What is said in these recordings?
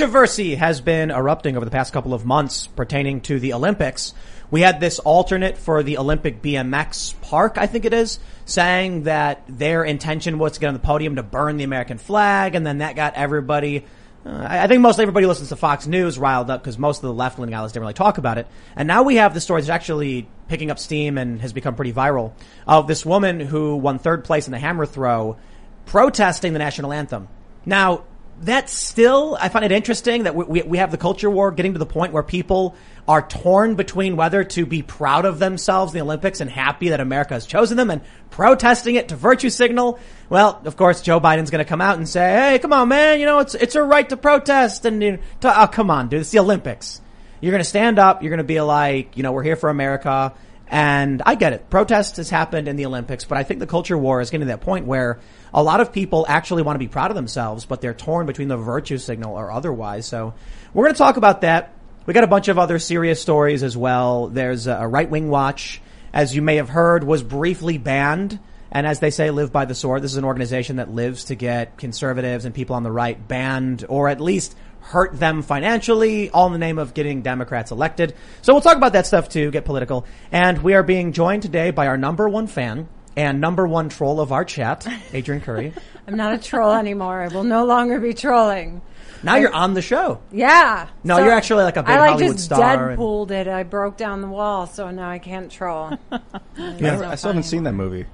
Controversy has been erupting over the past couple of months pertaining to the Olympics. We had this alternate for the Olympic BMX park, I think it is, saying that their intention was to get on the podium to burn the American flag, and then that got everybody uh, I think most everybody listens to Fox News riled up because most of the left leaning outlets didn't really talk about it. And now we have the story that's actually picking up steam and has become pretty viral of this woman who won third place in the hammer throw protesting the national anthem. Now, that's still, I find it interesting that we, we, have the culture war getting to the point where people are torn between whether to be proud of themselves in the Olympics and happy that America has chosen them and protesting it to virtue signal. Well, of course, Joe Biden's going to come out and say, "Hey, come on, man! You know it's it's a right to protest." And you know, to, oh, come on, dude, it's the Olympics. You're going to stand up. You're going to be like, you know, we're here for America. And I get it. Protest has happened in the Olympics, but I think the culture war is getting to that point where a lot of people actually want to be proud of themselves, but they're torn between the virtue signal or otherwise. So we're going to talk about that. We got a bunch of other serious stories as well. There's a right wing watch, as you may have heard, was briefly banned. And as they say, live by the sword. This is an organization that lives to get conservatives and people on the right banned or at least hurt them financially, all in the name of getting Democrats elected. So we'll talk about that stuff too, get political. And we are being joined today by our number one fan and number one troll of our chat, Adrianne Curry. I'm not a troll anymore. I will no longer be trolling. Now you're on the show. Yeah. No, you're actually like a big I like Hollywood just star and- Deadpooled it. I broke down the wall, so now I can't troll. Yeah, I still haven't seen that movie.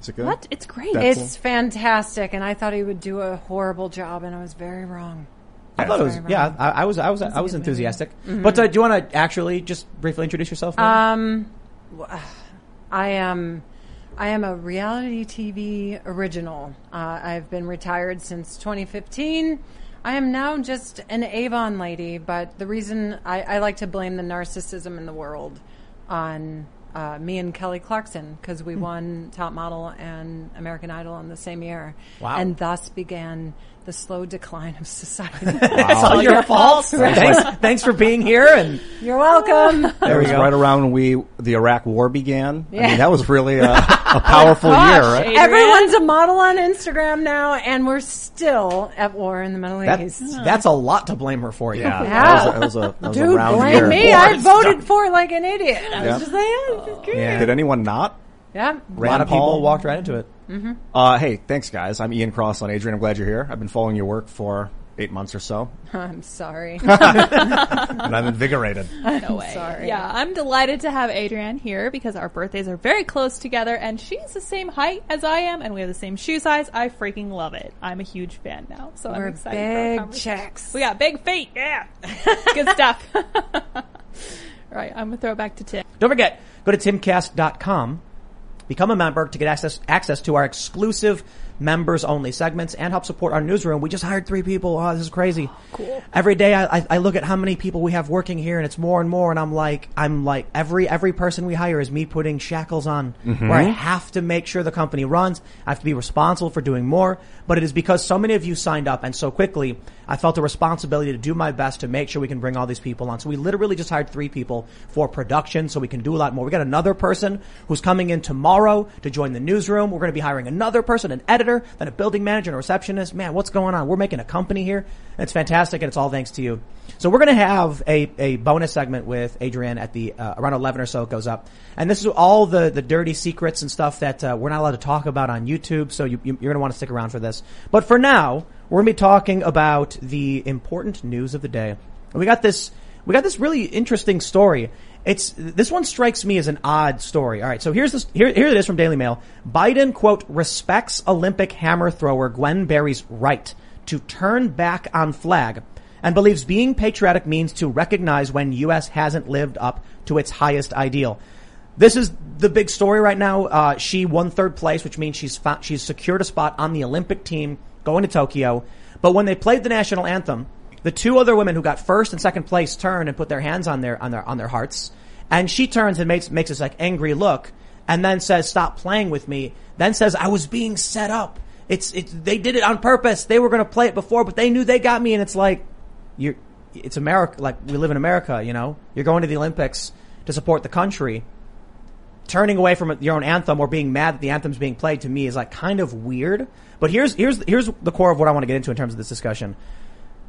Is it good? What? It's great. Deadpool? it's fantastic, and I thought he would do a horrible job, and I was very wrong. I thought it was, Very yeah. I, I was, I was, I was good movie. enthusiastic. But uh, do you want to actually just briefly introduce yourself? maybe? Um, w- I am, I am a reality TV original. Uh, I've been retired since 2015. I am now just an Avon lady, but the reason I, I like to blame the narcissism in the world on uh, me and Kelly Clarkson because we won Top Model and American Idol in the same year, Wow. and thus began the slow decline of society. it's all your fault. thanks, thanks for being here. And You're welcome. there That we was go. right around when we the Iraq War began. I mean, that was really a, a powerful oh year, right? Everyone's a model on Instagram now, and we're still at war in the Middle That's, East. that's a lot to blame her for. Yeah, Yeah. that was a, that was a, that was a Dude, round blame year. me. I voted for like an idiot. I Yeah. was just like, oh, who? Yeah. Did anyone not? Yeah. A lot Rand of people walked right into it. Uh, hey, thanks guys. I'm Ian Cross on Adrianne. I'm glad you're here. I've been following your work for eight months or so, I'm sorry. and I'm invigorated. No way. sorry. Yeah, I'm delighted to have Adrianne here because our birthdays are very close together and she's the same height as I am and we have the same shoe size. I freaking love it. I'm a huge fan now. So We're I'm excited for our big conversation. checks. We got big feet. Yeah. Good stuff. All right, I'm going to throw it back to Tim. Don't forget, go to timcast.com, become a member to get access, access to our exclusive members only segments and help support our newsroom. We just hired three people. Oh, this is crazy. Cool. Every day I, I, I look at how many people we have working here and it's more and more and I'm like, I'm like, every, every person we hire is me putting shackles on mm-hmm. where I have to make sure the company runs. I have to be responsible for doing more, but it is because so many of you signed up and so quickly, I felt a responsibility to do my best to make sure we can bring all these people on. So we literally just hired three people for production so we can do a lot more. We got another person who's coming in tomorrow to join the newsroom. We're going to be hiring another person, an editor, then a building manager and a receptionist. Man, what's going on? We're making a company here. It's fantastic and it's all thanks to you. So we're going to have a, a bonus segment with Adrianne at the, uh, around 11 or so it goes up. And this is all the, the dirty secrets and stuff that, uh, we're not allowed to talk about on YouTube. So you, you're going to want to stick around for this. But for now, we're going to be talking about the important news of the day. And we got this, we got this really interesting story. It's, this one strikes me as an odd story. All right. So here's this, here, here it is from Daily Mail. Biden, quote, respects Olympic hammer thrower Gwen Berry's right to turn back on flag and believes being patriotic means to recognize when U.S. hasn't lived up to its highest ideal. This is the big story right now. Uh, she won third place, which means she's she's secured a spot on the Olympic team going to Tokyo. But when they played the national anthem, the two other women who got first and second place turned and put their hands on their on their on their hearts, and she turns and makes makes this like angry look, and then says, "Stop playing with me." Then says, "I was being set up. It's it's they did it on purpose. They were going to play it before, but they knew they got me." And it's like, you're it's America. Like we live in America, you know. You're going to the Olympics to support the country turning away from your own anthem or being mad that the anthem's being played to me is like kind of weird. But here's here's here's the core of what I want to get into in terms of this discussion.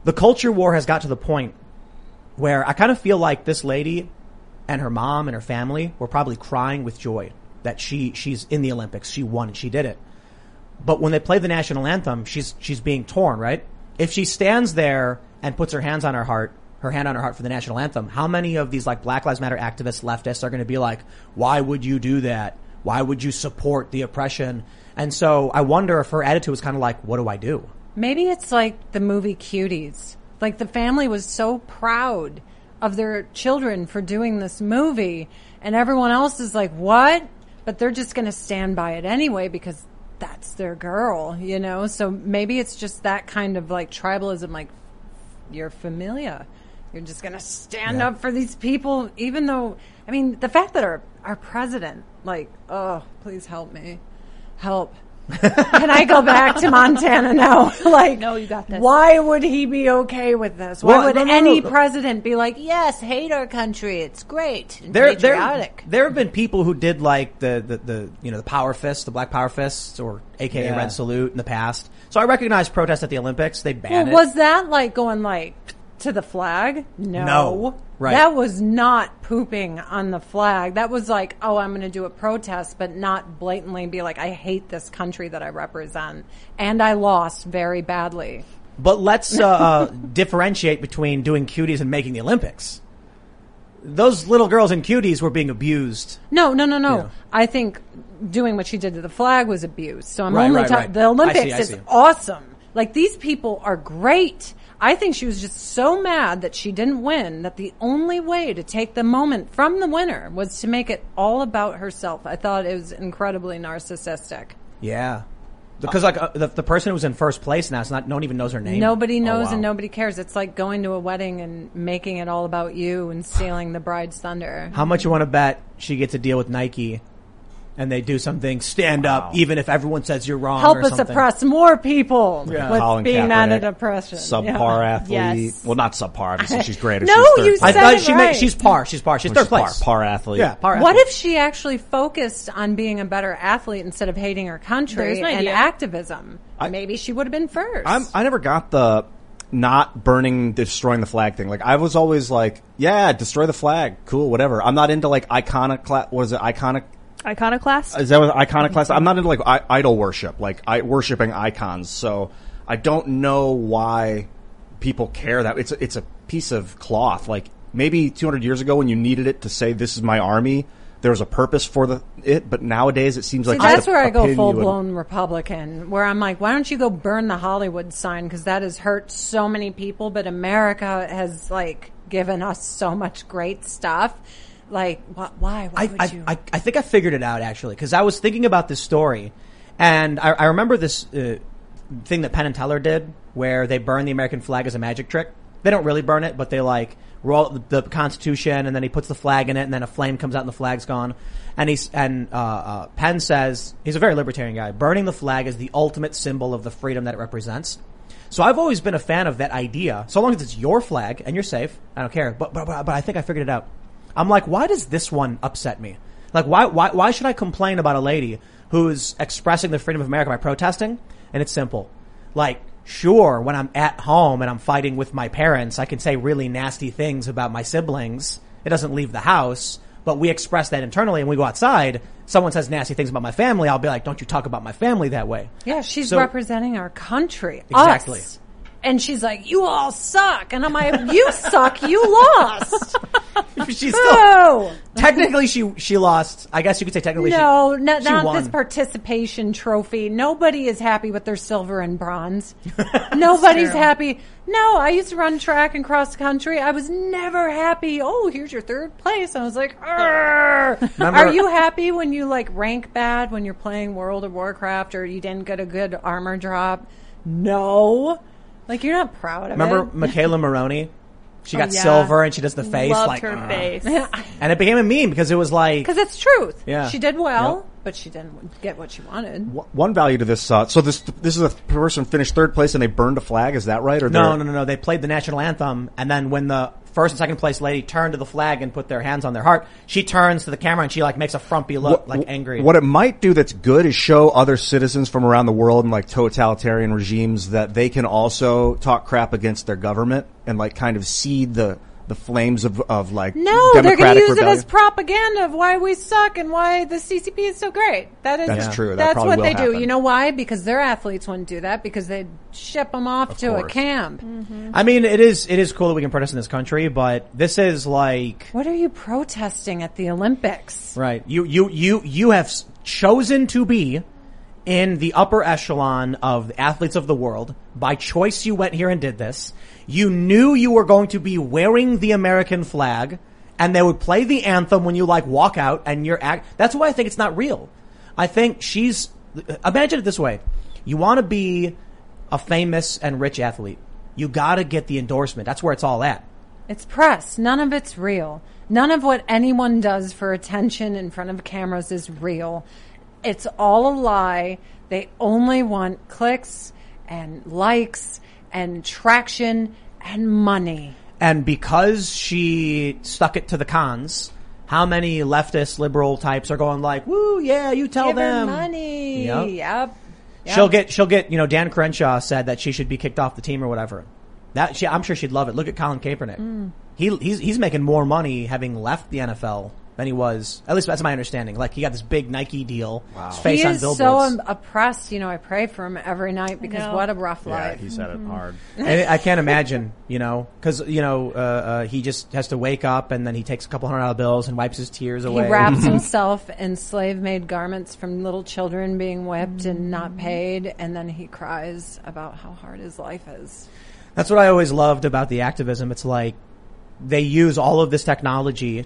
The culture war has got to the point where I kind of feel like this lady and her mom and her family were probably crying with joy that she she's in the Olympics. She won and she did it. But when they play the national anthem, she's she's being torn, right? If she stands there and puts her hands on her heart, her hand on her heart for the national anthem, how many of these like Black Lives Matter activists, leftists are going to be like, "Why would you do that? Why would you support the oppression?" And so I wonder if her attitude was kind of like, "What do I do?" Maybe it's like the movie Cuties. Like the family was so proud of their children for doing this movie, and everyone else is like, what? But they're just going to stand by it anyway because that's their girl, you know? So maybe it's just that kind of like tribalism, like you're familiar. You're just going to stand Yeah. up for these people, even though, I mean, the fact that our, our president, like, oh, please help me. Help. Can I go back to Montana now? like, No, you got this. Why would he be okay with this? Why Well, would no, no, any no. president be like, yes, hate our country, it's great, and there, there, patriotic? there have been people who did like the, the, the, you know, the power fist, the black power fists, or AKA Yeah. red salute in the past. So I recognize protests at the Olympics. They well, banned it. was that like going like to the flag? No, No. Right. That was not pooping on the flag. That was like, oh, I'm going to do a protest, but not blatantly be like, I hate this country that I represent, and I lost very badly. But let's uh, uh, differentiate between doing cuties and making the Olympics. Those little girls in cuties were being abused. No, no, no, no. Yeah. I think doing what she did to the flag was abuse. So I'm Right, only right, ta- right. the Olympics I see, I is see. awesome. Like these people are great. I think she was just so mad that she didn't win that the only way to take the moment from the winner was to make it all about herself. I thought it was incredibly narcissistic. Yeah. Because like uh, the, the person who was in first place now, it's not, no one even knows her name. Nobody knows wow. and nobody cares. It's like going to a wedding and making it all about you and stealing the bride's thunder. How much you want to bet she gets a deal with Nike and they do something stand up even if everyone says you're wrong Help or us something. oppress more people Yeah. with Colin being mad Kaepernick, at oppression. Subpar Yeah. athlete. Yes. Well, not subpar. Obviously, she's great. No, she's third you I said thought it she right. ma- she's par. She's par. She's Well, third place. Par, par athlete. Yeah, par. What if she actually focused on being a better athlete instead of hating her country There's an and idea. activism? I- Maybe she would have been 1st I'm, I never got the not burning, destroying the flag thing. Like I was always like, yeah, destroy the flag, cool, whatever. I'm not into like iconoclast. What is it? Iconic. Iconoclast. Is that what iconoclast? I'm not into like I- idol worship, like I, worshiping icons. So I don't know why people care that it's a, it's a piece of cloth. Like maybe 200 years ago, when you needed it to say this is my army, there was a purpose for the it. But nowadays, it seems like See, that's where I go full would- blown Republican, where I'm like, why don't you go burn the Hollywood sign? Because that has hurt so many people, but America has like given us so much great stuff. Like, wh- why? Why I, would I, you? I, I think I figured it out actually because I was thinking about this story, and I, I remember this uh, thing that Penn and Teller did where they burn the American flag as a magic trick. They don't really burn it, but they like roll the, the Constitution, and then he puts the flag in it, and then a flame comes out, and the flag's gone. And he's and uh, uh, Penn says he's a very libertarian guy. Burning the flag is the ultimate symbol of the freedom that it represents. So I've always been a fan of that idea. So long as it's your flag and you're safe, I don't care. But but but, but I think I figured it out. I'm like, why does this one upset me? Like, why why why should I complain about a lady who's expressing the freedom of America by protesting? And it's simple. Like, sure, when I'm at home and I'm fighting with my parents, I can say really nasty things about my siblings. It doesn't leave the house. But we express that internally and we go outside. Someone says nasty things about my family. I'll be like, don't you talk about my family that way. yeah, she's So- representing our country. Exactly. Us. And she's like, you all suck. And I'm like, you suck. You lost. She's still, Boo! technically she, she lost. I guess you could say technically No, she, not, she not won. this participation trophy. Nobody is happy with their silver and bronze. Nobody's true. happy. No, I used to run track and cross country. I was never happy. Oh, here's your third place. I was like, are you happy when you like rank bad when you're playing World of Warcraft or you didn't get a good armor drop? No. Like you're not proud of it. Remember it. McKayla Maroney? She oh, got yeah. silver and she does the face Loved like, her "Ugh." face. and it became a meme because it was like, Because it's truth. Yeah. She did well. But she didn't get what she wanted. One value to this, uh, so this this is a person finished third place and they burned a flag. Is that right? Or No, no, no, no. They played the national anthem, and then when the first and second place lady turned to the flag and put their hands on their heart, she turns to the camera and she like makes a frumpy look, like angry. What it might do that's good is show other citizens from around the world and like totalitarian regimes that they can also talk crap against their government and like kind of seed the the flames of of like No, they're going to use rebellion. it as propaganda of why we suck and why the CCP is so great. That is That's true. That That's what will they do. You know why? Because their athletes wouldn't do that because they'd ship them off to a course. camp. Mm-hmm. I mean, it is it is cool that we can protest in this country, but this is like What are you protesting at the Olympics? right. You you you you have chosen to be in the upper echelon of the athletes of the world by choice. You went here and did this. You knew you were going to be wearing the American flag, and they would play the anthem when you like walk out, and you're act. That's why I think it's not real. I think she's. Imagine it this way: you want to be a famous and rich athlete. You got to get the endorsement. That's where it's all at. It's press. None of it's real. None of what anyone does for attention in front of cameras is real. It's all a lie. They only want clicks and likes and traction and money. And because she stuck it to the cons, how many leftist liberal types are going like, "Woo, yeah, you tell Give them." money. Yep. Yep. Yep. She'll get, she'll get, you know, Dan Crenshaw said that she should be kicked off the team or whatever. That she, I'm sure she'd love it. Look at Colin Kaepernick. Mm. He, he's, he's making more money having left the NFL than he was. At least that's my understanding. Like he got this big Nike deal. Wow. His face he on is billboards. so um, oppressed. You know, I pray for him every night because what a rough Yeah, life. he said it hard. And I can't imagine, you know, because you know uh, uh, he just has to wake up and then he takes a couple hundred dollar bills and wipes his tears away. He wraps himself in slave-made garments from little children being whipped and not paid, and then he cries about how hard his life is. That's what I always loved about the activism. It's like they use all of this technology,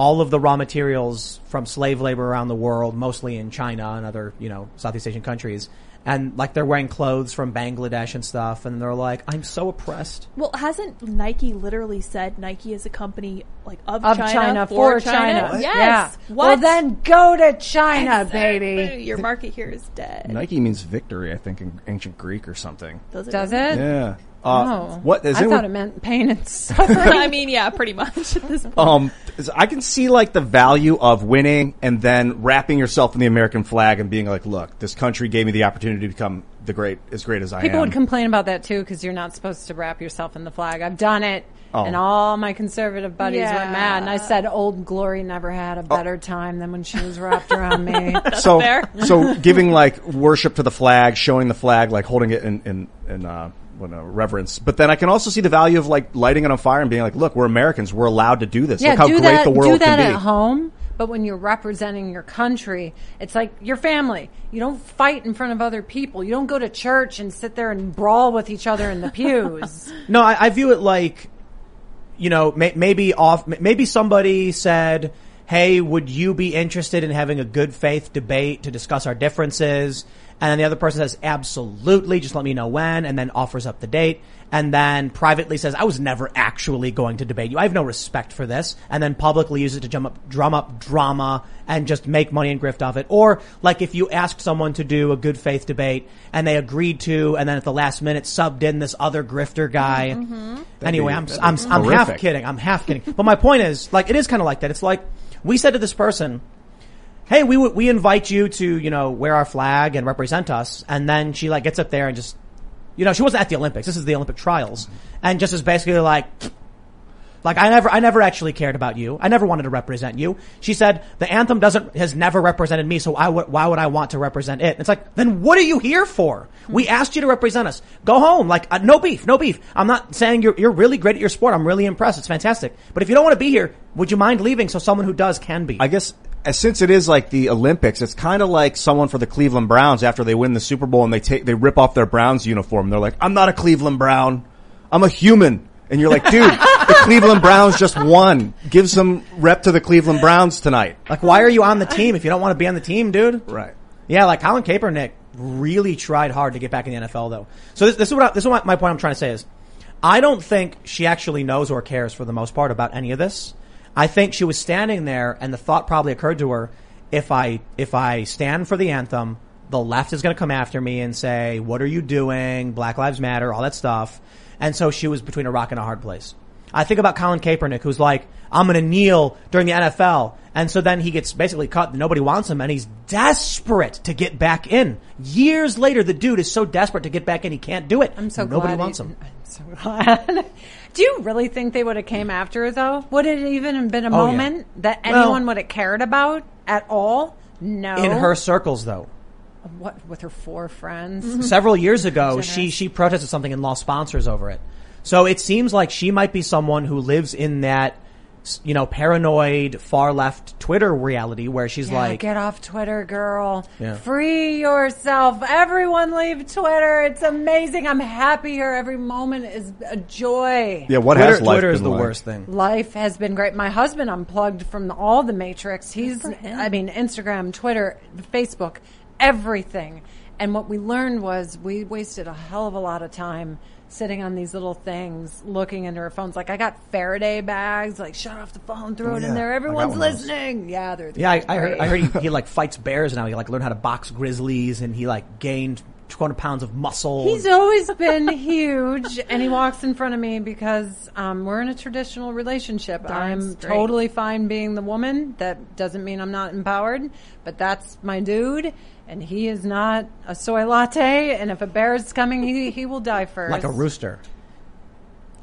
all of the raw materials from slave labor around the world, mostly in China and other, you know, Southeast Asian countries. And like they're wearing clothes from Bangladesh and stuff, and they're like, "I'm so oppressed." Well, hasn't Nike literally said Nike is a company like of, Of China, China, for, for China. Yes. Yeah. What? Well, then go to China, Exactly. baby. Your market here is dead. Nike means victory, I think, in ancient Greek or something. Does it? Does it? Yeah. Uh, Oh. What is I anyone- thought it meant pain and suffering. I mean, yeah, pretty much at this point. Um, I can see like the value of winning and then wrapping yourself in the American flag and being like, "Look, this country gave me the opportunity to become the great, as great as I People am." People would complain about that too because you're not supposed to wrap yourself in the flag. I've done it, Oh. and all my conservative buddies Yeah. were mad. And I said, "Old Glory never had a better time than when she was wrapped around me." so, fair. so giving like worship to the flag, showing the flag, like holding it in in, in uh, what, uh, reverence. But then I can also see the value of like lighting it on fire and being like, "Look, we're Americans. We're allowed to do this. Yeah, Look how great that. the world do that can be." at home. But when you're representing your country, it's like your family. You don't fight in front of other people. You don't go to church and sit there and brawl with each other in the pews. No, I, I view it like, you know, may, maybe off, maybe somebody said, "Hey, would you be interested in having a good faith debate to discuss our differences?" And then the other person says, "Absolutely, just let me know when," and then offers up the date. And then privately says, "I was never actually going to debate you. I have no respect for this." And then publicly uses it to drum up, drum up drama and just make money and grift off it. Or like if you asked someone to do a good faith debate and they agreed to, and then at the last minute subbed in this other grifter guy. Mm-hmm. Anyway, be- I'm, I'm, I'm half kidding. I'm half kidding. But my point is, like, it is kind of like that. It's like, we said to this person, hey, we, we invite you to, you know, wear our flag and represent us. And then she like gets up there and just, you know, she wasn't at the Olympics. This is the Olympic trials. And just is basically like, like I never, I never actually cared about you. I never wanted to represent you. She said the anthem doesn't, has never represented me. So I would, why would I want to represent it? It's like, then what are you here for? We asked you to represent us. Go home. Like, uh, no beef, no beef. I'm not saying you're, you're really great at your sport. I'm really impressed. It's fantastic. But if you don't want to be here, would you mind leaving so someone who does can be? I guess since it is like the Olympics, it's kind of like someone for the Cleveland Browns after they win the Super Bowl and they take they rip off their Browns uniform. They're like, "I'm not a Cleveland Brown. I'm a human." And you're like, "Dude, the Cleveland Browns just won. Give some rep to the Cleveland Browns tonight." like, why are you on the team if you don't want to be on the team, dude? Right. Yeah, like Colin Kaepernick really tried hard to get back in the NFL though. So this, this is what I, this is what my point I'm trying to say is, I don't think she actually knows or cares for the most part about any of this. I think she was standing there and the thought probably occurred to her, if I if I stand for the anthem, the left is going to come after me and say, "What are you doing? Black Lives Matter, all that stuff." And so she was between a rock and a hard place. I think about Colin Kaepernick, who's like, "I'm going to kneel during the NFL," and so then he gets basically cut. Nobody wants him, and he's desperate to get back in. Years later, the dude is so desperate to get back in, he can't do it. I'm so nobody wants him. I'm so glad. Do you really think they would have came after her though? Would it even have been a Oh, yeah. moment that Well- anyone would have cared about at all? No. In her circles, though. what with her four friends? several years ago, she she protested something and lost sponsors over it. So it seems like she might be someone who lives in that, you know, paranoid far left Twitter reality where she's Yeah, like, get off Twitter, girl. Yeah. Free yourself. Everyone leave Twitter. It's amazing. I'm happy here. Every moment is a joy. Yeah, what Twitter, has life Twitter is the like? worst thing. Life has been great. My husband unplugged from all the Matrix. He's, I mean, Instagram, Twitter, Facebook, everything. And what we learned was we wasted a hell of a lot of time sitting on these little things, looking into our phones. Like I got Faraday bags, like shut off the phone, throw Oh, it yeah. in there. Everyone's one of those. listening. Yeah, they're Yeah, I, I heard. I heard he, he like fights bears now. He like learned how to box grizzlies, and he like gained 200 pounds of muscle. He's always been huge, and he walks in front of me because um, we're in a traditional relationship. Darn I'm straight. totally fine being the woman. That doesn't mean I'm not empowered, but that's my dude, and he is not a soy latte. And if a bear is coming, he he will die first. like a rooster.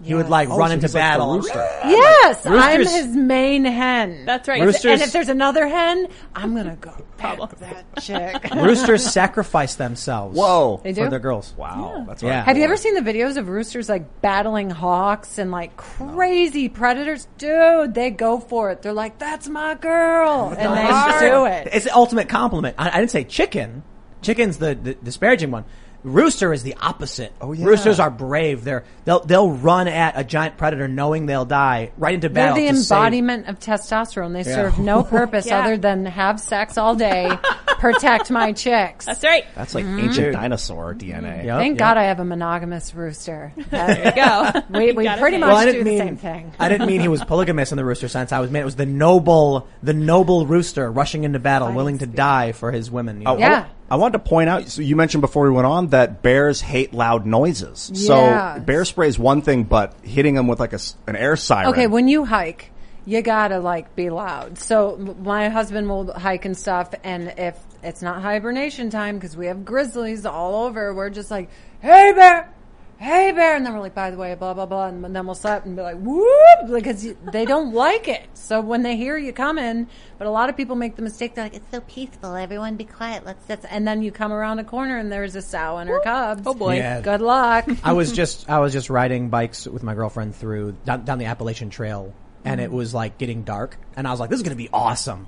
He would like Oh, run so into he's like the battle. rooster. Yes, I'm Roosters- his main hen. That's right. Roosters- And if there's another hen, I'm gonna go pet Problem. that chick. Roosters sacrifice themselves. Whoa. They do? for do? their girls. Wow, that's Yeah. right. Have you ever seen the videos of roosters like battling hawks and like crazy predators? Dude, they go for it. They're like, "That's my girl," and they do it. It's the ultimate compliment. I, I didn't say chicken. Chicken's the, the disparaging one. Rooster is the opposite. Oh, yeah. Roosters are brave. They're they'll they'll run at a giant predator knowing they'll die right into battle. They're battle. the to save- embodiment of testosterone. They serve no purpose Yeah. other than have sex all day, protect my chicks. That's right. That's like Mm-hmm. ancient dinosaur DNA. Yep, Thank yep. God I have a monogamous rooster. There you go. we we pretty much Well, do didn't the same thing. I didn't mean he was polygamous in the rooster sense. I was mean it was the noble the noble rooster rushing into battle, willing to die for his women. you know? Oh, Yeah. I, wanted to point out, so you mentioned before we went on that bears hate loud noises. So bear spray is one thing, but hitting them with like a, an air siren. Okay, when you hike, you gotta like be loud. So my husband will hike and stuff, and if it's not hibernation time because we have grizzlies all over, we're just like, "Hey bear, hey bear," and then we're like, "By the way, blah blah blah," and then we'll stop and be like, "Whoop," because you- they don't like it. So when they hear you coming, but a lot of people make the mistake they're like, "It's so peaceful, everyone be quiet, let's just," and then you come around a corner and there's a sow and her cubs. Oh, boy. Yeah. Good luck. I was just I was just riding bikes with my girlfriend through down, down the Appalachian Trail, and it mm. was like getting dark, and I was like, "This is going to be awesome."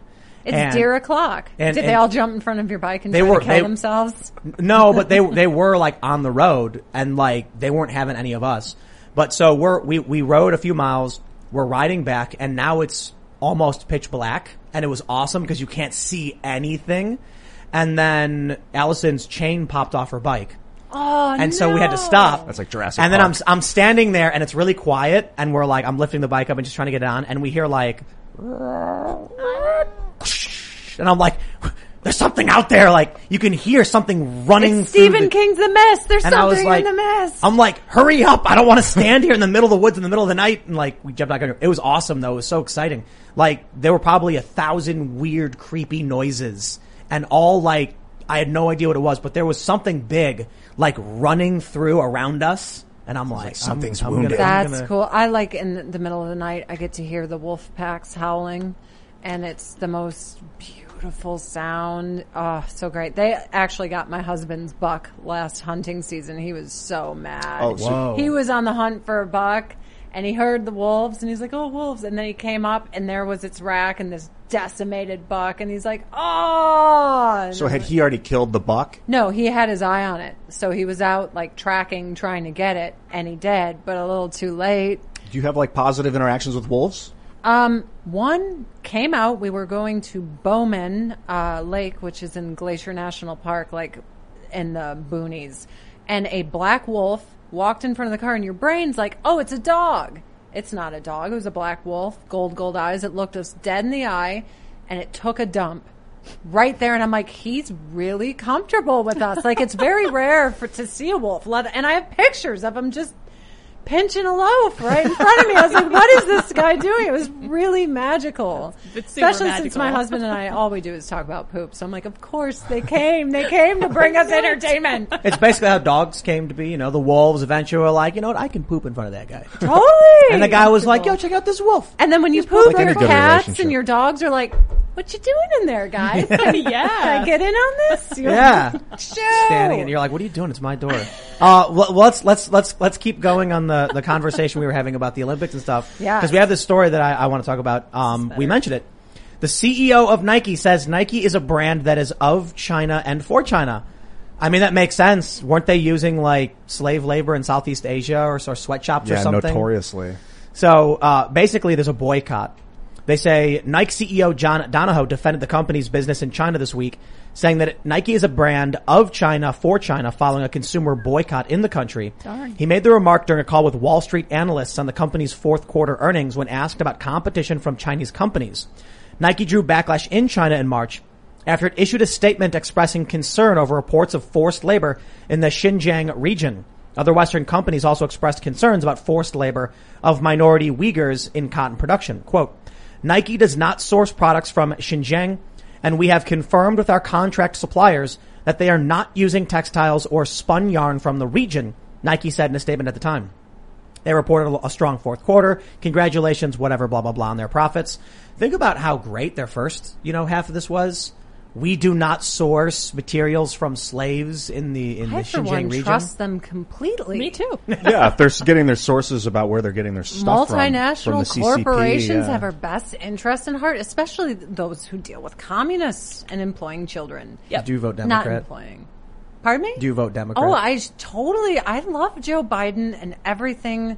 It's And- deer o'clock. and- Did they all jump in front of your bike and They try were- to kill they- themselves? No, but they they were like on the road, and like they weren't having any of us. But so we're we we rode a few miles. We're riding back, and now it's almost pitch black, and it was awesome because you can't see anything. And then Allison's chain popped off her bike. Oh, and so we had to stop. That's like Jurassic And then I'm I'm standing there, and it's really quiet, and we're like I'm lifting the bike up and just trying to get it on, and we hear like, and I'm like, there's something out there, like you can hear something running. It's Stephen the- King's The Mist. There's something like, in the mess. I'm like, hurry up! I don't want to stand here in the middle of the woods in the middle of the night. And like, we jumped back. on It was awesome though. It was so exciting. Like, there were probably a thousand weird, creepy noises, and all like, I had no idea what it was, but there was something big, like running through around us, and I'm like, something's I'm, I'm wounded. Gonna, That's gonna- cool. I like in the middle of the night, I get to hear the wolf packs howling, and it's the most beautiful sound. Oh, so great. They actually got my husband's buck last hunting season. He was so mad. Oh, so- Whoa. He was on the hunt for a buck and he heard the wolves and he's like, oh, wolves. And then he came up and there was its rack and this decimated buck and he's like, oh. And So had he already killed the buck? no, he had his eye on it. So he was out like tracking, trying to get it and he did, but a little too late. Do you have like positive interactions with wolves? Um, one came out. We were going to Bowman uh, Lake, which is in Glacier National Park, like in the boonies, and a black wolf walked in front of the car, and your brain's like, "Oh, it's a dog." It's not a dog. It was a black wolf, gold, gold eyes. It looked us dead in the eye, and it took a dump right there, and I'm like, he's really comfortable with us. Like it's very rare for to see a wolf. And I have pictures of him just pinching a loaf right in front of me. I was like, what is this guy doing? It was really magical. It's super Especially since my husband and I, all we do is talk about poop. So I'm like, of course they came. They came to bring us entertainment. It's basically how dogs came to be. You know, the wolves eventually were like, you know what, I can poop in front of that guy. Totally. And the guy was like, yo, check out this wolf. And then when you poop, like any your good cats and your dogs are like, "What you doing in there, guys? Can I yeah. get in on this?" You're Yeah. like, Show. Standing and you're like, what are you doing? It's my door. Uh, well, let's, let's, let's, let's keep going on the, the conversation we were having about the Olympics and stuff. Yeah. Because we have this story that I, I want to talk about. Um, we mentioned it. The CEO of Nike says Nike is a brand that is of China and for China. I mean, that makes sense. Weren't they using like slave labor in Southeast Asia or, or sweatshops or something? notoriously. So uh, basically, there's a boycott. They say Nike CEO John Donahoe defended the company's business in China this week, saying that Nike is a brand of China for China following a consumer boycott in the country. Darn. He made the remark during a call with Wall Street analysts on the company's fourth quarter earnings when asked about competition from Chinese companies. Nike drew backlash in China in March after it issued a statement expressing concern over reports of forced labor in the Xinjiang region. Other Western companies also expressed concerns about forced labor of minority Uyghurs in cotton production. Quote, Nike does not source products from Xinjiang, and we have confirmed with our contract suppliers that they are not using textiles or spun yarn from the region, Nike said in a statement at the time. They reported a strong fourth quarter. Congratulations, whatever, blah, blah, blah on their profits. Think about how great their first, you know, half of this was. We do not source materials from slaves in the, in I, the for Xinjiang one, region. trust them completely. Me too. yeah, if they're getting their sources about where they're getting their stuff from, from Multinational the CCP, corporations yeah. have our best interest in heart, especially those who deal with communists and employing children. Yep. Do you vote Democrat? Not Democrat? employing. Pardon me? Do you vote Democrat? Oh, I totally. I love Joe Biden and everything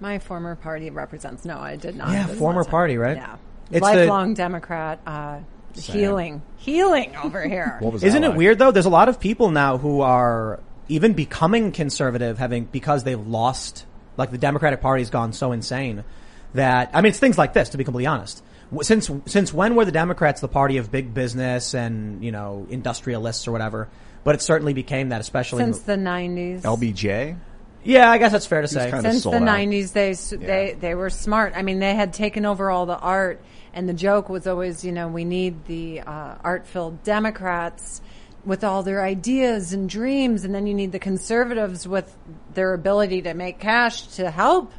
my former party represents. No, I did not. Yeah, former party, right? Yeah, It's the- lifelong Democrat. Uh, healing, healing over here. What was Isn't that it like? weird though? There's a lot of people now who are even becoming conservative, having because they've lost, like the Democratic Party's gone so insane that I mean, it's things like this. To be completely honest, since since when were the Democrats the party of big business and you know industrialists or whatever? But it certainly became that, especially Since the nineties, LBJ? yeah, I guess that's fair to say. since the nineties, they s they they were smart. I mean, they had taken over all the art, and the joke was always, you know, we need the uh, art-filled Democrats with all their ideas and dreams, and then you need the conservatives with their ability to make cash to help,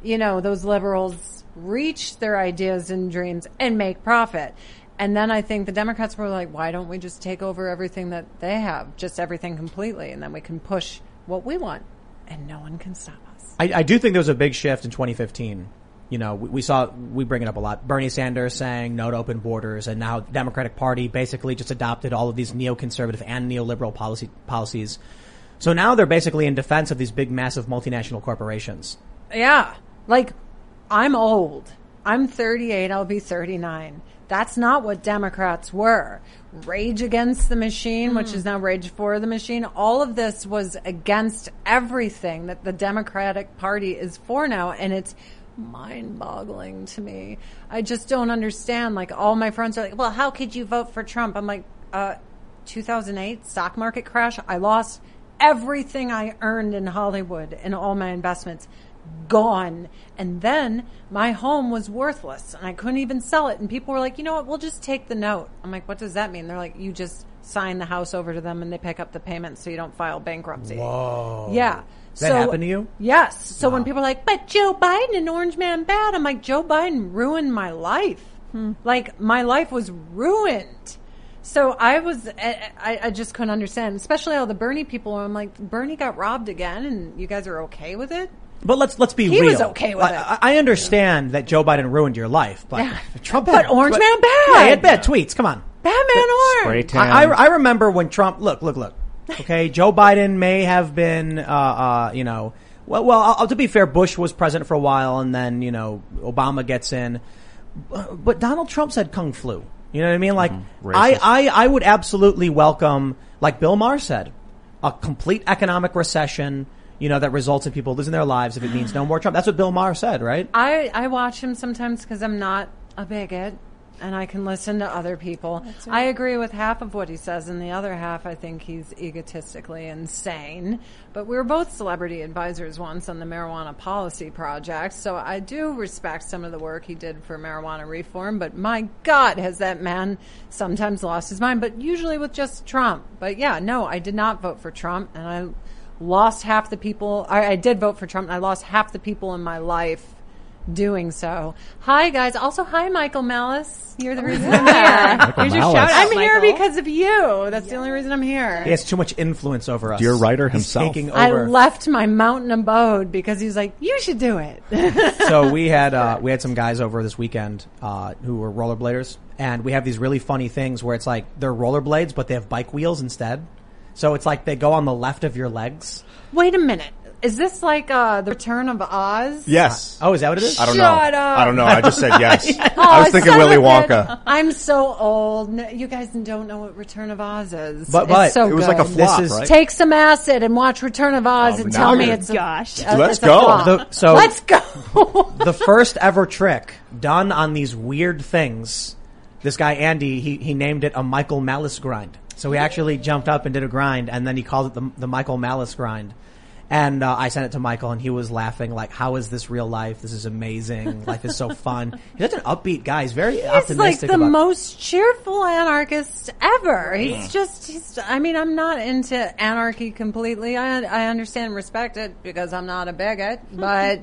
you know, those liberals reach their ideas and dreams and make profit. And then I think the Democrats were like, why don't we just take over everything that they have, just everything completely, and then we can push what we want, and no one can stop us. I, I do think there was a big shift in 2015. You know, we, we saw, we bring it up a lot. Bernie Sanders saying no to open borders and now the Democratic Party basically just adopted all of these neoconservative and neoliberal policy, policies. So now they're basically in defense of these big, massive multinational corporations. Yeah. Like, I'm old. I'm 38. I'll be 39. That's not what Democrats were. Rage against the machine, which hmm. is now rage for the machine. All of this was against everything that the Democratic Party is for now. And it's mind boggling to me. I just don't understand. Like, all my friends are like, well, how could you vote for Trump? I'm like, uh, 2008 stock market crash. I lost everything I earned in Hollywood and all my investments gone. And then my home was worthless and I couldn't even sell it. And people were like, you know what? We'll just take the note. I'm like, what does that mean? They're like, you just sign the house over to them and they pick up the payment so you don't file bankruptcy. Whoa. Yeah. That happened to you? Yes. So when people are like, but Joe Biden and Orange Man bad, I'm like, Joe Biden ruined my life. Hmm. Like my life was ruined. So I was, I, I I just couldn't understand, especially all the Bernie people. I'm like, Bernie got robbed again, and you guys are okay with it? But let's, let's be He real. was okay with I, it. I- I understand that Joe Biden ruined your life, but Yeah. Trump But had- Orange Man bad. Yeah, he had bad tweets. Come on. Batman Spray Orange. tan. I, I, I remember when Trump, look, look, look. Okay, Joe Biden may have been, uh, uh, you know, well, well, uh, to be fair, Bush was president for a while and then, you know, Obama gets in. But but Donald Trump said kung flu. You know what I mean? Like, Mm-hmm. I, I, I would absolutely welcome, like Bill Maher said, a complete economic recession, you know, that results in people losing their lives if it means no more Trump. That's what Bill Maher said, right? I, I watch him sometimes because I'm not a bigot. And I can listen to other people. I agree with half of what he says, and the other half I think he's egotistically insane. But we were both celebrity advisors once on the marijuana policy project, so I do respect some of the work he did for marijuana reform. But my God, has that man sometimes lost his mind? But usually with just Trump. But yeah, no, I did not vote for Trump, and I lost half the people. I, I did vote for Trump, and I lost half the people in my life doing so. Hi, guys. Also, hi, Michael Malice. You're the reason I'm here. Here's your Malice. shout out. I'm here Michael. because of you. That's the only reason I'm here. He has too much influence over us. Dear writer He's himself. taking I over. left my mountain abode because he's like, you should do it. so we had uh, we had some guys over this weekend uh, who were rollerbladers, and we have these really funny things where it's like they're rollerblades, but they have bike wheels instead. So it's like they go on the left of your legs. Wait a minute. Is this like uh, the Return of Oz? Yes. Oh, is that what it is? I don't Shut know. up. I don't know. I just said yes. Oh, I was thinking son Willy of a. Wonka. I'm so old. No, you guys don't know what Return of Oz is. But- It's so It was good. like a flop, This is- right? Take some acid and watch Return of Oz Oh, and now tell me you're- it's a, Gosh. uh, Let's it's a go. flop. The- so- Let's go. the first ever trick done on these weird things. This guy Andy, he he named it a Michael Malice grind. So he actually jumped up and did a grind, and then he called it the the Michael Malice grind. And uh, I sent it to Michael, and he was laughing like, "How is this real life? This is amazing. Life is so fun." He's such an upbeat guy. He's very He's like the most cheerful anarchist ever. He's just, he's, I mean, I'm not into anarchy completely. I, I understand and respect it because I'm not a bigot, but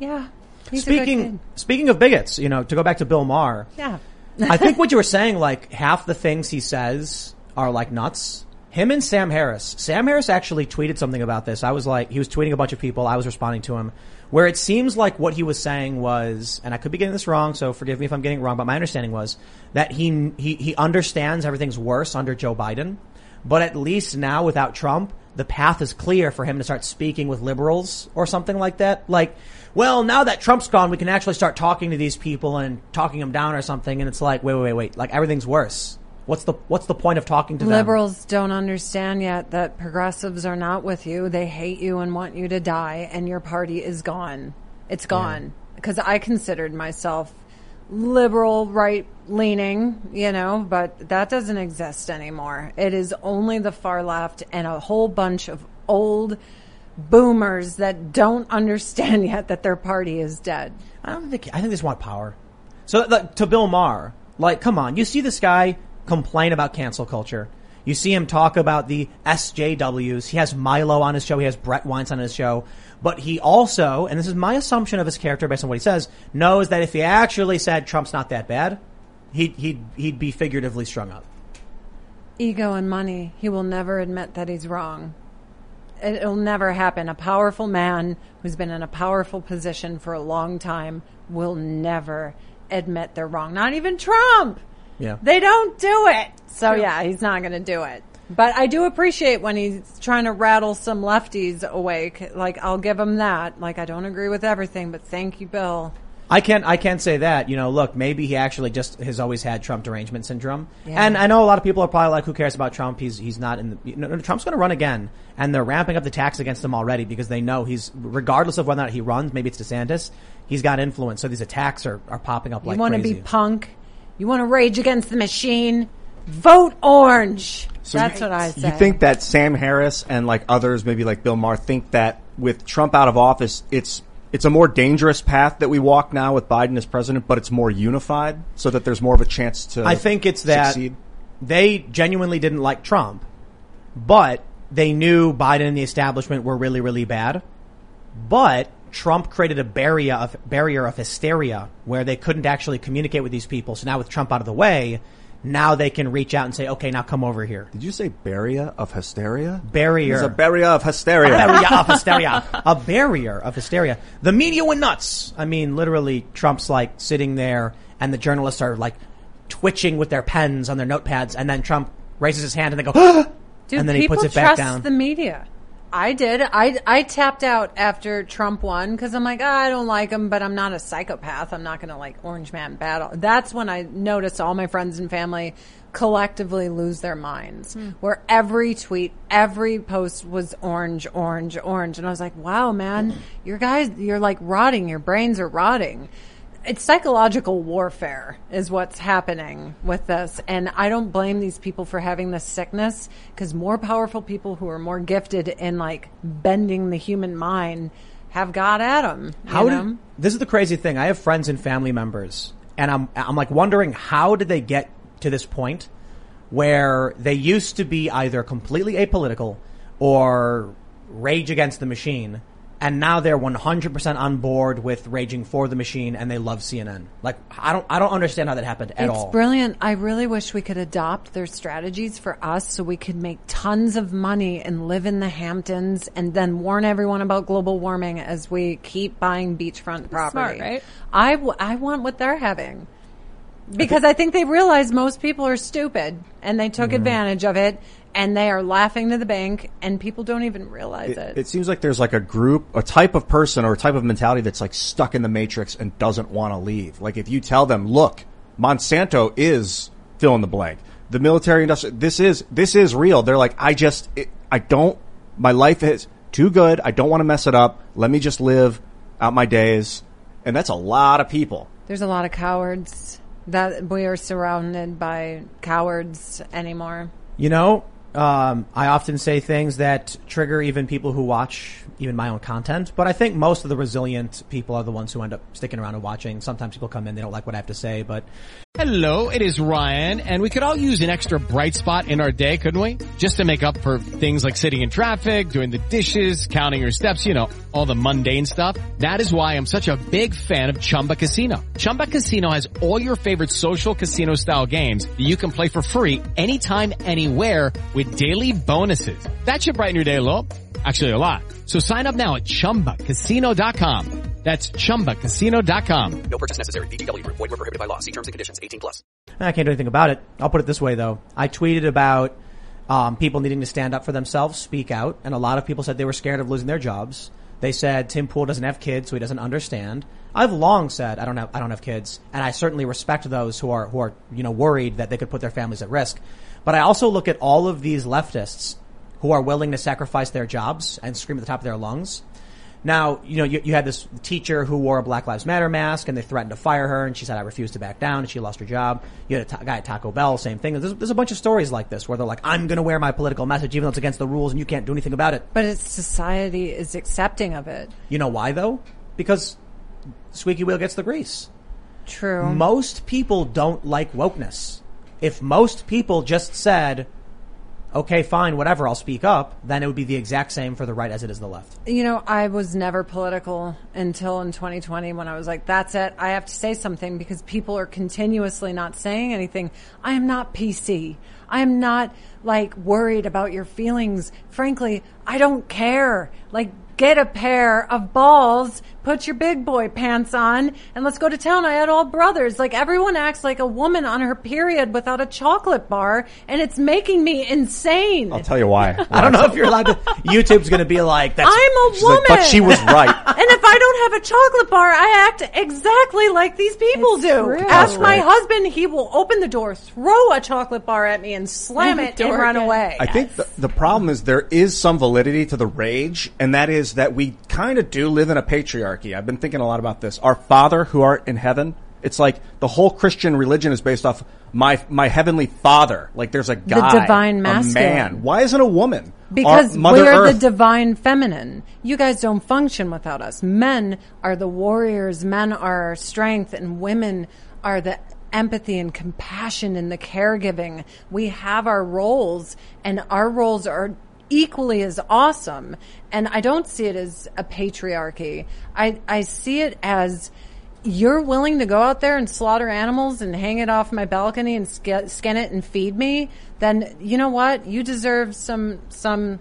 yeah. He's Speaking speaking of bigots, you know, to go back to Bill Maher, Yeah. I think what you were saying, like half the things he says are like nuts. Him and Sam Harris. Sam Harris actually tweeted something about this. I was like, he was tweeting a bunch of people. I was responding to him, where it seems like what he was saying was, and I could be getting this wrong, so forgive me if I'm getting it wrong, but my understanding was that he he he understands everything's worse under Joe Biden, but at least now without Trump, the path is clear for him to start speaking with liberals or something like that. Like, well, now that Trump's gone, we can actually start talking to these people and talking them down or something. And it's like, wait, wait, wait, wait. Like everything's worse. What's the what's the point of talking to them? Liberals don't understand yet that progressives are not with you. They hate you and want you to die, and your party is gone. It's gone. Because I considered myself liberal, right leaning, you know, but that doesn't exist anymore. It is only the far left and a whole bunch of old boomers that don't understand yet that their party is dead. I don't think I think they just want power. So like, to Bill Maher, like, come on, you see this guy complain about cancel culture. You see him talk about the SJWs. He has Milo on his show. He has Bret Weinstein on his show. But he also, and this is my assumption of his character based on what he says, knows that if he actually said Trump's not that bad, he'd he'd he'd be figuratively strung up. ego and money. He will never admit that he's wrong. It'll never happen. A powerful man who's been in a powerful position for a long time will never admit they're wrong. Not even Trump. Yeah. They don't do it. So yeah, he's not going to do it. But I do appreciate when he's trying to rattle some lefties awake. Like I'll give him that. Like I don't agree with everything, but thank you, Bill. I can't. I can't say that. You know, look, maybe he actually just has always had Trump derangement syndrome. Yeah. And I know a lot of people are probably like, "Who cares about Trump? He's he's not in the." You know, Trump's going to run again, and they're ramping up the tax against him already because they know he's, regardless of whether or not he runs, maybe it's DeSantis, he's got influence. So these attacks are, are popping up like you want to be punk. You want to rage against the machine. Vote orange. That's what I say. You think that Sam Harris and like others, maybe like Bill Maher, think that with Trump out of office, it's it's a more dangerous path that we walk now with Biden as president, but it's more unified, so that there's more of a chance to. I think it's that succeed? they genuinely didn't like Trump, but they knew Biden and the establishment were really, really bad. But Trump created a barrier of barrier of hysteria where they couldn't actually communicate with these people. So now with Trump out of the way, now they can reach out and say, "Okay, now come over here." Did you say barrier of hysteria? Barrier. There's a barrier of hysteria. barrier of hysteria. A barrier of hysteria. The media went nuts. I mean, literally, Trump's like sitting there, and the journalists are like twitching with their pens on their notepads, and then Trump raises his hand, and they go, Dude, and then he people puts it back trust down. the media. I did. I, I tapped out after Trump won because I'm like, "Ah, I don't like him, but I'm not a psychopath. I'm not going to like Orange Man battle. That's when I noticed all my friends and family collectively lose their minds. Where every tweet, every post was orange, orange, orange, and I was like, "Wow, man, your guys, you're like rotting. Your brains are rotting." It's psychological warfare is what's happening with this and i don't blame these people for having this sickness because more powerful people who are more gifted in like bending the human mind have got at them How did, this is the crazy thing. I have friends and family members, and I'm I'm like wondering how did they get to this point where they used to be either completely apolitical or rage against the machine, and now they're 100% on board with raging for the machine, and they love CNN. Like I don't I don't understand how that happened at it's all. It's brilliant. I really wish we could adopt their strategies for us so we could make tons of money and live in the Hamptons and then warn everyone about global warming as we keep buying beachfront property. Smart, right? I, w- I want what they're having. Because I think they realize most people are stupid and they took mm-hmm. advantage of it and they are laughing to the bank and people don't even realize It, it. it seems like there's like a group, a type of person or a type of mentality that's like stuck in the matrix and doesn't want to leave. Like if you tell them, look, Monsanto is fill in the blank. The military industry, this is, this is real. They're like, I just, it, I don't, my life is too good. I don't want to mess it up. Let me just live out my days. And that's a lot of people. There's a lot of cowards that we are surrounded by cowards anymore. You know, um, I often say things that trigger even people who watch even my own content, but I think most of the resilient people are the ones who end up sticking around and watching. Sometimes people come in, they don't like what I have to say, but Hello, it is Ryan, and we could all use an extra bright spot in our day, couldn't we? Just to make up for things like sitting in traffic, doing the dishes, counting your steps, you know, all the mundane stuff. That is why I'm such a big fan of Chumba Casino. Chumba Casino has all your favorite social casino style games that you can play for free anytime, anywhere with daily bonuses. That should brighten your day a little. Actually, a lot. So sign up now at ChumbaCasino.com. That's ChumbaCasino.com. No purchase necessary. VGW Group. Void were prohibited by law. See terms and conditions. 18 plus. I can't do anything about it. I'll put it this way though. I tweeted about um, people needing to stand up for themselves, speak out, and a lot of people said they were scared of losing their jobs. They said Tim Pool doesn't have kids, so he doesn't understand. I've long said I don't have I don't have kids, and I certainly respect those who are who are you know worried that they could put their families at risk. But I also look at all of these leftists who are willing to sacrifice their jobs and scream at the top of their lungs. Now, you know, you, you had this teacher who wore a Black Lives Matter mask and they threatened to fire her and she said, I refuse to back down and she lost her job. You had a guy at Taco Bell, same thing. There's, there's a bunch of stories like this where they're like, I'm gonna wear my political message even though it's against the rules and you can't do anything about it. But it's society is accepting of it. You know why though? Because squeaky wheel gets the grease. True. Most people don't like wokeness. If most people just said, okay, fine, whatever, I'll speak up, then it would be the exact same for the right as it is the left. You know, I was never political until in 2020 when I was like, that's it. I have to say something because people are continuously not saying anything. I am not PC. I am not like worried about your feelings. Frankly, I don't care. Like, get a pair of balls, put your big boy pants on, and let's go to town. I had all brothers. Like, everyone acts like a woman on her period without a chocolate bar, and it's making me insane. I'll tell you why. I don't know if you're allowed to, YouTube's gonna be like, that's, I'm a woman. like, but she was right. And if I don't have a chocolate bar, I act exactly like these people It's do. true. Ask That's my right. husband, he will open the door, throw a chocolate bar at me, and slam And it and run again. away. I think the, the problem is there is some validity to the rage, and that is that we kind of do live in a patriarchy. I've been thinking a lot about this. Our Father who art in heaven. It's like the whole Christian religion is based off my my heavenly Father. Like there's a guy, divine a man. Why isn't a woman? Because we are Earth. the divine feminine. You guys don't function without us. Men are the warriors, men are our strength, and women are the empathy and compassion and the caregiving. We have our roles, and our roles are equally as awesome. And I don't see it as a patriarchy. I, I see it as you're willing to go out there and slaughter animals and hang it off my balcony and skin it and feed me, then you know what? You deserve some some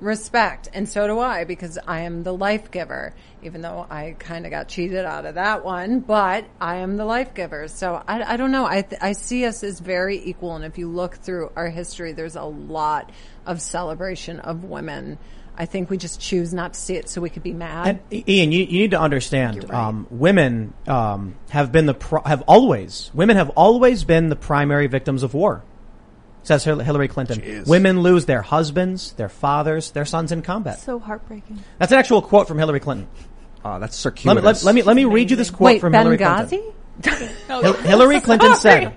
respect, and so do I because I am the life giver. Even though I kind of got cheated out of that one, but I am the life giver. So I, I don't know. I th- I see us as very equal, and if you look through our history, there's a lot of celebration of women. I think we just choose not to see it so we could be mad. And Ian, you, you need to understand, um, women um, have been the pro- have always women have always been the primary victims of war. Says Hillary Clinton. Women lose their husbands, their fathers, their sons in combat. So heartbreaking. That's an actual quote from Hillary Clinton. Uh, that's Let me, let, let me let me read you this quote Wait, from Hillary Clinton. Hillary Clinton said,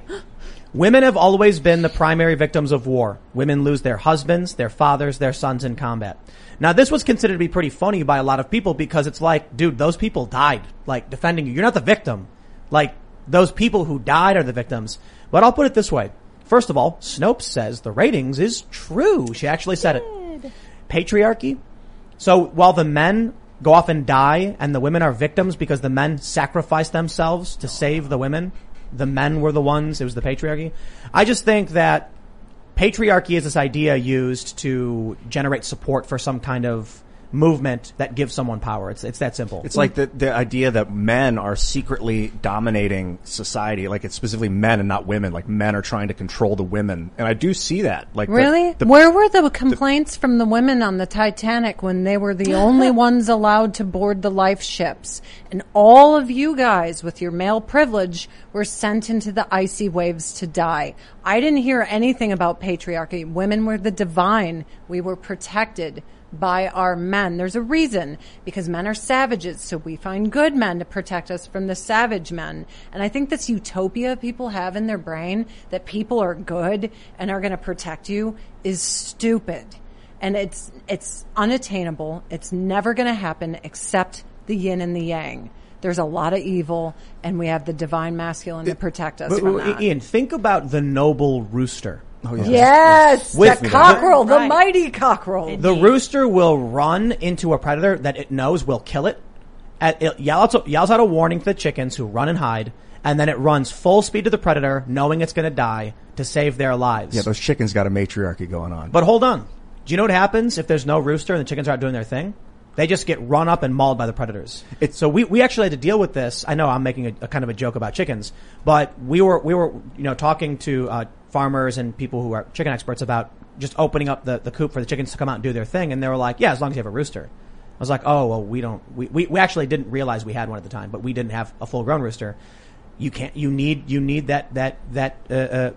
Women have always been the primary victims of war. Women lose their husbands, their fathers, their sons in combat. Now this was considered to be pretty funny by a lot of people because it's like, dude, those people died, like defending you. You're not the victim. Like, those people who died are the victims. But I'll put it this way. First of all, Snopes says the ratings is true. She actually said it. Patriarchy. So while the men go off and die and the women are victims because the men sacrifice themselves to save the women, the men were the ones, it was the patriarchy. I just think that patriarchy is this idea used to generate support for some kind of movement that gives someone power. It's, it's that simple. It's like the, the idea that men are secretly dominating society, like it's specifically men and not women. Like men are trying to control the women, and I do see that. Like Really? the- Where were the complaints from the women on the Titanic when they were the only ones allowed to board the life ships? And all of you guys with your male privilege were sent into the icy waves to die. I didn't hear anything about patriarchy. Women were the divine. We were protected by our men. There's a reason because men are savages, so we find good men to protect us from the savage men. And I think this utopia people have in their brain that people are good and are going to protect you is stupid. And it's it's unattainable. It's never going to happen except the yin and the yang. There's a lot of evil and we have the divine masculine to protect us But, from that. Ian, think about the noble rooster. Oh, yeah. Yes, With- the cockerel, the Right. mighty cockerel. The rooster will run into a predator that it knows will kill it. At, it yells, yells out a warning to the chickens who run and hide, and then it runs full speed to the predator, knowing it's going to die to save their lives. Yeah, those chickens got a matriarchy going on. but hold on. Do you know what happens if there's no rooster and the chickens are out doing their thing? They just get run up and mauled by the predators. It's- so we, we actually had to deal with this. I know I'm making a, a kind of a joke about chickens, but we were we were you know talking to uh, farmers and people who are chicken experts about just opening up the, the coop for the chickens to come out and do their thing, and they were like, yeah, as long as you have a rooster. I was like, oh well, we don't. We, we, we actually didn't realize we had one at the time, but we didn't have a full grown rooster. You can't. You need you need that that that uh, uh,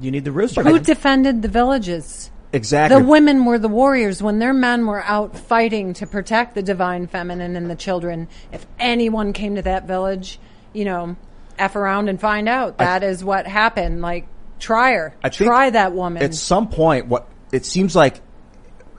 you need the rooster. Who defended the villages? exactly. The women were the warriors when their men were out fighting to protect the divine feminine and the children. If anyone came to that village, you know, F around and find out. That is what happened. Like, try her. I try that woman. At some point, what it seems like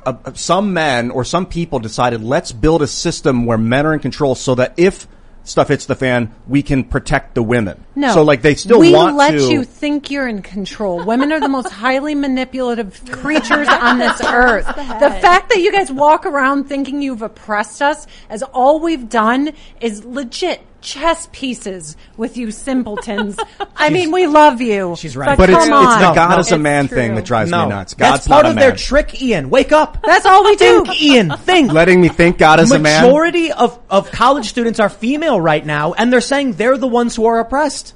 uh, some men or some people decided, let's build a system where men are in control, so that if stuff hits the fan, we can protect the women. no. So like they still we want let to. you think you're in control. Women are the most highly manipulative creatures on this earth. The fact that you guys walk around thinking you've oppressed us as all we've done is legit chess pieces with you simpletons. I mean, we love you. She's right. but But it's, come it's on. the God no. is a man true. thing that drives no, me nuts. God's that's part not of a their trick. Ian, wake up. That's all we do. Think, Ian. Think. Letting me think God is a man. Majority of, of college students are female right now, and they're saying they're the ones who are oppressed.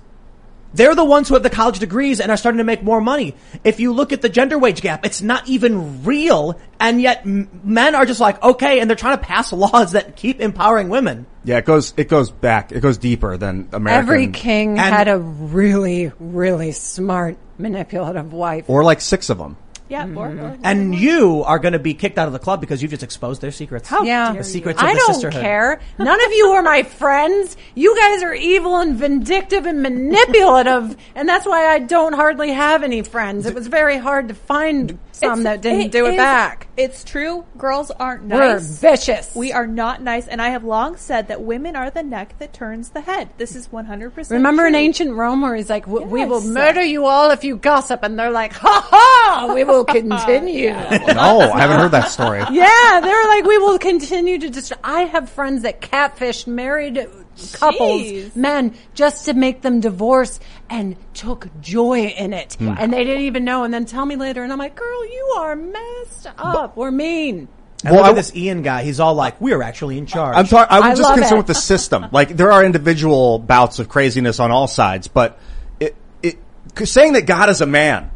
They're the ones who have the college degrees and are starting to make more money. If you look at the gender wage gap, it's not even real, and yet men are just like, okay, and they're trying to pass laws that keep empowering women. Yeah, it goes it goes back. It goes deeper than American. Every king And- had a really, really smart, manipulative wife. or like six of them. Yeah, mm-hmm. or, or- And you are going to be kicked out of the club because you just exposed their secrets. How yeah, The secrets of I the don't sisterhood. care. None of you are my friends. You guys are evil and vindictive and manipulative, and that's why I don't hardly have any friends. It was very hard to find some It's- that didn't do it is- back. It's true. Girls aren't nice. We're vicious. We are not nice, and I have long said that women are the neck that turns the head. This is one hundred percent. Remember in ancient Rome where he's like, "W- "We will murder you all if you gossip," and they're like, "Ha ha! We will continue." No, I haven't heard that story. Yeah, they're like, we will continue to just. I have friends that catfish married couples, Jeez. men, just to make them divorce and took joy in it. Hmm. And they didn't even know. And then tell me later, and I'm like, girl, you are messed up. We're mean. And Well, look I- this Ian guy. He's all like, we're actually in charge. I'm sorry. I'm I just concerned it. with the system. Like there are individual bouts of craziness on all sides, but it it 'cause saying that God is a man is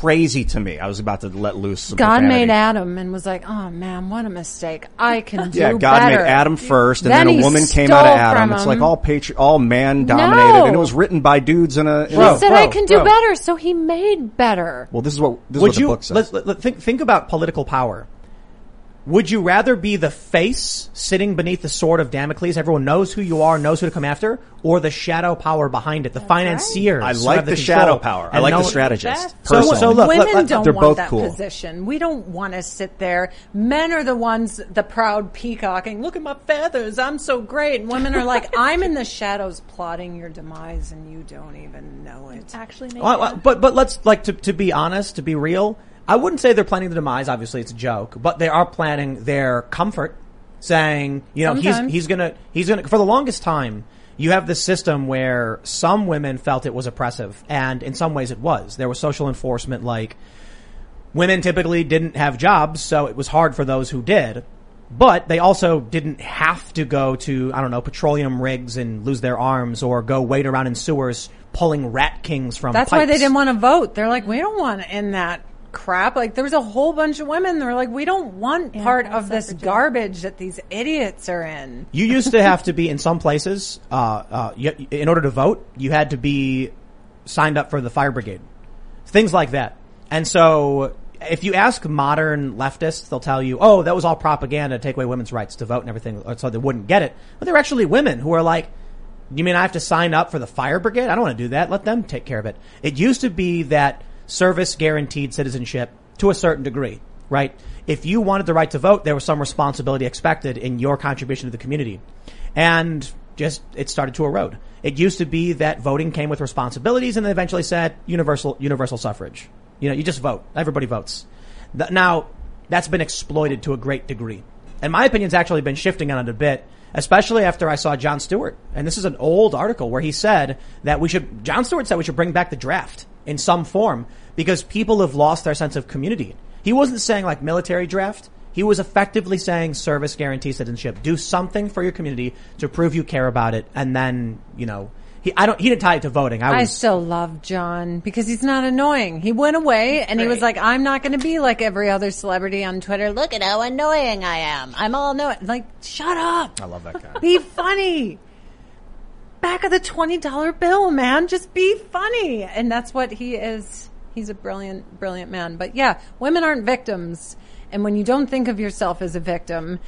crazy to me. I was about to let loose. Some God profanity. made Adam and was like, oh man, what a mistake. I can do better. Yeah, God better. made Adam first, and Then then, a woman came out of Adam. It's like all patri- all man dominated, No. and it was written by dudes in a. In Bro, a He said, bro, I can do bro. better, so he made better. well, this is what this is Would what the you book says. let, let- let- think think about political power? Would you rather be the face sitting beneath the sword of Damocles? Everyone knows who you are, knows who to come after, or the shadow power behind it, the financiers. I like have the, control. shadow power. I like no the strategist. That's- So- so look, Women let- let- don't they're want both that cool. position. We don't want to sit there. Men are the ones, the proud peacocking. Look at my feathers. I'm so great. And women are like, I'm in the shadows plotting your demise, and you don't even know it. It's actually, make Well, well, but but let's like to to be honest, to be real. I wouldn't say they're planning the demise. Obviously, it's a joke, but they are planning their comfort, saying, you know, Sometimes. he's he's gonna he's gonna for the longest time. You have this system where some women felt it was oppressive, and in some ways it was. There was social enforcement, like women typically didn't have jobs, so it was hard for those who did. But they also didn't have to go to, I don't know, petroleum rigs and lose their arms or go wait around in sewers pulling rat kings from That's why they didn't want to vote. They're like, we don't want to end that crap. Like, there was a whole bunch of women. They're like, we don't want part of this garbage that these idiots are in. You used to have to be in some places, uh, uh, you, in order to vote, you had to be signed up for the fire brigade. Things like that. And so, if you ask modern leftists, they'll tell you, oh, that was all propaganda to take away women's rights to vote and everything, so they wouldn't get it. But there are actually women who are like, you mean I have to sign up for the fire brigade? I don't want to do that. Let them take care of it. It used to be that service guaranteed citizenship to a certain degree, right? If you wanted the right to vote, there was some responsibility expected in your contribution to the community. And just, it started to erode. It used to be that voting came with responsibilities and they eventually said universal, universal suffrage. You know, you just vote. Everybody votes. Now, that's been exploited to a great degree. And my opinion's actually been shifting on it a bit, especially after I saw Jon Stewart. And this is an old article where he said that we should, Jon Stewart said we should bring back the draft in some form because people have lost their sense of community. He wasn't saying like military draft. He was effectively saying service guarantee citizenship. Do something for your community to prove you care about it. And then, you know, he, I don't, he didn't tie it to voting. I I still love Jon because he's not annoying. He went away and he was like, I'm not going to be like every other celebrity on Twitter. Look at how annoying I am. I'm all annoying. Like, shut up. I love that guy. Be funny. Back of the $20 bill, man. Just be funny. And that's what he is. He's a brilliant, brilliant man. But yeah, women aren't victims. And when you don't think of yourself as a victim,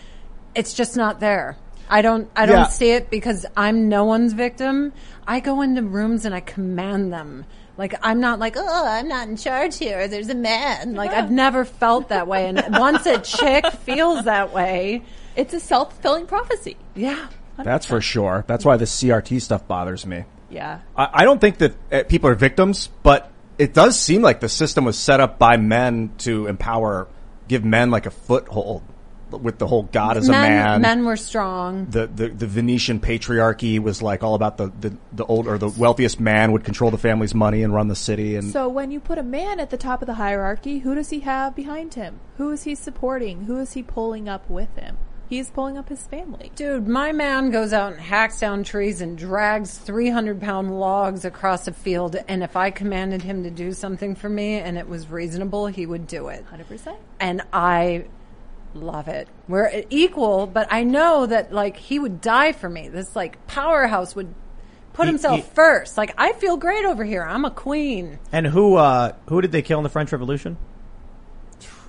it's just not there. I don't, I don't Yeah. see it because I'm no one's victim. I go into rooms and I command them. Like, I'm not like, oh, I'm not in charge here. There's a man. Like, I've never felt that way. And once a chick feels that way, It's a self fulfilling prophecy. yeah. That's for sure. That's why the CRT stuff bothers me. Yeah. I, I don't think that uh, people are victims, but it does seem like the system was set up by men to empower, give men like a foothold with the whole God as a man. men were strong. the, the, the Venetian patriarchy was like all about the, the, the old or the wealthiest man would control the family's money and run the city. And So when you put a man at the top of the hierarchy, who does he have behind him? Who is he supporting? Who is he pulling up with him? He's pulling up his family. Dude, my man goes out and hacks down trees and drags 300 pound logs across a field. And if I commanded him to do something for me and it was reasonable, he would do it. 100%. And I love it. We're equal, but I know that like he would die for me. This like powerhouse would put He- himself he- first. Like I feel great over here. I'm a queen. and who, uh, who did they kill in the French Revolution?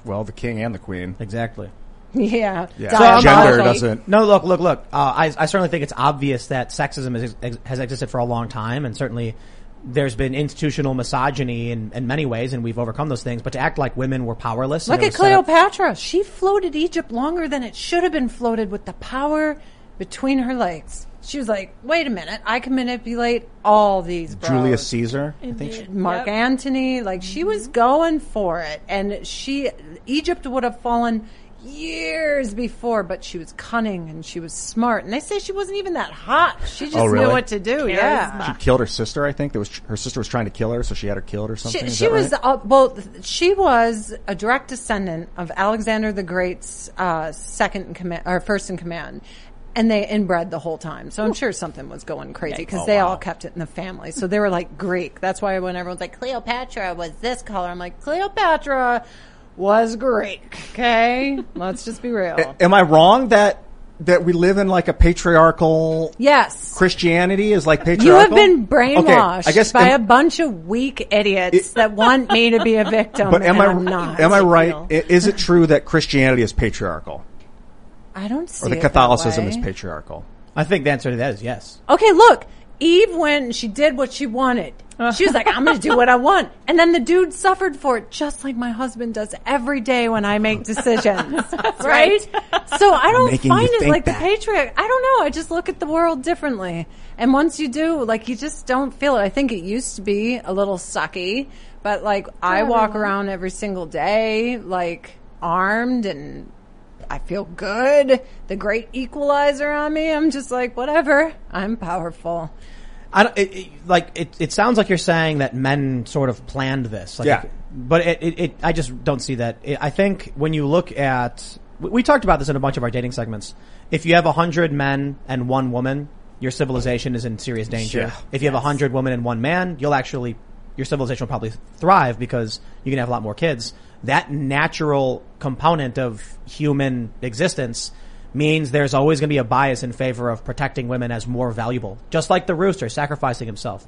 well, the king and the queen. Exactly. Yeah. Yeah, Diabolical. gender doesn't. No, look, look, look. Uh, I, I certainly think it's obvious that sexism is, ex- has existed for a long time, and certainly there's been institutional misogyny in, in many ways, and we've overcome those things. But to act like women were powerless. Look at was set up- Cleopatra. She floated Egypt longer than it should have been floated with the power between her legs. She was like, wait a minute, I can manipulate all these bros. Julius Caesar. I think she, Mark Yep. Antony, like she Mm-hmm. was going for it. And she, Egypt would have fallen years before, but she was cunning and she was smart. And they say she wasn't even that hot. She just Oh, really? knew what to do. Yeah. she killed her sister. I think there was her sister was trying to kill her, so she had her killed or something. She, Is she that was right? uh, well. She was a direct descendant of Alexander the Great's uh, second in command or first in command, and they inbred the whole time. So I'm sure something was going crazy because Oh, they wow. all kept it in the family. So they were like Greek. That's why when everyone's like Cleopatra was this color, I'm like Cleopatra was Greek. Okay, let's just be real. Am I wrong that that we live in like a patriarchal Yes. Christianity is like patriarchal? You have been brainwashed Okay, I guess by am- a bunch of weak idiots that want me to be a victim. But am and I I'm not. am I right? Is it true that Christianity is patriarchal I don't see or the it that Catholicism way. is patriarchal? I think the answer to that is yes. Okay, look. Eve went, she did what she wanted. She was like, I'm going to do what I want. And then the dude suffered for it, just like my husband does every day when I make decisions. right? So I don't Making you find it think like back. the patriarch. I don't know. I just look at the world differently. And once you do, like, you just don't feel it. I think it used to be a little sucky, but like, I walk around every single day, like, armed and I feel good. The great equalizer on me. I'm just like, whatever. I'm powerful. I don't, it, it, like it, it sounds like you're saying that men sort of planned this. Like, Yeah. But it, it, it, I just don't see that. It, I think when you look at, we, we talked about this in a bunch of our dating segments. If you have a hundred men and one woman, your civilization is in serious danger. Yeah. If you have a hundred women and one man, you'll actually, your civilization will probably thrive because you can have a lot more kids. That natural component of human existence means there's always going to be a bias in favor of protecting women as more valuable. Just like the rooster sacrificing himself.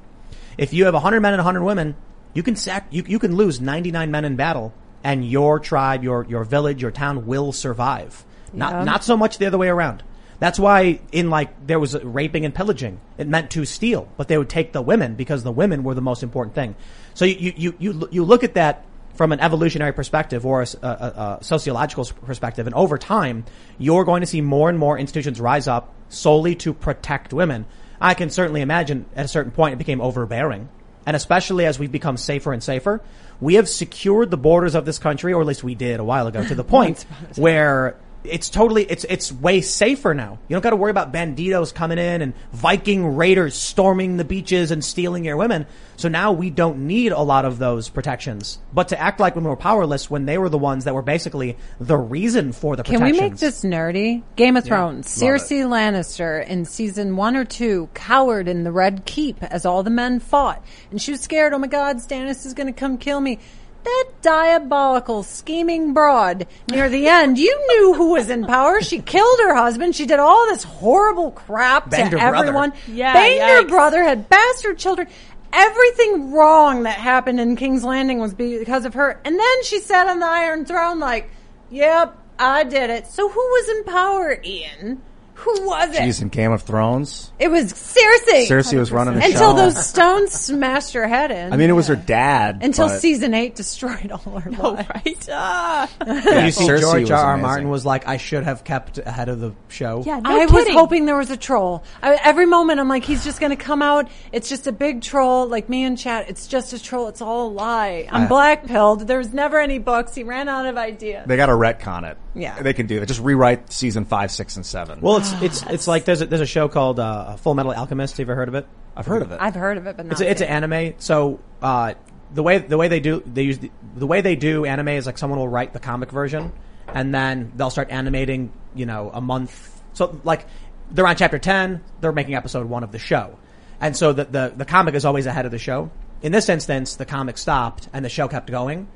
If you have 100 men and 100 women, you can sac- you, you can lose 99 men in battle and your tribe, your, your village, your town will survive. Not, Yeah. not so much the other way around. That's why in like, there was raping and pillaging. It meant to steal, but they would take the women because the women were the most important thing. So you, you, you, you, you look at that from an evolutionary perspective or a sociological perspective, and over time, you're going to see more and more institutions rise up solely to protect women. I can certainly imagine at a certain point it became overbearing. And especially as we've become safer and safer, we have secured the borders of this country, or at least we did a while ago, to the point where it's totally, it's, it's way safer now. You don't got to worry about banditos coming in and Viking raiders storming the beaches and stealing your women. So now we don't need a lot of those protections. But to act like when we were powerless, when they were the ones that were basically the reason for the Can protections. we make this nerdy? Game of Thrones. Cersei Lannister in season one or two cowered in the Red Keep as all the men fought. And she was scared, oh my god, Stannis is gonna come kill me. That diabolical, scheming broad near the end, you knew who was in power. She killed her husband. She did all this horrible crap Banged to her brother. everyone. Yeah, Banged her yikes. brother, had bastard children. Everything wrong that happened in King's Landing was because of her. And then she sat on the Iron Throne like, yep, I did it. So who was in power, Ian? Who was it? Jeez, in Game of Thrones, It was Cersei. Cersei was running the Until show. those stones smashed her head in. I mean, it was her dad. until but- season eight destroyed all her Oh, life. right. Ah. Did you see Cersei George was R. R. amazing. Martin was like, I should have kept ahead of the show. Yeah, no I was kidding. hoping there was a troll. I, every moment I'm like, he's just going to come out. It's just a big troll, like me and chat. It's just a troll. It's all a lie. I'm Uh, black pilled. There was never any books. He ran out of ideas. They got to retcon it. Yeah. they can do that. Just rewrite season five, six, and seven. Well, it's it's it's like there's a, there's a show called uh, Fullmetal Alchemist. Have you ever heard of it? I've heard of it. I've heard of it, but not It's a, it's an anime. So uh, the way the way they do they use the, the way they do anime is like someone will write the comic version, and then they'll start animating. You know, a month. So like they're on chapter ten. They're making episode one of the show, and so the the the comic is always ahead of the show. In this instance, the comic stopped and the show kept going.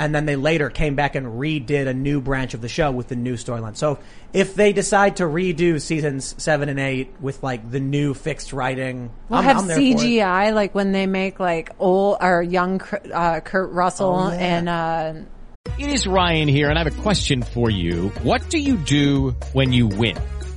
And then they later came back and redid a new branch of the show with the new storyline. So if they decide to redo seasons seven and eight with like the new fixed writing, We'll I'm, have I'm there for it. CGI, like when they make like old or young Kurt- uh, Kurt Russell Oh, yeah. and uh, It is Ryan here, and I have a question for you. What do you do when you win?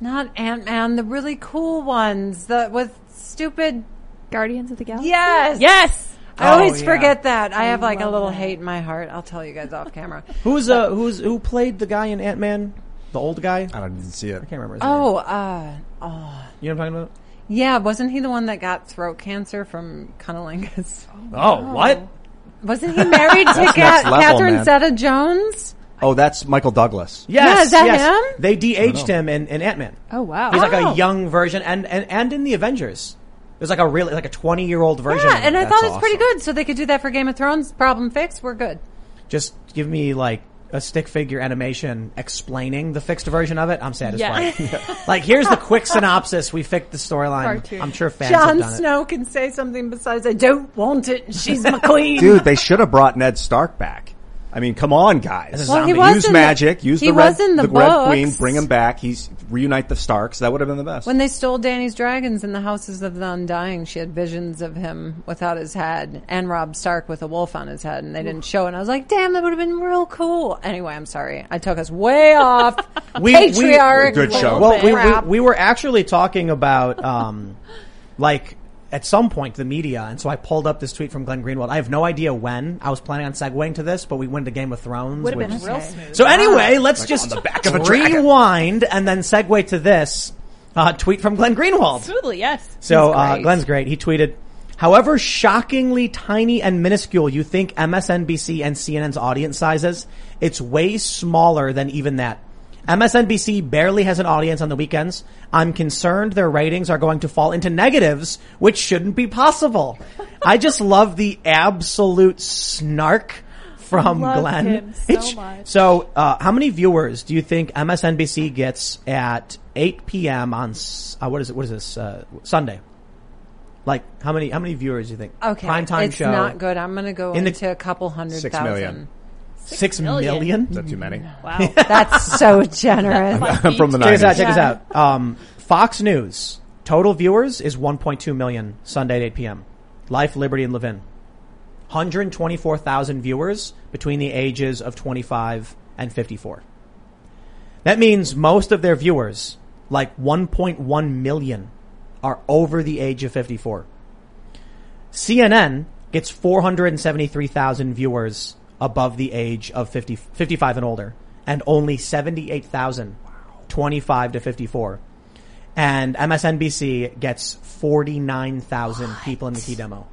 Not Ant Man, the really cool ones, the with stupid. Guardians of the Galaxy. Yes, Yes. I Oh, always yeah. forget that. I have like a love little that. hate in my heart. I'll tell you guys off camera. Who's uh who's who played the guy in Ant Man? The old guy? I I didn't see it. I can't remember. His Oh, name. uh, oh, you know what I'm talking about? yeah, wasn't he the one that got throat cancer from cunnilingus? about? Oh, what? Wasn't he married to next level, Catherine man. Zeta-Jones? Oh, that's Michael Douglas. Yes, Yeah, is that yes. him? They de-aged him in, in Ant Man. Oh wow. He's like Oh. a young version, and, and and in the Avengers, there's like a really like a 20 year old version. Yeah, of and. I That's thought it was pretty good. So they could do that for Game of Thrones. Problem fixed. We're good. just give me like a stick figure animation explaining the fixed version of it. I'm satisfied. like here's the quick synopsis. We fixed the storyline. Cartoon. I'm sure fans have Jon done it. Snow can say something besides "I don't want it." She's my queen. Dude, they should have brought Ned Stark back. I mean, come on, guys. Well, he use was in the- magic. use he the red, was in the Red books. Queen. Bring him back. He's reunite the Starks. That would have been the best. When they stole Dany's dragons in the Houses of the Undying, she had visions of him without his head and Robb Stark with a wolf on his head, and they didn't show it. And I was like, damn, that would have been real cool. Anyway, I'm sorry. I took us way off. We- we- Patriarch. Good show. Well, we, we, we were actually talking about, um, like, at some point, the media, and so I pulled up this tweet from Glenn Greenwald. I have no idea when. I was planning on segueing to this, but we went to Game of Thrones. Would have which been is- real smooth. So anyway, let's just on the back of a dragon. rewind and then segue to this uh, tweet from Glenn Greenwald. Smoothly, yes. So He's uh, great. Glenn's great. He tweeted, "However shockingly tiny and minuscule you think MSNBC and CNN's audience sizes, it's way smaller than even that." MSNBC barely has an audience on the weekends. I'm concerned their ratings are going to fall into negatives, which shouldn't be possible. I just love the absolute snark from love Glenn. him so much. so, uh, how many viewers do you think MSNBC gets at 8 p.m. on uh, what is it? What is this uh, Sunday? Like how many? How many viewers do you think? Okay, prime time it's show. not good. I'm going to go In the- into a couple hundred Six thousand. million. Six million. million. Is that too many? Wow. That's so generous. I'm from the Check this out. 90s. Check this Yeah. out. Um, Fox News total viewers is 1.2 million Sunday at 8 p.m. Life, Liberty, and Levin. 124,000 viewers between the ages of 25 and 54. That means most of their viewers, like 1.1 million, are over the age of 54. CNN gets 473,000 viewers above the age of 50, 55 and older, and only 78,000 25 to 54. And MSNBC gets 49,000 people in the key demo.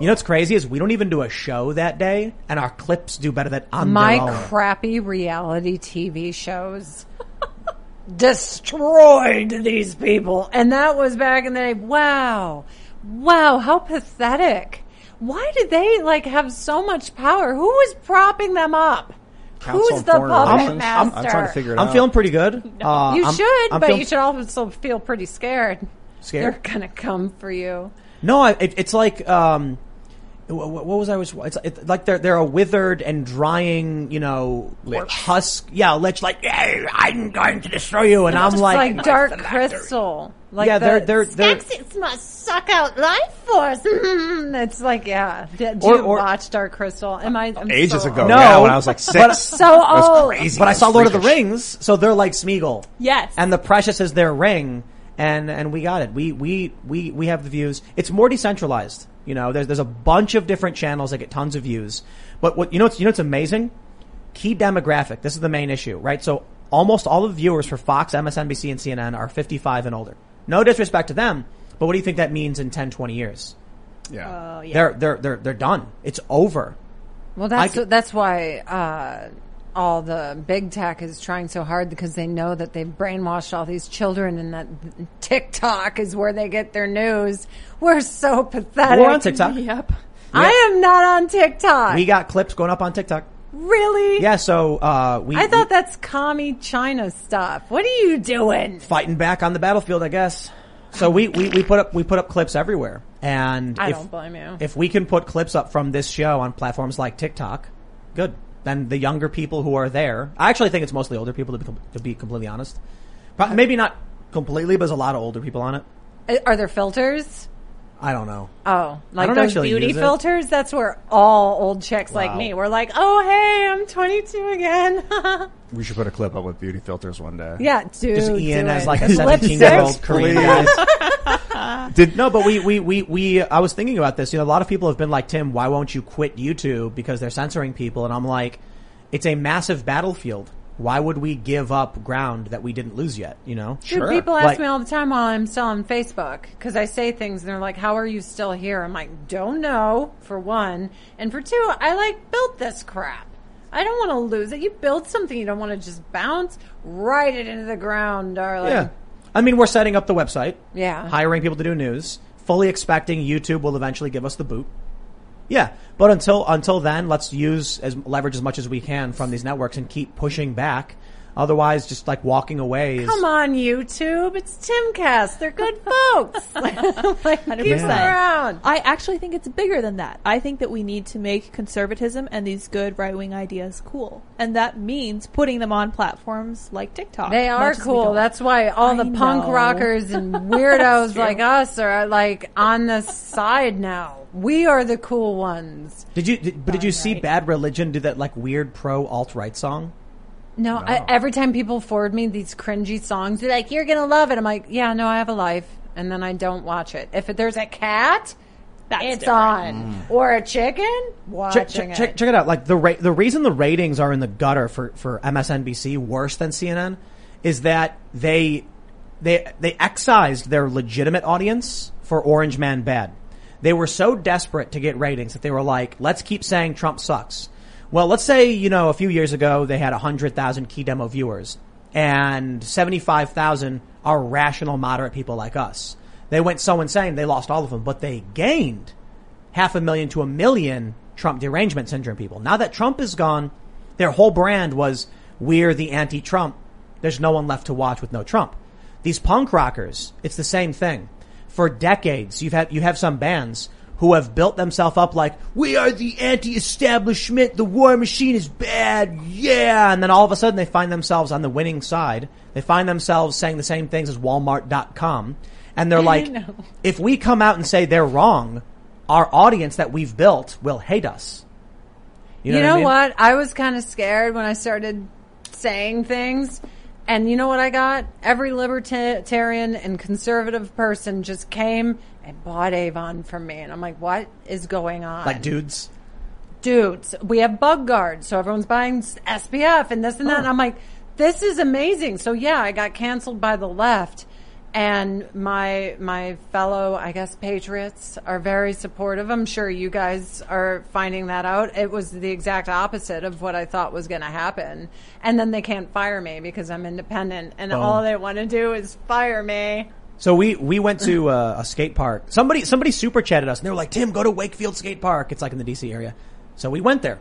You know what's crazy is we don't even do a show that day, and our clips do better than on My their own. crappy reality TV shows destroyed these people. And that was back in the day. Wow. Wow. How pathetic. Why did they like have so much power? Who was propping them up? Council Who's the Foreign puppet Relations? master? I'm trying to figure it I'm out. feeling pretty good. Uh, You I'm- should, I'm but feeling- you should also feel pretty scared. Scared? They're gonna come for you. No, I, it, it's like um, what, what was I was? It's, it's like they're they're a withered and drying, you know, husk. Yeah, lich. Like, hey, I'm going to destroy you, and I'm It's like, like, Dark Crystal. Like Yeah, they're- the they're- they're- Skeksis must suck out life force. it's like, yeah. Do Or- you or- watch Dark Crystal? Am I I'm Ages so ago. old. No. Yeah, when I was like six. But- So old. crazy. But I saw That's Lord of the. Rings, so they're like Smeagol. Yes. And the precious is their ring, and and we got it. We we we we have the views. It's more decentralized. You know, there's there's a bunch of different channels that get tons of views. But what you know, it's you know, what's amazing. Key demographic. This is the main issue, right? So almost all of the viewers for Fox, MSNBC, and CNN are 55 and older. No disrespect to them, but what do you think that means in 10, 20 years? yeah. Oh, yeah. They're they're they're they're done. It's over. Well, that's I c- that's why uh, all the big tech is trying so hard because they know that they've brainwashed all these children, and that TikTok is where they get their news. We're so pathetic. We're on TikTok. Yep. I am not on TikTok. We got clips going up on TikTok. really? Yeah, so uh, we I thought we- that's commie China stuff. What are you doing? fighting back on the battlefield, I guess. So we, we, we put up we put up clips everywhere, and I if, don't blame you. If we can put clips up from this show on platforms like TikTok, good. Then the younger people who are there, I actually think it's mostly older people to be, to be completely honest. Pro- Maybe not completely, but there's a lot of older people on it. Are there filters? I don't know. Oh, like those beauty use it. filters? That's where all old chicks like me were like, oh, hey, I'm 22 again. We should put a clip up with beauty filters one day. yeah, dude. Just Ian do as it. like a 17 year old Korean guy. Did no, but we, we, we, we, I was thinking about this. You know, a lot of people have been like, Tim, why won't you quit YouTube because they're censoring people? And I'm like, it's a massive battlefield. Why would we give up ground that we didn't lose yet? You know? Dude, people ask Like- me all the time while I'm still on Facebook because I say things and they're like, "How are you still here?" I'm like, "Don't know." For one, and for two, I like built this crap. I don't want to lose it. You build something, you don't want to just bounce right it into the ground, darling. Yeah. I mean, we're setting up the website. Yeah. Hiring people to do news. Fully expecting YouTube will eventually give us the boot. Yeah. But until, until then, let's use as leverage as much as we can from these networks and keep pushing back. Otherwise, just like walking away is. Come on, YouTube. It's Timcast. They're good folks. like, keep them around. I actually think it's bigger than that. I think that we need to make conservatism and these good right wing ideas cool. And that means putting them on platforms like TikTok. They are much as we cool. That's why all the I punk know. rockers and weirdos like us are like on the side now. We are the cool ones. Did you, did, but did you see Bad Religion do that like weird pro alt right song? No, I, every time people forward me these cringy songs, they're like, "You're gonna love it." I'm like, "Yeah, no, I have a life," and then I don't watch it. If there's a cat, That's it's different. on, mm. or a chicken, watching check, check, it. check, check it out. Like the ra- the reason the ratings are in the gutter for, for MSNBC worse than CNN is that they they they excised their legitimate audience for Orange Man Bad. They were so desperate to get ratings that they were like, let's keep saying Trump sucks. Well, let's say you know a few years ago they had hundred thousand key demo viewers and seventy five thousand are rational, moderate people like us. They went so insane they lost all of them, but they gained half a million to a million Trump derangement syndrome people. Now that Trump is gone, their whole brand was we're the anti-Trump. There's no one left to watch with no Trump. These punk rockers, it's the same thing. For decades, you've had you have some bands who have built themselves up like we are the anti-establishment. The war machine is bad, yeah. And then all of a sudden, they find themselves on the winning side. They find themselves saying the same things as Walmart.com, and they're like, if we come out and say they're wrong, our audience that we've built will hate us. You know, know, what? I mean? what? I was kind of scared when I started saying things. And you know what I got? Every libertarian and conservative person just came and bought Avon from me. And I'm like, what is going on? Like dudes. dudes, we have bug guards, so everyone's buying SPF and this and that. And I'm like, this is amazing. So yeah, I got canceled by the left, and my my fellow, I guess, patriots are very supportive. I'm sure you guys are finding that out. It was the exact opposite of what I thought was going to happen, and then they can't fire me because I'm independent, and all they want to do is fire me. So we we went to uh, a skate park. Somebody somebody super chatted us and they were like, "Tim, go to Wakefield Skate Park. It's like in the DC area." So we went there.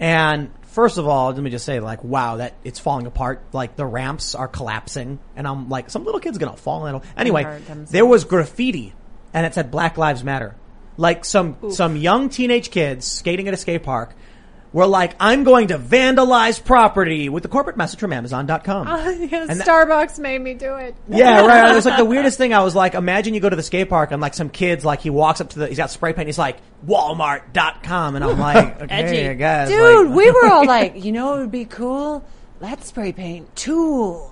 And first of all, let me just say like, wow, that it's falling apart. Like the ramps are collapsing and I'm like some little kid's to fall in. Anyway, there was graffiti and it said Black Lives Matter. Like some some young teenage kids skating at a skate park were like, "I'm going to vandalize property" with the corporate message from amazon.com. Yeah, And that- Starbucks made me do it. Yeah, right. It was like the weirdest thing. I was like, imagine you go to the skate park and like some kids, like he walks up to the, he's got spray paint. He's like Walmart.com, and I'm like, okay, Edgy. I guess, Dude, like- we were all like, you know it would be cool? Let's spray paint Tool.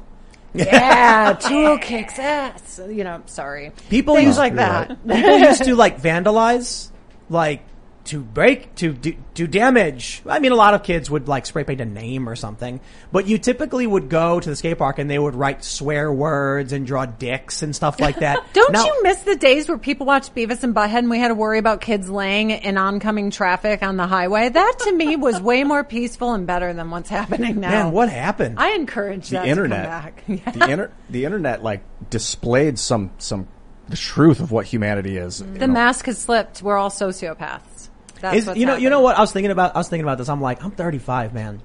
Yeah, Tool kicks ass. You know, sorry. people Things use like that. people used to like vandalize, like to break, to do, do damage. I mean, a lot of kids would like spray paint a name or something, but you typically would go to the skate park and they would write swear words and draw dicks and stuff like that. Don't Now- you miss the days where people watched Beavis and Butthead and we had to worry about kids laying in oncoming traffic on the highway? That to me was way more peaceful and better than what's happening now. Man, what happened? I encourage the that internet, to come back. the inter, the internet like displayed some some the truth of what humanity is. The know. mask has slipped. We're all sociopaths. That's Is, you know, you know what? I was thinking about. I was thinking about this. I'm like, I'm 35, man.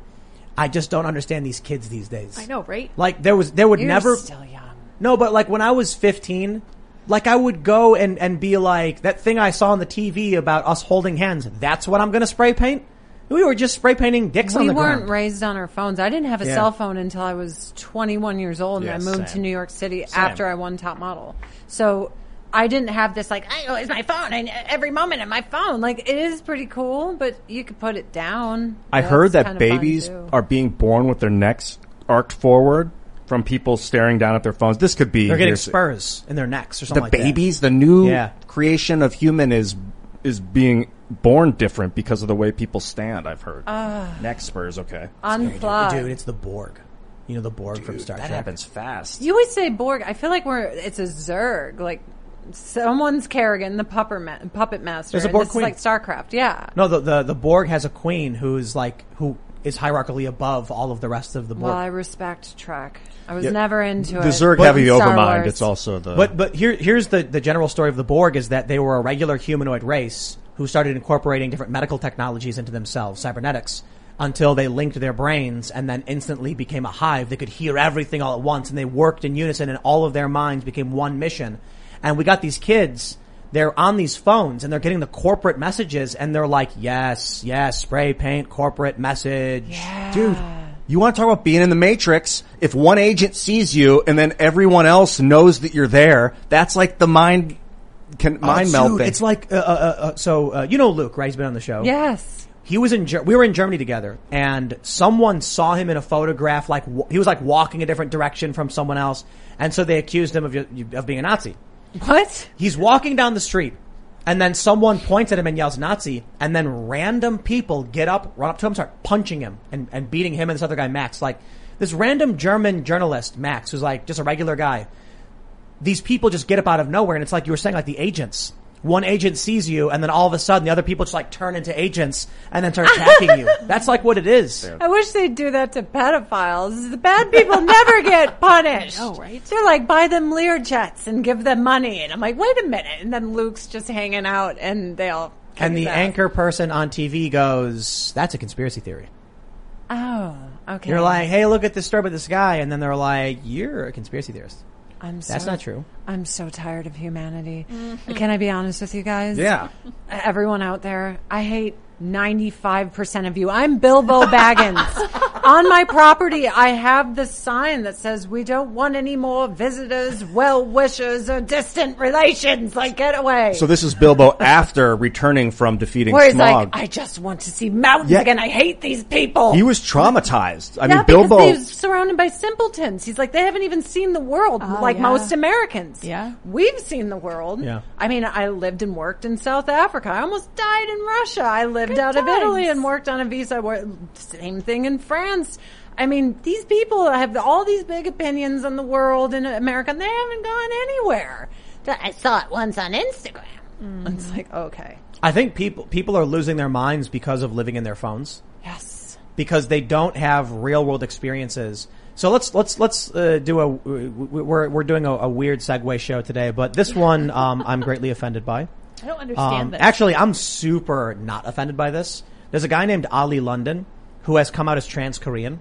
I just don't understand these kids these days. I know, right? Like there was, there would You're never. still young. No, but like when I was 15, like I would go and and be like that thing I saw on the TV about us holding hands. That's what I'm going to spray paint. We were just spray painting dicks on We weren't raised on our phones. I didn't have a Yeah. cell phone until I was 21 years old, and I moved same. to New York City after I won Top Model. So I didn't have this like, I always my phone, and every moment in my phone. Like it is pretty cool, but you could put it down. I That's heard that kinda fun, babies too. are being born with their necks arced forward from people staring down at their phones. This could be They're getting here's- spurs in their necks or The something like that. babies, the new Yeah. creation of human is is being born different because of the way people stand. I've heard ah. neck spurs. Okay, unplug. Dude, it's the Borg. You know the Borg from Star Trek. that Trek. happens fast. You always say Borg. I feel like we're it's a Zerg. Like someone's Kerrigan, the puppet ma- puppet master. There's a Borg this queen. is like StarCraft. Yeah. No, the, the the Borg has a queen who's like who is hierarchically above all of the rest of the board. Well, I respect Trek. I was Yeah. never into The it. Zerg But have the in Star overmind. Wars. It's also the. But but here here's the the general story of the Borg is that they were a regular humanoid race who started incorporating different medical technologies into themselves, cybernetics, until they linked their brains and then instantly became a hive. They could hear everything all at once and they worked in unison and all of their minds became one mission. And we got these kids. They're on these phones and they're getting the corporate messages and they're like, yes, yes, spray paint, corporate message. dude, you want to talk about being in the matrix? If one agent sees you and then everyone else knows that you're there, that's like the mind can mind Oh, melt dude, thing. It's like, uh, uh, uh, so, uh, you know Luke, right? He's been on the show. Yes. he was in we were in Germany together and someone saw him in a photograph like he was like walking a different direction from someone else and so they accused him of of being a Nazi. What? He's walking down the street and then someone points at him and yells Nazi and then random people get up, run up to him, start punching him and, and beating him and this other guy Max like this random German journalist Max who's like just a regular guy. These people just get up out of nowhere and it's like you were saying like the agents. One agent sees you and then all of a sudden the other people just like turn into agents and then start attacking you. That's like what it is. I wish they'd do that to pedophiles. The bad people never get punished. Oh, right? They're like, buy them Lear jets and give them money. And I'm like, wait a minute. And then Luke's just hanging out and they'll. kick And the his anchor person on TV goes, that's a conspiracy theory. Oh, okay. You're like, hey, look at this story about this guy. And then they're like, you're a conspiracy theorist. I'm so, That's not true. I'm so tired of humanity. Mm-hmm. Can I be honest with you guys? yeah. Everyone out there, I hate 95% of you. I'm Bilbo Baggins. On my property, I have the sign that says, we don't want any more visitors, well wishers, or distant relations. Like, get away. So this is Bilbo after returning from defeating Where he's Smaug. like, I just want to see mountains Yeah. again. I hate these people. he was traumatized. I yeah, mean, because Bilbo. he's surrounded by simpletons. He's like, they haven't even seen the world like yeah. most Americans. Yeah. We've seen the world. Yeah. I mean, I lived and worked in South Africa. I almost died in Russia. I lived Good out of. Italy and worked on a visa. Same thing in France. I mean, these people have all these big opinions on the world in America, and they haven't gone anywhere. I saw it once on Instagram. Mm-hmm. It's like, okay. I think people, people are losing their minds because of living in their phones. Yes. Because they don't have real world experiences. So let's, let's, let's, uh, do a, we're, we're doing a, a weird segue show today, but this one, um, I'm greatly offended by. I don't understand Um, this. actually, I'm super not offended by this. There's a guy named Ali London who has come out as trans Korean,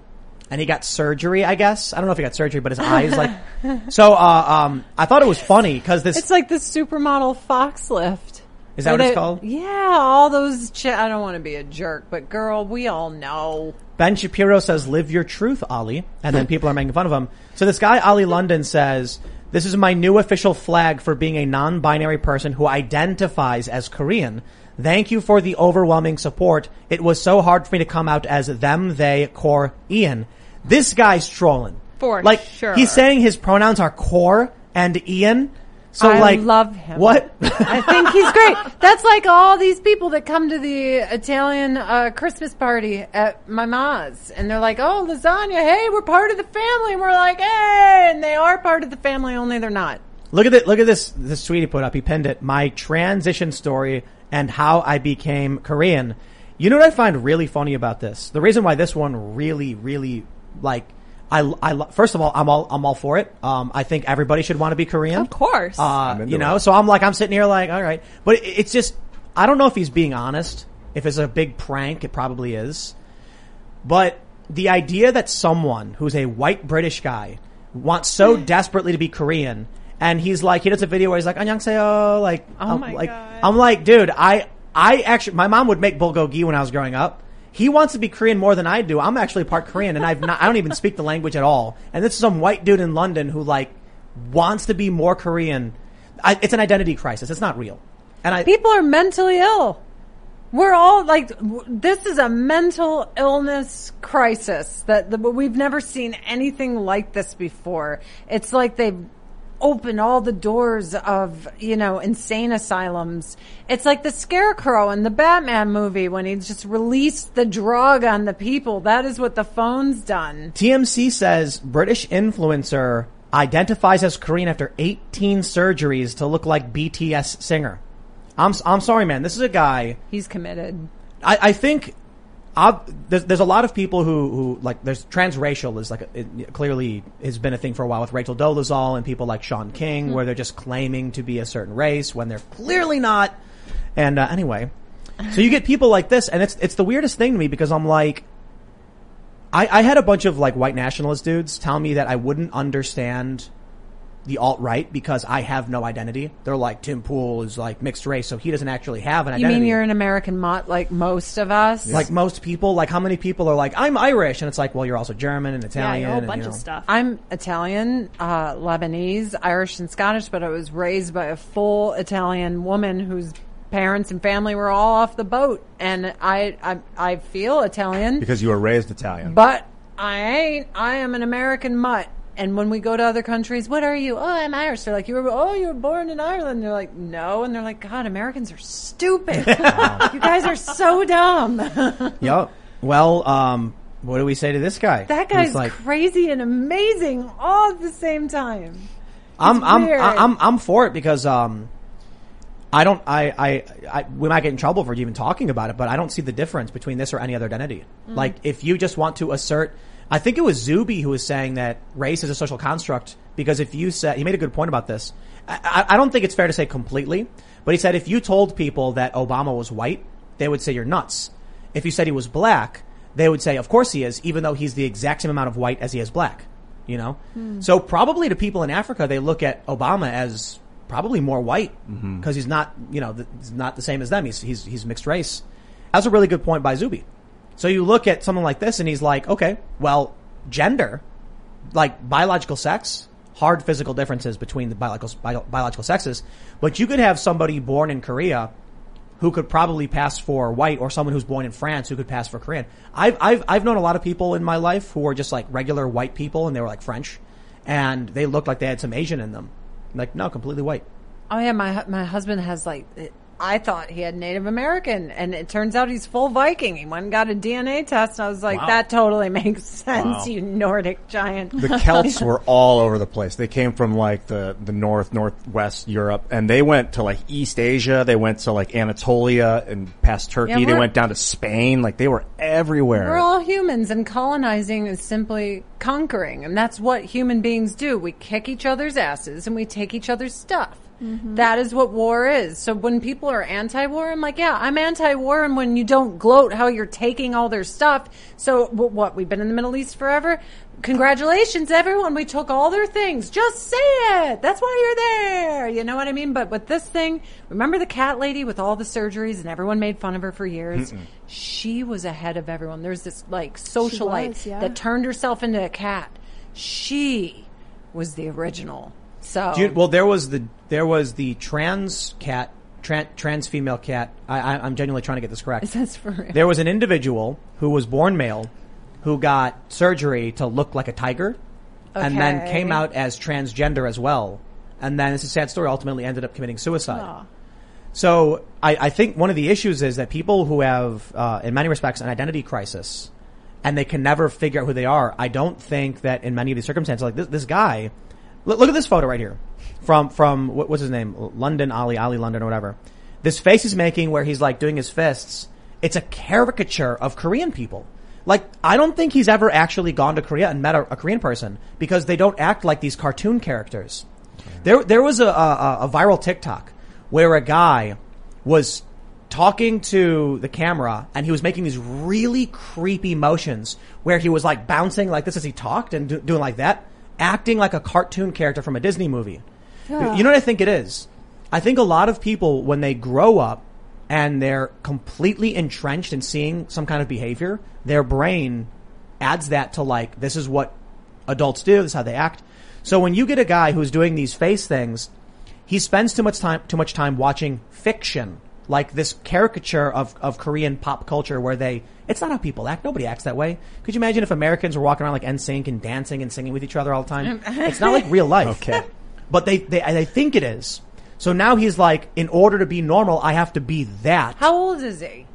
and he got surgery. I guess I don't know if he got surgery, but his eyes like. So, uh, um, I thought it was funny because this It's like the supermodel fox lift. Is that what it's called. Yeah, all those. Ch- I don't want to be a jerk, but girl, we all know. Ben Shapiro says, "Live your truth, Ali," and then people are making fun of him. So this guy Ali London says, "This is my new official flag for being a non-binary person who identifies as Korean." Thank you for the overwhelming support. It was so hard for me to come out as them, they, core, Ian. This guy's trolling. For like, sure. He's saying his pronouns are core and Ian. So I like, love him. What? I think he's great. That's like all these people that come to the Italian uh, Christmas party at my ma's, and they're like, "Oh, lasagna! Hey, we're part of the family." And we're like, "Hey!" And they are part of the family, only they're not. Look at this! Look at this. This tweet he put up. He pinned it. My transition story and how I became Korean. You know what I find really funny about this? The reason why this one really, really like, I, I, lo- first of all, I'm all, I'm all for it. Um, I think everybody should want to be Korean. Of course. Uh, into you know, it. so I'm like, I'm sitting here like, all right, but it, it's just, I don't know if he's being honest. If it's a big prank, it probably is. But the idea that someone who's a white British guy wants so desperately to be Korean, and he's like, he does a video where he's like, "안녕하세요," like, Oh I'm my like, God. I'm like, dude, I, I actually, my mom would make bulgogi when I was growing up. He wants to be Korean more than I do. I'm actually part Korean, and I've not, I don't even speak the language at all. And this is some white dude in London who like wants to be more Korean. I, it's an identity crisis. It's not real. And I, People are mentally ill. We're all like, this is a mental illness crisis that the, we've never seen anything like this before. It's like they've opened all the doors of, you know, insane asylums. It's like the scarecrow in the Batman movie when he just released the drug on the people. That is what the phone's done. TMC says British influencer identifies as Korean after 18 surgeries to look like BTS singer. I'm, I'm sorry, man. This is a guy. He's committed. I, I think there's, there's a lot of people who, who like there's transracial is like a, it clearly has been a thing for a while with Rachel Dolezal and people like Shaun King where they're just claiming to be a certain race when they're clearly not. And uh, anyway, so you get people like this, and it's it's the weirdest thing to me because I'm like, I, I had a bunch of like white nationalist dudes tell me that I wouldn't understand the alt right because I have no identity. They're like Tim Pool is like mixed race, so he doesn't actually have an identity. You mean you're an American mutt like most of us? like most people, like how many people are like, I'm Irish, and it's like, well, you're also German and Yeah, Italian. a whole and, bunch you of stuff. I'm Italian, uh, Lebanese, Irish, and Scottish, but I was raised by a full Italian woman whose parents and family were all off the boat, and I I, I feel Italian, Because you were raised Italian. but I ain't. I am an American mutt. And when we go to other countries, what are you? Oh, I'm Irish. They're like, you were, oh, you were born in Ireland. They're like, no. And they're like, God, Americans are stupid. you guys are so dumb. Yep. Well, um, what do we say to this guy? that guy's like, crazy and amazing all at the same time. I'm, I'm, weird. I'm, I'm for it because, um, I don't, I, I, I, we might get in trouble for even talking about it, but I don't see the difference between this or any other identity. Mm. Like, if you just want to assert, I think it was Zuby who was saying that race is a social construct because if you said, he made a good point about this. I, I, I don't think it's fair to say completely, but he said if you told people that Obama was white, they would say you're nuts. If you said he was black, they would say, of course he is, even though he's the exact same amount of white as he is black. You know? Hmm. So probably to people in Africa, they look at Obama as probably more white mm-hmm. because he's not, you know, th- he's not the same as them. He's, he's, he's mixed race. That's a really good point by Zuby. So you look at something like this and he's like, okay, well, gender, like biological sex, hard physical differences between the biological, bio, biological sexes, but you could have somebody born in Korea who could probably pass for white or someone who's born in France who could pass for Korean. I've, I've, I've known a lot of people in my life who were just like regular white people and they were like French and they looked like they had some Asian in them. Like, no, completely white. Oh yeah, my my husband has like I thought he had Native American, and it turns out he's full Viking. He went and got a DNA test. And I was like, Wow. that totally makes sense. Wow. You Nordic giant. the Celts were all over the place. They came from like the, the north, northwest Europe, and they went to like East Asia. They went to like Anatolia and past Turkey. Yeah, they went down to Spain. Like they were everywhere. We're all humans, and colonizing is simply conquering, and that's what human beings do. We kick each other's asses and we take each other's stuff. Mm-hmm. That is what war is. So when people are anti-war, I'm like, yeah, I'm anti-war. And when you don't gloat how you're taking all their stuff, so wh- what? We've been in the Middle East forever. Congratulations, everyone. We took all their things. Just say it. That's why you're there. You know what I mean? But with this thing, remember the cat lady with all the surgeries and everyone made fun of her for years? She was ahead of everyone. There's this like socialite was, yeah. that turned herself into a cat. She was the original. So you- well, there was the there was the trans cat, tran, trans female cat. I, I, I'm genuinely trying to get this correct. that's for real. There was an individual who was born male, who got surgery to look like a tiger, and then came out as transgender as well. And then it's a sad story. Ultimately, ended up committing suicide. Aw. So I, I think one of the issues is that people who have, uh, in many respects, an identity crisis, and they can never figure out who they are. I don't think that in many of these circumstances, like this, this guy, look, look at this photo right here from from what, what's his name, London Ali Ali London or whatever. This face he's making where he's like doing his fists. It's a caricature of Korean people. Like I don't think he's ever actually gone to Korea and met a, a Korean person because they don't act like these cartoon characters. There, there was a, a, a viral TikTok where a guy was talking to the camera and he was making these really creepy motions where he was like bouncing like this as he talked and do, doing like that, acting like a cartoon character from a Disney movie. You know what I think it is? I think a lot of people, when they grow up and they're completely entrenched in seeing some kind of behavior, their brain adds that to like, this is what adults do, this is how they act. So when you get a guy who's doing these face things, he spends too much time, too much time watching fiction, like this caricature of, of Korean pop culture where they, it's not how people act. Nobody acts that way. Could you imagine if Americans were walking around like NSYNC and dancing and singing with each other all the time? it's not like real life. Okay. But they, they, they think it is. So now he's like, in order to be normal, I have to be that. How old is he?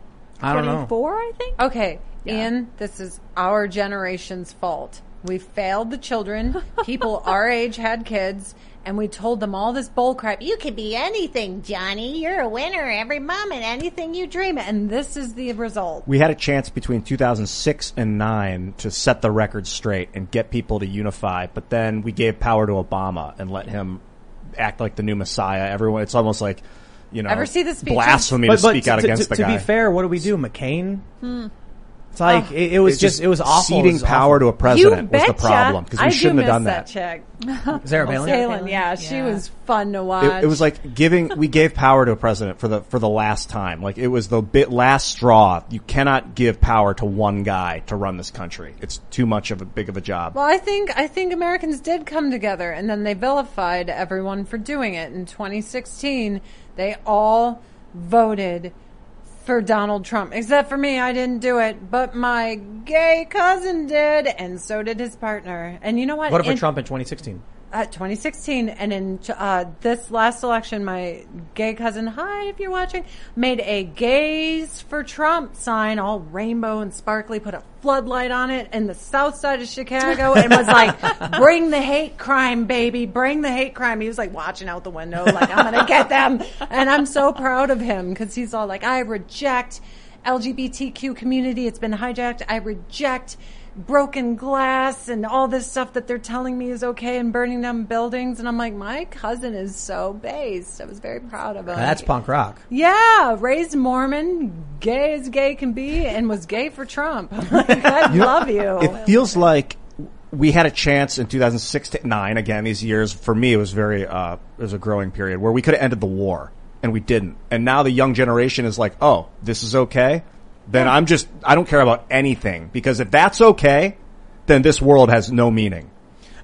I don't know. 24, I think. Okay, Yeah. Ian, this is our generation's fault. We failed the children. People our age had kids, and we told them all this bull crap. You can be anything, Johnny. You're a winner every moment, anything you dream. of." And this is the result. We had a chance between 2006 and 9 to set the record straight and get people to unify, but then we gave power to Obama and let him act like the new messiah. Everyone, it's almost like, you know, Ever see the speeches? blasphemy to speak out to, against to, the to guy. be fair, what do we do? McCain? Hmm. It's like oh. it, it was It's just, it was awful. It Ceding was power awful. to a president was the betcha. problem because we I shouldn't do have done miss that. chick. Sarah Palin. Palin, yeah, she Yeah. was fun to watch. It, it was like giving we gave power to a president for the for the last time. Like it was the bit last straw. You cannot give power to one guy to run this country. It's too much of a big of a job. Well, I think I think Americans did come together, and then they vilified everyone for doing it. In 2016, they all voted for Donald Trump, except for me. I didn't do it, but my gay cousin did, and so did his partner. And you know what? What for In- Trump in 2016. Uh, 2016, and in uh, this last election, my gay cousin, hi, if you're watching, made a gays for Trump sign, all rainbow and sparkly, put a floodlight on it in the south side of Chicago, and was like, bring the hate crime, baby, bring the hate crime. He was like watching out the window, like, I'm going to get them. And I'm so proud of him because he's all like, I reject LGBTQ community. It's been hijacked. I reject broken glass and all this stuff that they're telling me is okay and burning down buildings. And I'm like, my cousin is so based. I was very proud of him. That's punk rock. Yeah, raised Mormon, gay as gay can be, and was gay for Trump. I'm like, I love you. It feels like we had a chance in 2006 to 9 again these years for me it was very uh it was a growing period where we could have ended the war and we didn't and now the young generation is like oh this is okay then i'm just i don't care about anything because if that's okay then this world has no meaning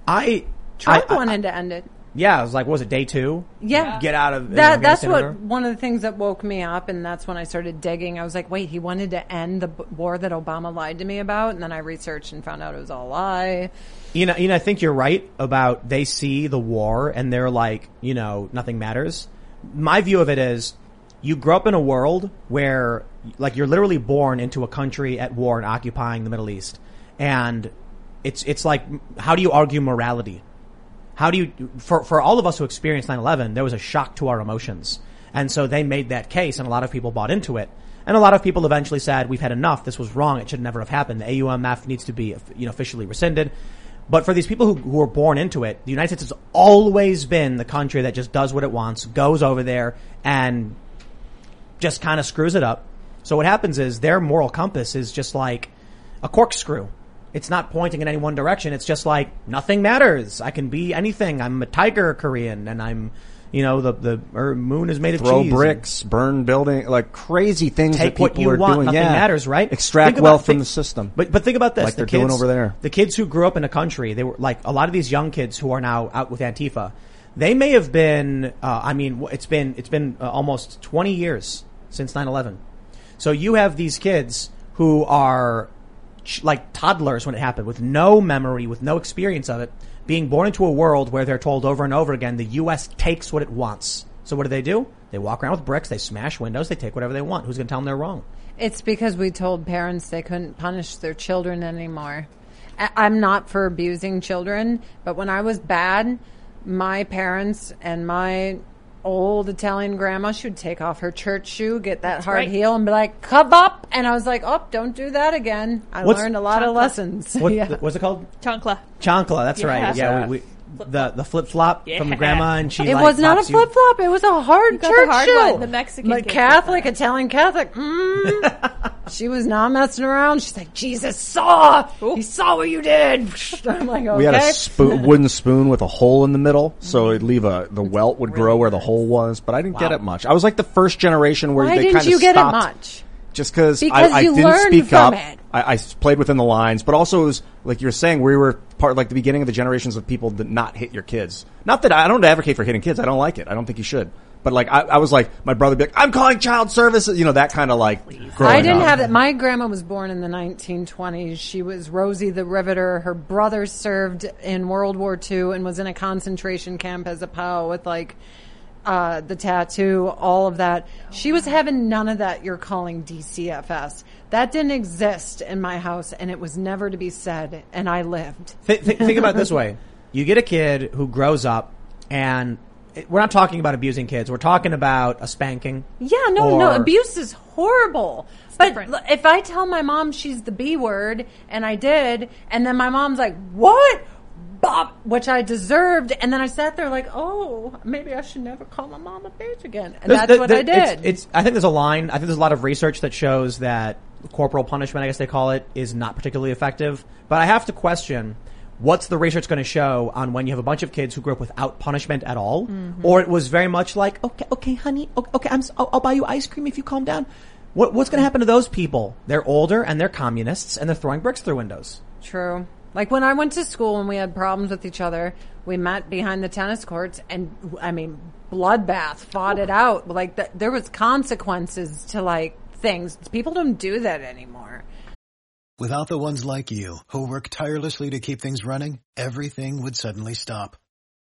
I Trump I- I- wanted to end it. Yeah, it was like, what was it day two? Yeah. Get out of that. That's Afghanistan or what whatever? one of the things that woke me up, and that's when I started digging. I was like, wait, he wanted to end the b- war that Obama lied to me about, and then I researched and found out it was all a lie. You know, you know, I think you're right about they see the war and they're like, you know, nothing matters. My view of it is, you grow up in a world where, like, you're literally born into a country at war and occupying the Middle East, and it's it's like, how do you argue morality? How do you, for, for all of us who experienced 9-11, there was a shock to our emotions. And so they made that case and a lot of people bought into it. And a lot of people eventually said, we've had enough. This was wrong. It should never have happened. The AUMF needs to be, you know, officially rescinded. But for these people who, who were born into it, the United States has always been the country that just does what it wants, goes over there and just kind of screws it up. So what happens is their moral compass is just like a corkscrew. It's not pointing in any one direction. It's just like nothing matters. I can be anything. I'm a tiger Korean and I'm, you know, the, the moon is made of throw cheese. bricks burn building like crazy things Take that what people you are want. doing Nothing yeah matters, right? extract about- wealth from the system But but think about this: Like the they're doing kids over there. The kids who grew up in a country, they were like a lot of these young kids who are now out with Antifa. They may have been. Uh, I mean, it's been it's been uh, almost twenty years since 9-11. So you have these kids who are ch- like toddlers when it happened, with no memory, with no experience of it, being born into a world where they're told over and over again, the U.S. takes what it wants. So what do they do? They walk around with bricks, they smash windows, they take whatever they want. Who's going to tell them they're wrong? It's because we told parents they couldn't punish their children anymore. I- I'm not for abusing children, but when I was bad, my parents and my old Italian grandma, she would take off her church shoe, get that hard right. heel, and be like, "Come up!" And I was like, "Oh, don't do that again." I What's- learned a lot of lessons. What, yeah. What's it called? Chancla. Chancla, that's Yeah. right. Yeah, we, we, the the flip flop from Yeah. grandma, and she It like, was not a flip flop. It was a hard You got church the hard shoe. one, the Mexican But Catholic, that. Italian Catholic. Mm, she was not messing around. She's like, Jesus saw. He saw what you did. I'm like, okay. we had a spoon, wooden spoon with a hole in the middle, so it'd leave a the welt would grow where the hole was. But I didn't get it much. I was like the first generation where Why they didn't kind of you get stopped. it much? Just because Because I, I didn't speak up. it. I, I played within the lines, but also it was like you're saying we were part like the beginning of the generations of people that not hit your kids. Not that I, I don't advocate for hitting kids. I don't like it. I don't think you should. But like I, I was like my brother would be like I'm calling child services. You know that kind of like. growing I didn't up. have that. My grandma was born in the 1920s. She was Rosie the Riveter. Her brother served in World War II and was in a concentration camp as a POW with like uh, the tattoo, all of that. She was having none of that you're calling DCFS. That didn't exist in my house, and it was never to be said, and I lived. Th- th- think about it this way: you get a kid who grows up, and it- we're not talking about abusing kids. We're talking about a spanking. Yeah, no, no, abuse is horrible. but different. if I tell my mom she's the B word, and I did, and then my mom's like, "What?" Bob, which I deserved, and then I sat there like, "Oh, maybe I should never call my mom a bitch again," and that's what there- I did. It's, I think there's a line. I think there's a lot of research that shows that corporal punishment, I guess they call it, is not particularly effective. But I have to question what's the research going to show on when you have a bunch of kids who grew up without punishment at all, Mm-hmm. or it was very much like, okay, okay, honey, okay, I'm, I'll, I'll buy you ice cream if you calm down. What, what's going to happen to those people? They're older and they're communists and they're throwing bricks through windows. True. Like when I went to school and we had problems with each other, we met behind the tennis courts and I mean bloodbath, fought it out. Like th- there was consequences to like things. People don't do that anymore. Without the ones like you, who work tirelessly to keep things running, everything would suddenly stop.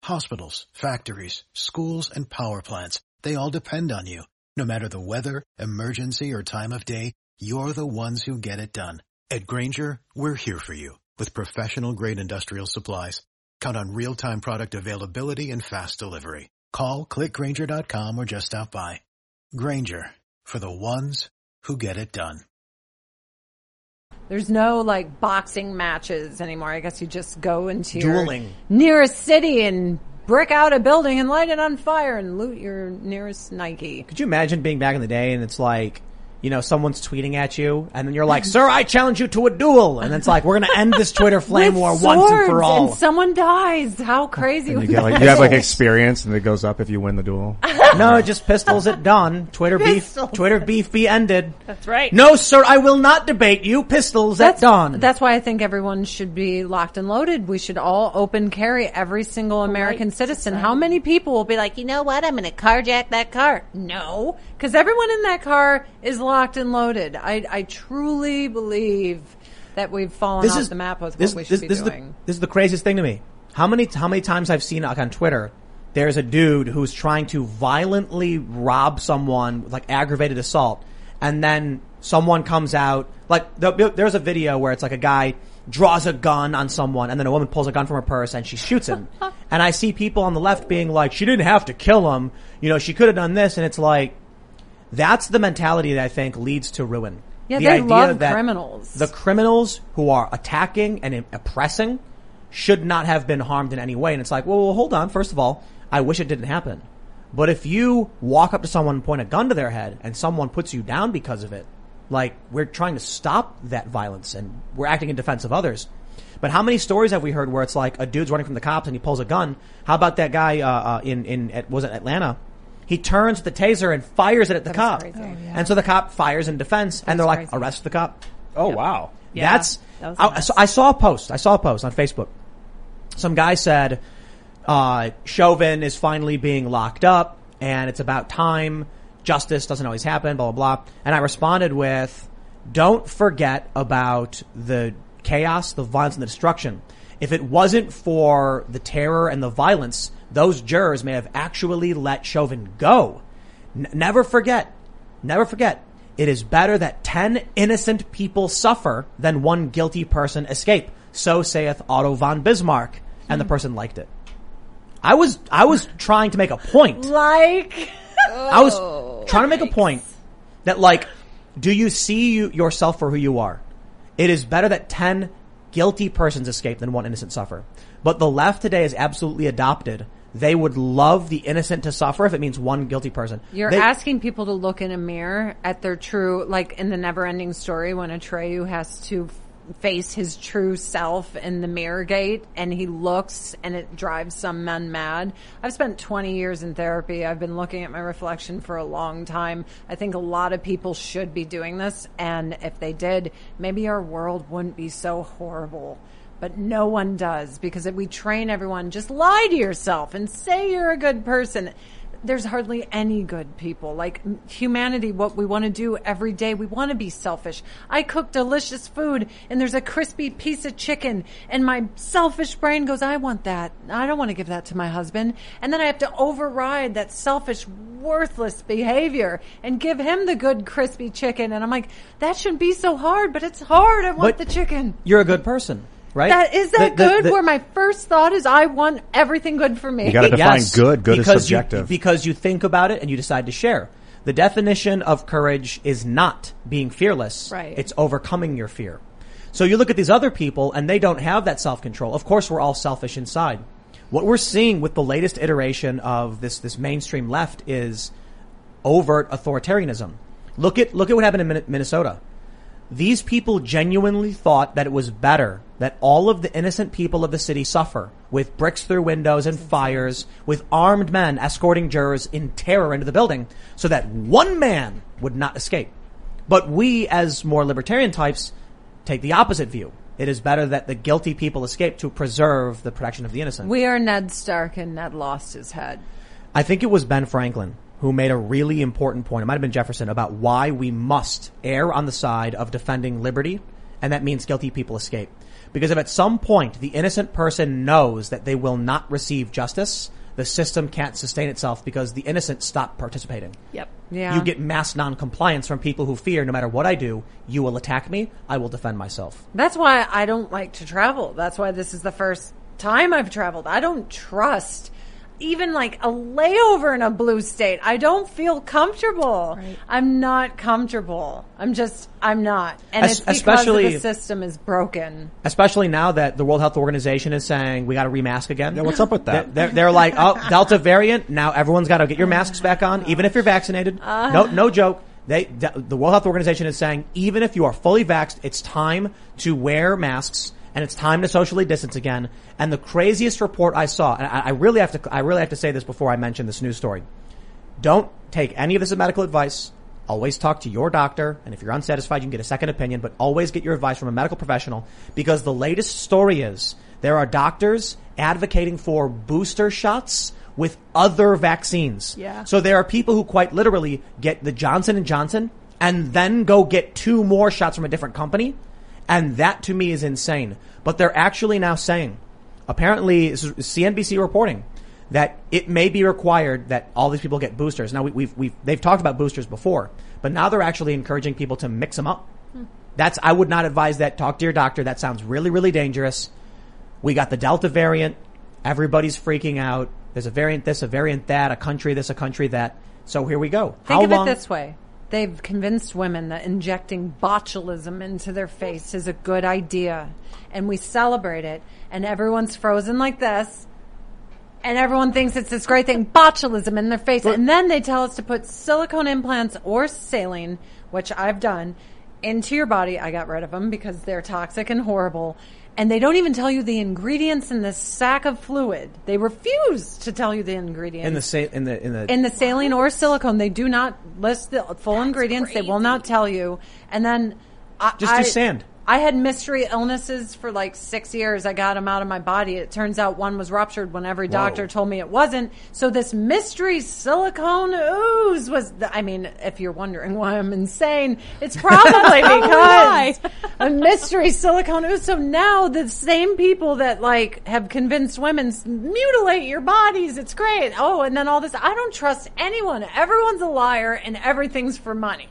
Hospitals, factories, schools, and power plants, they all depend on you. No matter the weather, emergency, or time of day, you're the ones who get it done. At Grainger, we're here for you with professional grade industrial supplies. Count on real-time product availability and fast delivery. Call clickgrainger.com or just stop by. Grainger for the ones who get it done. There's no like boxing matches anymore. I guess you just go into your Dueling. nearest city and brick out a building and light it on fire and loot your nearest Nike. Could you imagine being back in the day and it's like, you know, someone's tweeting at you and then you're like, sir, I challenge you to a duel. And it's like, we're going to end this Twitter flame war once and for all. And someone dies. How crazy You get like you have like experience, and it goes up if you win the duel. no, just pistols at dawn. Twitter beef, Twitter beef be ended. That's right. No, sir, I will not debate you. Pistols at dawn. That's why I think everyone should be locked and loaded. We should all open carry every single American citizen. How many people will be like, you know what? I'm going to carjack that car. No, because everyone in that car is locked and loaded. I, I truly believe that we've fallen off the map with this, what we should this, be this Is the, doing. this is the craziest thing to me. How many how many times I've seen like on Twitter, there's a dude who's trying to violently rob someone with like aggravated assault, and then someone comes out like the, there's a video where it's like a guy draws a gun on someone, and then a woman pulls a gun from her purse and she shoots him, and I see people on the left being like, she didn't have to kill him, you know, she could have done this, and it's like. That's the mentality that I think leads to ruin. Yeah, the they idea love that criminals. The criminals who are attacking and oppressing should not have been harmed in any way. And it's like, well, well, hold on. First of all, I wish it didn't happen. But if you walk up to someone and point a gun to their head and someone puts you down because of it, like we're trying to stop that violence and we're acting in defense of others. But how many stories have we heard where it's like a dude's running from the cops and he pulls a gun? How about that guy uh, uh, in in at, was it Atlanta? He turns the taser and fires it at the That cop. Oh, yeah. and so the cop fires in defense, and they're like, crazy. arrest the cop. Oh wow! Yeah, That's that I, so I saw a post. I saw a post on Facebook. Some guy said, uh, Chauvin is finally being locked up and it's about time. Justice doesn't always happen, blah, blah, blah. And I responded with, don't forget about the chaos, the violence and the destruction. If it wasn't for the terror and the violence, those jurors may have actually let Chauvin go. N- never forget, never forget, it is better that 10 innocent people suffer than one guilty person escape. So saith Otto von Bismarck. And the hmm. person liked it. I was, I was trying to make a point. Like, I was oh. trying to make a point that like, do you see you, yourself for who you are? It is better that 10 guilty persons escape than one innocent suffer. But the left today is absolutely adopted. They would love the innocent to suffer if it means one guilty person. You're They- asking people to look in a mirror at their true, like in the never ending story when Atreyu has to face his true self in the mirror gate and he looks and it drives some men mad. I've spent 20 years in therapy. I've been looking at my reflection for a long time. I think a lot of people should be doing this. And if they did, maybe our world wouldn't be so horrible but no one does because if we train everyone just lie to yourself and say you're a good person there's hardly any good people. Like humanity, what we want to do every day, we want to be selfish. I cook delicious food and there's a crispy piece of chicken and my selfish brain goes, I want that. I don't want to give that to my husband. And then I have to override that selfish, worthless behavior and give him the good crispy chicken. And I'm like, that shouldn't be so hard, but it's hard. I want But the chicken. You're a good person, right? That is that The- the- good? the- where my first thought is, I want everything good for me. You gotta define good. Good is because subjective. You, because you think about it and you decide to share. The definition of courage is not being fearless. Right. It's overcoming your fear. So you look at these other people and they don't have that self-control. Of course, we're all selfish inside. What we're seeing with the latest iteration of this, this mainstream left is overt authoritarianism. Look at, look at what happened in Minnesota. These people genuinely thought that it was better that all of the innocent people of the city suffer with bricks through windows and fires, with armed men escorting jurors in terror into the building, so that one man would not escape. But we, as more libertarian types, take the opposite view. It is better that the guilty people escape to preserve the protection of the innocent. We are Ned Stark and Ned lost his head. I think it was Ben Franklin who made a really important point. It might have been Jefferson about why we must err on the side of defending liberty, and that means guilty people escape. Because if at some point the innocent person knows that they will not receive justice, the system can't sustain itself because the innocent stop participating. Yep. Yeah. You get mass non-compliance from people who fear no matter what I do, you will attack me, I will defend myself. That's why I don't like to travel. That's why this is the first time I've traveled. I don't trust even like a layover in a blue state. I don't feel comfortable. Right. I'm not comfortable. I'm just, I'm not. And Es- it's because especially- the system is broken. Especially now that the World Health Organization is saying we got to remask again. Yeah, what's up with that? They're, they're, they're like, oh, Delta variant. Now everyone's got to get your masks back on, even if you're vaccinated. Uh. no, no joke. They, the the World Health Organization is saying even if you are fully vaxxed, it's time to wear masks and it's time to socially distance again. And the craziest report I saw, and I, I really have to, I really have to say this before I mention this news story. Don't take any of this as medical advice. Always talk to your doctor, and if you're unsatisfied, you can get a second opinion, but always get your advice from a medical professional because the latest story is there are doctors advocating for booster shots with other vaccines. Yeah. So there are people who quite literally get the Johnson and Johnson and then go get two more shots from a different company. And that to me is insane. But they're actually now saying, apparently, this is CNBC reporting that it may be required that all these people get boosters. Now we, we've, we've, they've talked about boosters before, but now they're actually encouraging people to mix them up. Hmm. That's, I would not advise that. Talk to your doctor. That sounds really, really dangerous. We got the Delta variant. Everybody's freaking out. There's a variant this, a variant that, a country this, a country that. So here we go. Think How of long? it this way. They've convinced women that injecting botulism into their face is a good idea. And we celebrate it. And everyone's frozen like this. And everyone thinks it's this great thing, botulism in their face. and then they tell us to put silicone implants or saline, which I've done, into your body. I got rid of them because they're toxic and horrible. And they don't even tell you the ingredients in this sack of fluid. They refuse to tell you the ingredients in the sa- in the in the in the saline or silicone, they do not list the full ingredients. They will not tell you. And then I, Just do I- sand. I had mystery illnesses for like six years. I got them out of my body. It turns out one was ruptured when every doctor told me it wasn't. So this mystery silicone ooze was. The, I mean, if you're wondering why I'm insane, it's probably because a mystery silicone ooze. So now the same people that like have convinced women mutilate your bodies. It's great. Oh, and then all this. I don't trust anyone. Everyone's a liar, and everything's for money.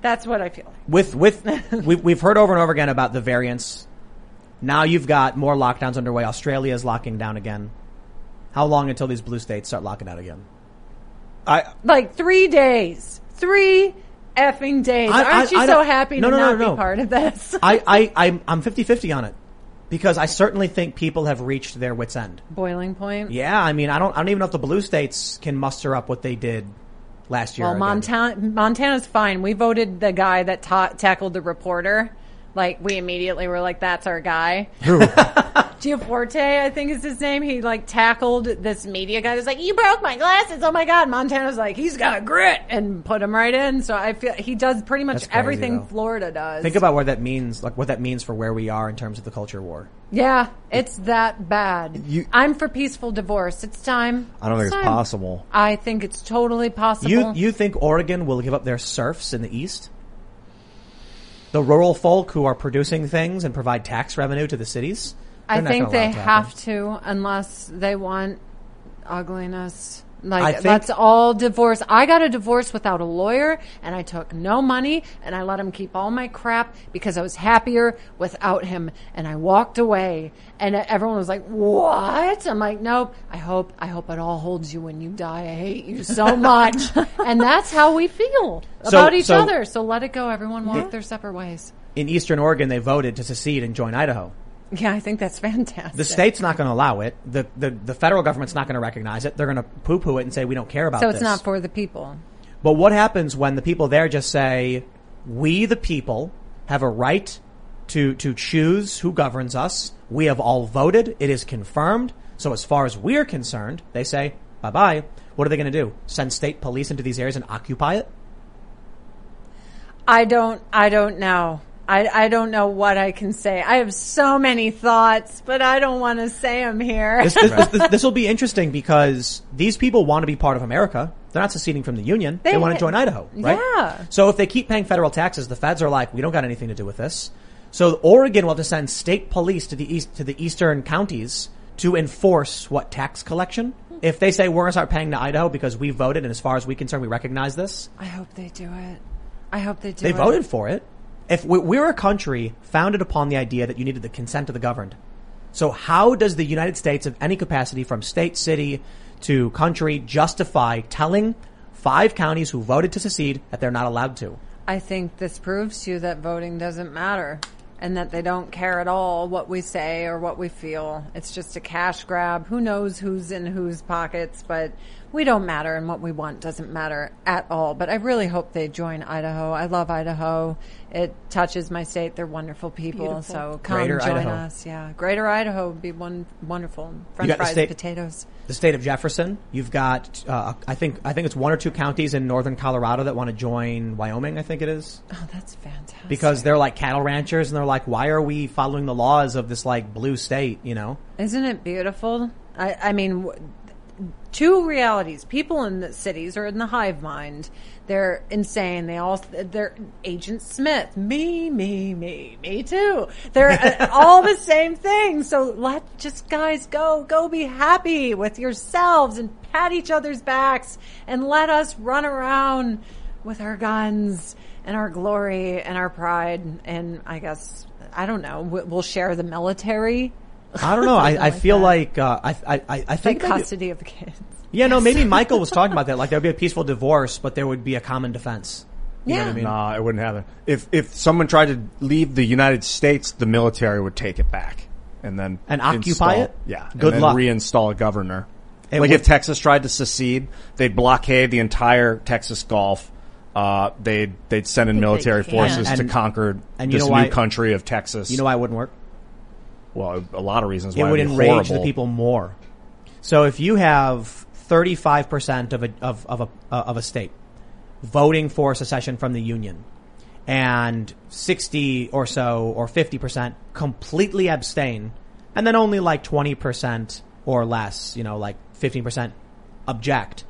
That's what I feel. like. with with we've, we've heard over and over again about the variants. Now you've got more lockdowns underway. Australia is locking down again. How long until these blue states start locking down again? I like three days. Three effing days. I- Aren't I- you I so happy no, to no, not no, no. be part of this? I, I, I'm, I'm 50-50 on it. Because I certainly think people have reached their wits end. Boiling point. Yeah, I mean, I don't, I don't even know if the blue states can muster up what they did last year. Well, again. Montana, Montana's fine. We voted the guy that ta- tackled the reporter. Like we immediately were like, "That's our guy." Gianforte, I think is his name. He like tackled this media guy. Who's like, "You broke my glasses! Oh my god!" Montana's like, "He's got a grit," and put him right in. So I feel he does pretty much crazy, everything though. Florida does. Think about what that means, like what that means for where we are in terms of the culture war. yeah, it's that bad. You- I'm for peaceful divorce. It's time. I don't think it's possible. I think it's totally possible. You you think Oregon will give up their serfs in the east? The rural folk who are producing things and provide tax revenue to the cities? I think they it to happen. have to, unless they want ugliness. Like that's all divorce. I got a divorce without a lawyer, and I took no money, and I let him keep all my crap because I was happier without him. And I walked away, and everyone was like, "What?" I'm like, "Nope. I hope, I hope it all holds you when you die. I hate you so much." and that's how we feel So- about each so- other. So let it go. Everyone walk their separate ways. In eastern Oregon, they voted to secede and join Idaho. Yeah, I think that's fantastic. The state's not going to allow it. The, the, the federal government's not going to recognize it. They're going to poo-poo it and say, we don't care about so this. it's not for the people. But what happens when the people there just say, we the people have a right to, to choose who governs us. We have all voted. It is confirmed. So as far as we're concerned, they say, bye bye. What are they going to do? Send state police into these areas and occupy it? I don't. I don't know. I, I don't know what I can say. I have so many thoughts, but I don't want to say them here. This, this, this, this will be interesting because these people want to be part of America. They're not seceding from the Union. They, They- want to join Idaho, right? Yeah. So if they keep paying federal taxes, the feds are like, we don't got anything to do with this. So Oregon will have to send state police to the east, to the eastern counties to enforce what tax collection? If they say we're going to start paying to Idaho because we voted and as far as we're concerned, we recognize this, I hope they do it. I hope they do. they it. voted for it. If we, we're a country founded upon the idea that you needed the consent of the governed, so how does the United States of any capacity from state, city to country justify telling five counties who voted to secede that they're not allowed to? I think this proves to you that voting doesn't matter and that they don't care at all what we say or what we feel. It's just a cash grab. Who knows who's in whose pockets, but we don't matter and what we want doesn't matter at all. But I really hope they join Idaho. I love Idaho. It touches my state. They're wonderful people. Beautiful. So come Greater join Idaho. us. Yeah. Greater Idaho would be one wonderful. French got the fries, state- potatoes. The state of Jefferson, you've got, uh, I think, I think it's one or two counties in northern Colorado that want to join Wyoming, I think it is. Oh, that's fantastic. Because they're like cattle ranchers and they're like, why are we following the laws of this like blue state, you know? Isn't it beautiful? I, I mean, w- two realities. People in the cities are in the hive mind. They're insane. They all, they're Agent Smith. Me, me, me, me too. They're uh, all the same thing. So let just guys go, go be happy with yourselves and pat each other's backs and let us run around with our guns and our glory and our pride. And I guess, I don't know, we'll share the military. I don't know. I, I like feel that. like, uh, I, I, I I Like think maybe- custody of the kids. Yeah, no, maybe Michael was talking about that. Like there would be a peaceful divorce, but there would be a common defense. You know Yeah. what I mean? Nah, it wouldn't happen. If if someone tried to leave the United States, the military would take it back and then And occupy install- it? Yeah, Good and then luck. Reinstall a governor. It like would- if Texas tried to secede, they'd blockade the entire Texas Gulf. Uh, they'd they'd send in think they military can. forces to conquer and you this know new why- country of Texas. You know why it wouldn't work? Well, a lot of reasons It why would it'd be enrage the people more. So if you have 35% of a, of, of a, uh, of a state voting for secession from the Union and 60 or so or 50% completely abstain and then only like 20% or less, you know, like 15% object,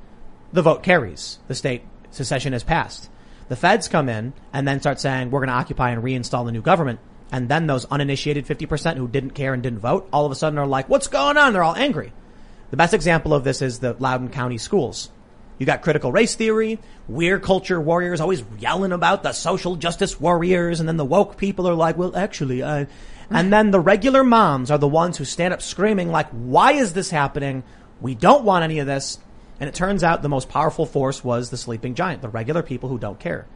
the vote carries. The state secession is passed. The feds come in and then start saying we're going to occupy and reinstall the new government. And then those uninitiated 50% who didn't care and didn't vote all of a sudden are like, what's going on? They're all angry. The best example of this is the Loudoun County schools. You got critical race theory, weird culture warriors always yelling about the social justice warriors, and then the woke people are like, well, actually, I, and then the regular moms are the ones who stand up screaming like, why is this happening? We don't want any of this. And it turns out the most powerful force was the sleeping giant, the regular people who don't care.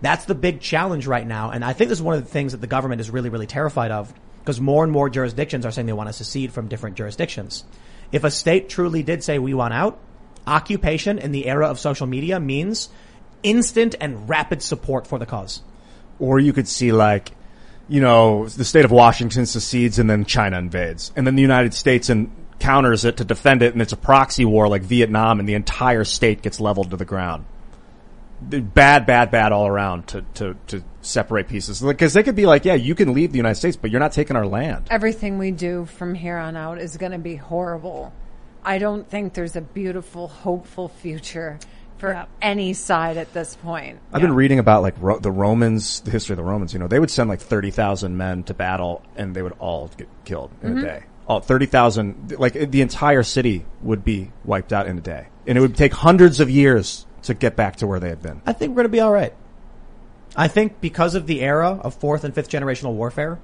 That's the big challenge right now. And I think this is one of the things that the government is really, really terrified of because more and more jurisdictions are saying they want to secede from different jurisdictions. If a state truly did say we want out, occupation in the era of social media means instant and rapid support for the cause. or you could see like you know, the state of Washington secedes and then China invades. And then the United States and counters it to defend it and it's a proxy war like Vietnam and the entire state gets leveled to the ground. The- Bad, bad, bad all around to, to, to separate pieces. Because they could be like, yeah, you can leave the United States, but you're not taking our land. Everything we do from here on out is going to be horrible. I don't think there's a beautiful, hopeful future for Yeah. any side at this point. I've been reading about like Ro- the Romans, the history of the Romans. You know, they would send like thirty thousand men to battle, and they would all get killed in a mm-hmm. day. All thirty thousand, like the entire city would be wiped out in a day, and it would take hundreds of years to get back to where they had been. I think we're going to be all right. I think because of the era of fourth and fifth generational warfare,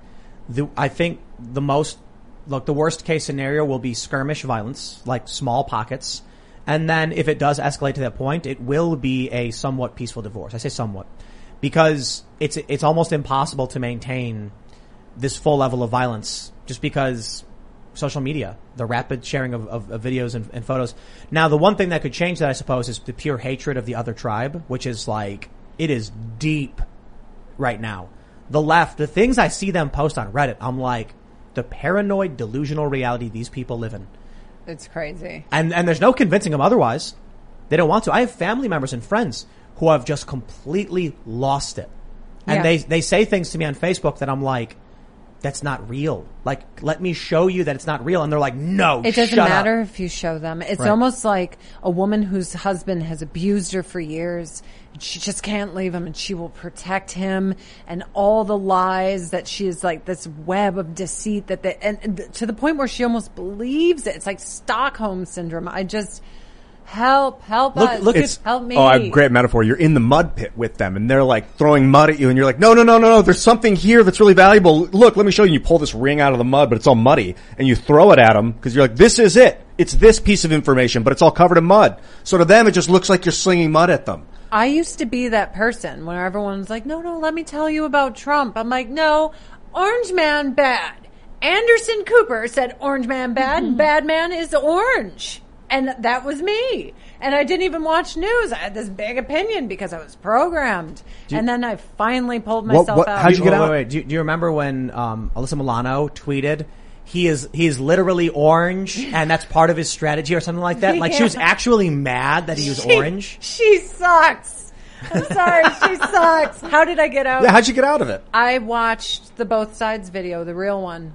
the, I think the most, look, the worst case scenario will be skirmish violence, like small pockets. And then if it does escalate to that point, it will be a somewhat peaceful divorce. I say somewhat because it's, it's almost impossible to maintain this full level of violence just because social media, the rapid sharing of, of, of videos and, and photos. Now, the one thing that could change that, I suppose, is the pure hatred of the other tribe, which is like, it is deep right now. The left, the things I see them post on Reddit, I'm like, the paranoid, delusional reality these people live in. It's crazy. And, and there's no convincing them otherwise. They don't want to. I have family members and friends who have just completely lost it. And Yeah. they, they say things to me on Facebook that I'm like, that's not real. Like, let me show you that it's not real. And they're like, no, It doesn't shut up." matter if you show them. It's Right. almost like a woman whose husband has abused her for years. and She just can't leave him and she will protect him and all the lies that she is like this web of deceit that they, and, and to the point where she almost believes it. It's like Stockholm syndrome. I just help, help Look- us. look at- help me. Oh, a great metaphor. You're in the mud pit with them and they're like throwing mud at you and you're like, no, no, no, no, no, there's something here that's really valuable. Look, let me show you. You pull this ring out of the mud, but it's all muddy and you throw it at them because you're like, this is it. It's this piece of information, but it's all covered in mud. So to them, it just looks like you're slinging mud at them. I used to be that person when everyone's like, no, no, let me tell you about Trump. I'm like, no, Orange Man bad. Anderson Cooper said Orange Man bad, bad man is orange. And that was me. And I didn't even watch news. I had this big opinion because I was programmed. and then I finally pulled myself what- out. how'd you get wait, out? Wait, wait. Do, you, do you remember when um, Alyssa Milano tweeted? He is he is literally orange, and that's part of his strategy, or something like that. Like she was actually mad that he was She- orange. She sucks. I'm sorry, she sucks. How did I get out? Yeah, how'd you get out of it? I watched the both sides video, the real one.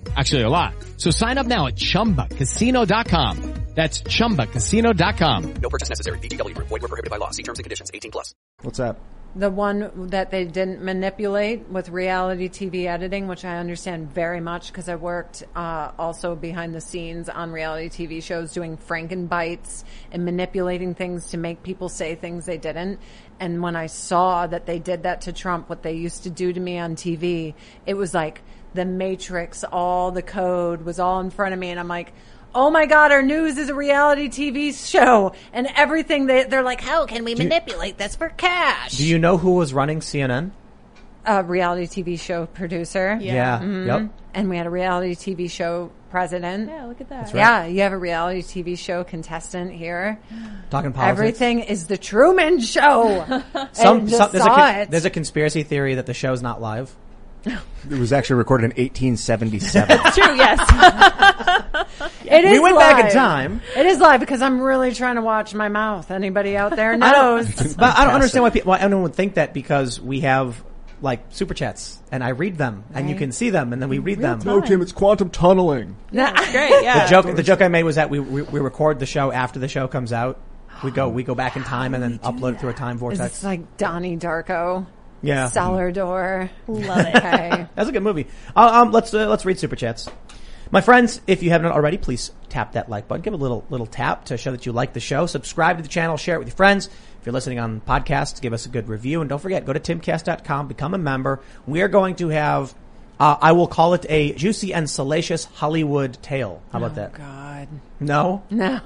Actually, a lot. So sign up now at chumbacasino.com. That's chumbacasino.com. No purchase necessary. VGW Group. Void were prohibited by law. See terms and conditions. 18 plus. What's that? The one that they didn't manipulate with reality TV editing, which I understand very much because I worked uh, also behind the scenes on reality TV shows doing Frankenbites and manipulating things to make people say things they didn't. And when I saw that they did that to Trump, what they used to do to me on TV, it was like the Matrix, all the code was all in front of me. And I'm like, Oh my God, our news is a reality TV show and everything they, they're like, how can we manipulate this for cash? Do you know who was running CNN? a reality TV show producer. Yeah. Yep. Mm-hmm. And we had a reality TV show president. Yeah, look at that. Yeah, you have a reality TV show contestant here. Talking politics. Everything is the Truman Show. Some, I just some there's, a, saw con- it. there's a conspiracy theory that the show's not live. It was actually recorded in 1877. True, yes. It We is went back in time. It is live because I'm really trying to watch my mouth. Anybody out there knows? But I don't understand why, people, why anyone would think that because we have like super chats and I read them and you can see them and then we read them. no, Tim, it's quantum tunneling. That's great, yeah. The joke, the joke I made was that we, we we record the show after the show comes out. We go we go back in time and then upload it through a time vortex. It's vortex. like Donnie Darko. Yeah, Cellar door. Love it. Okay. that's a good movie. Uh, um, let's uh, let's read super chats. My friends, if you haven't already, please tap that like button. Give a little little tap to show that you like the show. Subscribe to the channel. Share it with your friends. If you're listening on podcasts, give us a good review. And don't forget, go to timcast.com, become a member. We are going to have, uh, I will call it a juicy and salacious Hollywood tale. How about that? God. No? No.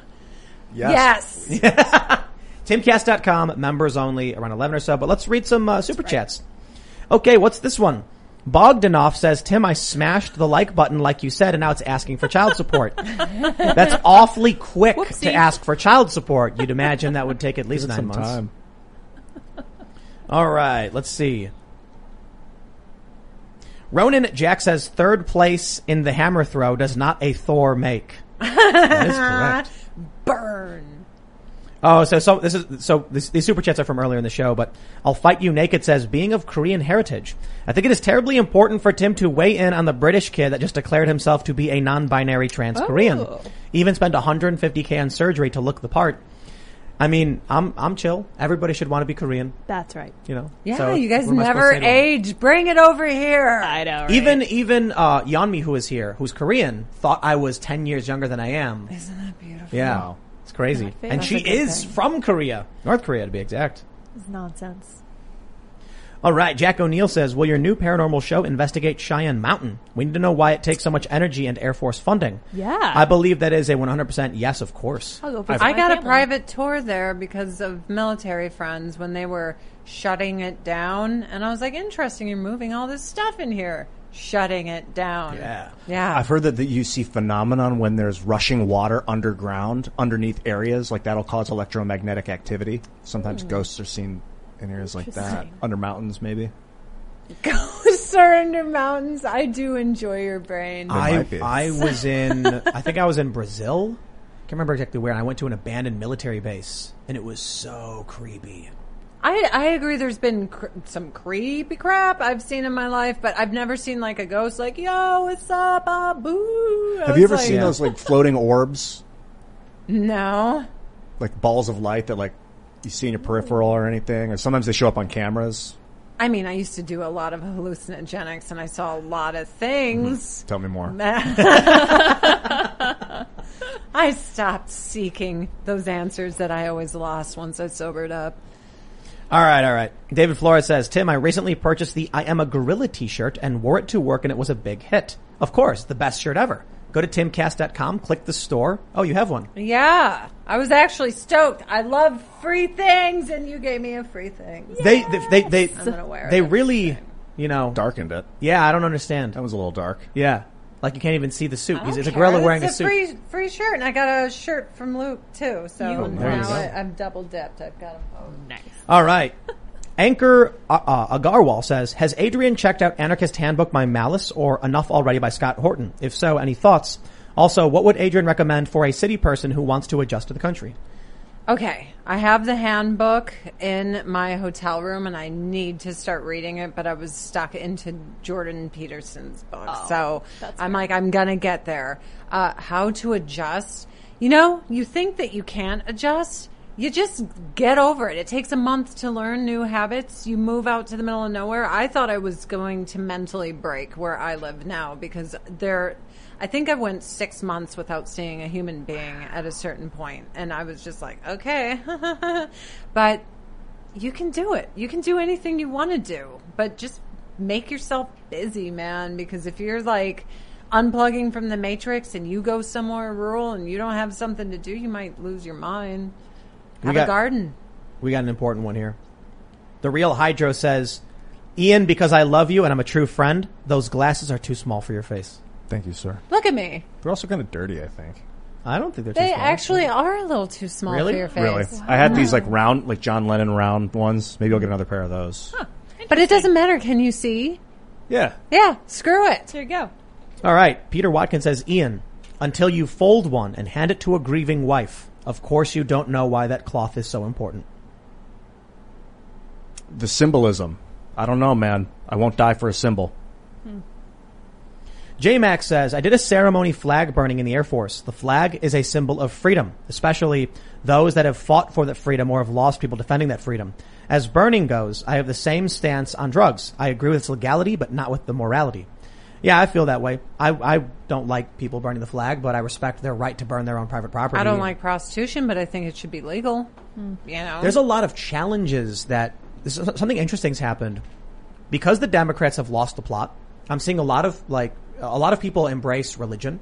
Yes. Timcast.com, members only, around 11 or so. But let's read some uh, super chats. Okay, what's this one? Bogdanoff says, Tim, I smashed the like button like you said, and now it's asking for child support. That's awfully quick Whoopsie. to ask for child support. You'd imagine that would take at least nine some months. time. All right, let's see. Ronan Jack says third place in the hammer throw does not a Thor make. that is correct. Burn. Oh, so so this is so this, these super chats are from earlier in the show, but I'll fight you naked says being of Korean heritage. I think it is terribly important for Tim to weigh in on the British kid that just declared himself to be a non-binary trans Korean. Oh. Even spent 150k on surgery to look the part. I mean, I'm I'm chill. Everybody should want to be Korean, That's right. you know. Yeah, So you guys what am I supposed never to say age. Bring it over here. I know. Right? Even even uh, Yeonmi, who is here, who's Korean, thought I was 10 years younger than I am. Isn't that beautiful? Yeah, Wow. It's crazy. favorite. And That's she is thing. from Korea, North Korea to be exact. It's nonsense. All right, Jack O'Neill says, "Will your new paranormal show investigate Cheyenne Mountain? We need to know why it takes so much energy and Air Force funding." Yeah. I believe that is a 100% yes, of course. I'll go visit I my got a private tour there because of military friends when they were shutting it down. And I was like, interesting, you're moving all this stuff in here. Shutting it down. Yeah. Yeah. I've heard that, that you see phenomenon when there's rushing water underground, underneath areas, like that'll cause electromagnetic activity. Sometimes hmm. ghosts are seen in areas like that, under mountains maybe. Ghosts are under mountains. I do enjoy your brain. I. I was in I think I was in Brazil. Can't remember exactly where. And I went to an abandoned military base, and it was so creepy. I, I agree. There's been cr- some creepy crap I've seen in my life, but I've never seen like a ghost like, "Yo, what's up, ah, boo." I Have you was ever like, seen those like floating orbs, No. like balls of light that like you see in your peripheral or anything? Or sometimes they show up on cameras. I mean, I used to do a lot of hallucinogenics, and I saw a lot of things. Tell me more. I stopped seeking those answers that I always lost once I sobered up. All right, all right. David Flores says, Tim, I recently purchased the I Am a Gorilla t-shirt and wore it to work and it was a big hit. Of course, the best shirt ever. Go to timcast.com, click the store. Oh, you have one. Yeah, I was actually stoked. I love free things, and you gave me a free thing. They, they, they, they, gonna wear they it. really, you know, Darkened it. yeah, I don't understand. That was a little dark. Yeah. Like you can't even see the suit. I He's, it's a care. gorilla wearing a It's suit. free free shirt, and I got a shirt from Luke too. So You- There now. I, I've double dipped. I've got them both. Nice. All right. Anchor uh, uh, Agarwal says, "Has Adrianne checked out Anarchist Handbook by Malice or Enough Already by Scott Horton? If so, any thoughts? Also, what would Adrianne recommend for a city person who wants to adjust to the country?" Okay, I have the handbook in my hotel room, and I need to start reading it. But I was stuck into Jordan Peterson's book, so I'm like, I'm gonna get there. Uh, how to adjust? You know, you think that you can't adjust. You just get over it. It takes a month to learn new habits. You move out to the middle of nowhere. I thought I was going to mentally break where I live now because there, I think I went six months without seeing a human being at a certain point, and I was just like, okay, but you can do it. You can do anything you want to do, but just make yourself busy, man. Because if you're like unplugging from the matrix and you go somewhere rural and you don't have something to do, you might lose your mind. Have got- a garden. We got an important one here. The real Hydro says, "Ian, because I love you and I'm a true friend, those glasses are too small for your face." Thank you, sir. Look at me. They're also kind of dirty, I think. I don't think they're too They small. actually are a little too small Really? for your face. Really. I had these like round, like John Lennon round ones. Maybe I'll get another pair of those. But it doesn't matter. Can you see? Yeah. Yeah, screw it. There you go. All right. Peter Watkins says, Ian, until you fold one and hand it to a grieving wife, of course you don't know why that cloth is so important. The symbolism. I don't know, man. I won't die for a symbol. J Max says, I did a ceremony flag burning in the Air Force. The flag is a symbol of freedom, especially those that have fought for that freedom or have lost people defending that freedom. As burning goes, I have the same stance on drugs. I agree with its legality, but not with the morality. Yeah, I feel that way. I, I don't like people burning the flag, but I respect their right to burn their own private property. I don't like prostitution, but I think it should be legal. You know, There's a lot of challenges that something interesting's happened because the Democrats have lost the plot. I'm seeing a lot of like a lot of people embrace religion.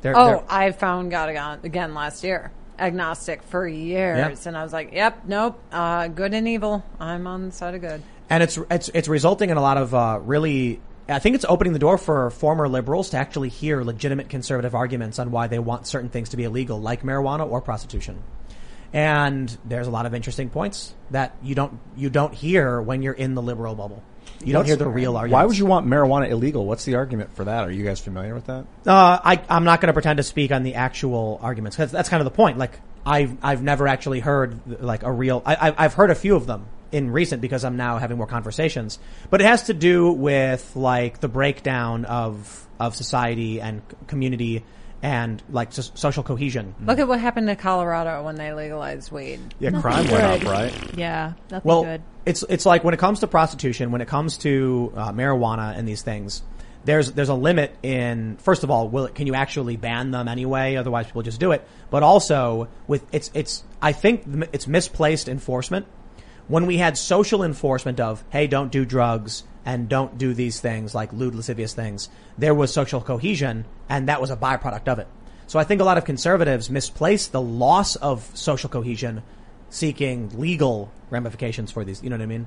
They're, Oh, they're- I found God again, again last year. agnostic for years, and I was like, "Yep, nope, uh, good and evil. I'm on the side of good." and it's it's it's resulting in a lot of uh, really. I think it's opening the door for former liberals to actually hear legitimate conservative arguments on why they want certain things to be illegal, like marijuana or prostitution. And there's a lot of interesting points that you don't you don't hear when you're in the liberal bubble. You don't What's- hear the real arguments. Why would you want marijuana illegal? What's the argument for that? Are you guys familiar with that? Uh, I, I'm not going to pretend to speak on the actual arguments because that's kind of the point. Like I've I've never actually heard like a real. I, I've- I've heard a few of them in recent because I'm now having more conversations. But it has to do with like the breakdown of of society and c- community and like so- social cohesion. Look at what happened to Colorado when they legalized weed. Yeah, crime went up, right? Yeah, nothing Well, good. it's it's like when it comes to prostitution, when it comes to uh, marijuana and these things, there's there's a limit in first of all, will it, can you actually ban them anyway? Otherwise, people just do it. But also with it's it's I think it's misplaced enforcement. When we had social enforcement of hey, don't do drugs and don't do these things like lewd, lascivious things, there was social cohesion, and that was a byproduct of it. So I think a lot of conservatives misplace the loss of social cohesion seeking legal ramifications for these. You know what I mean?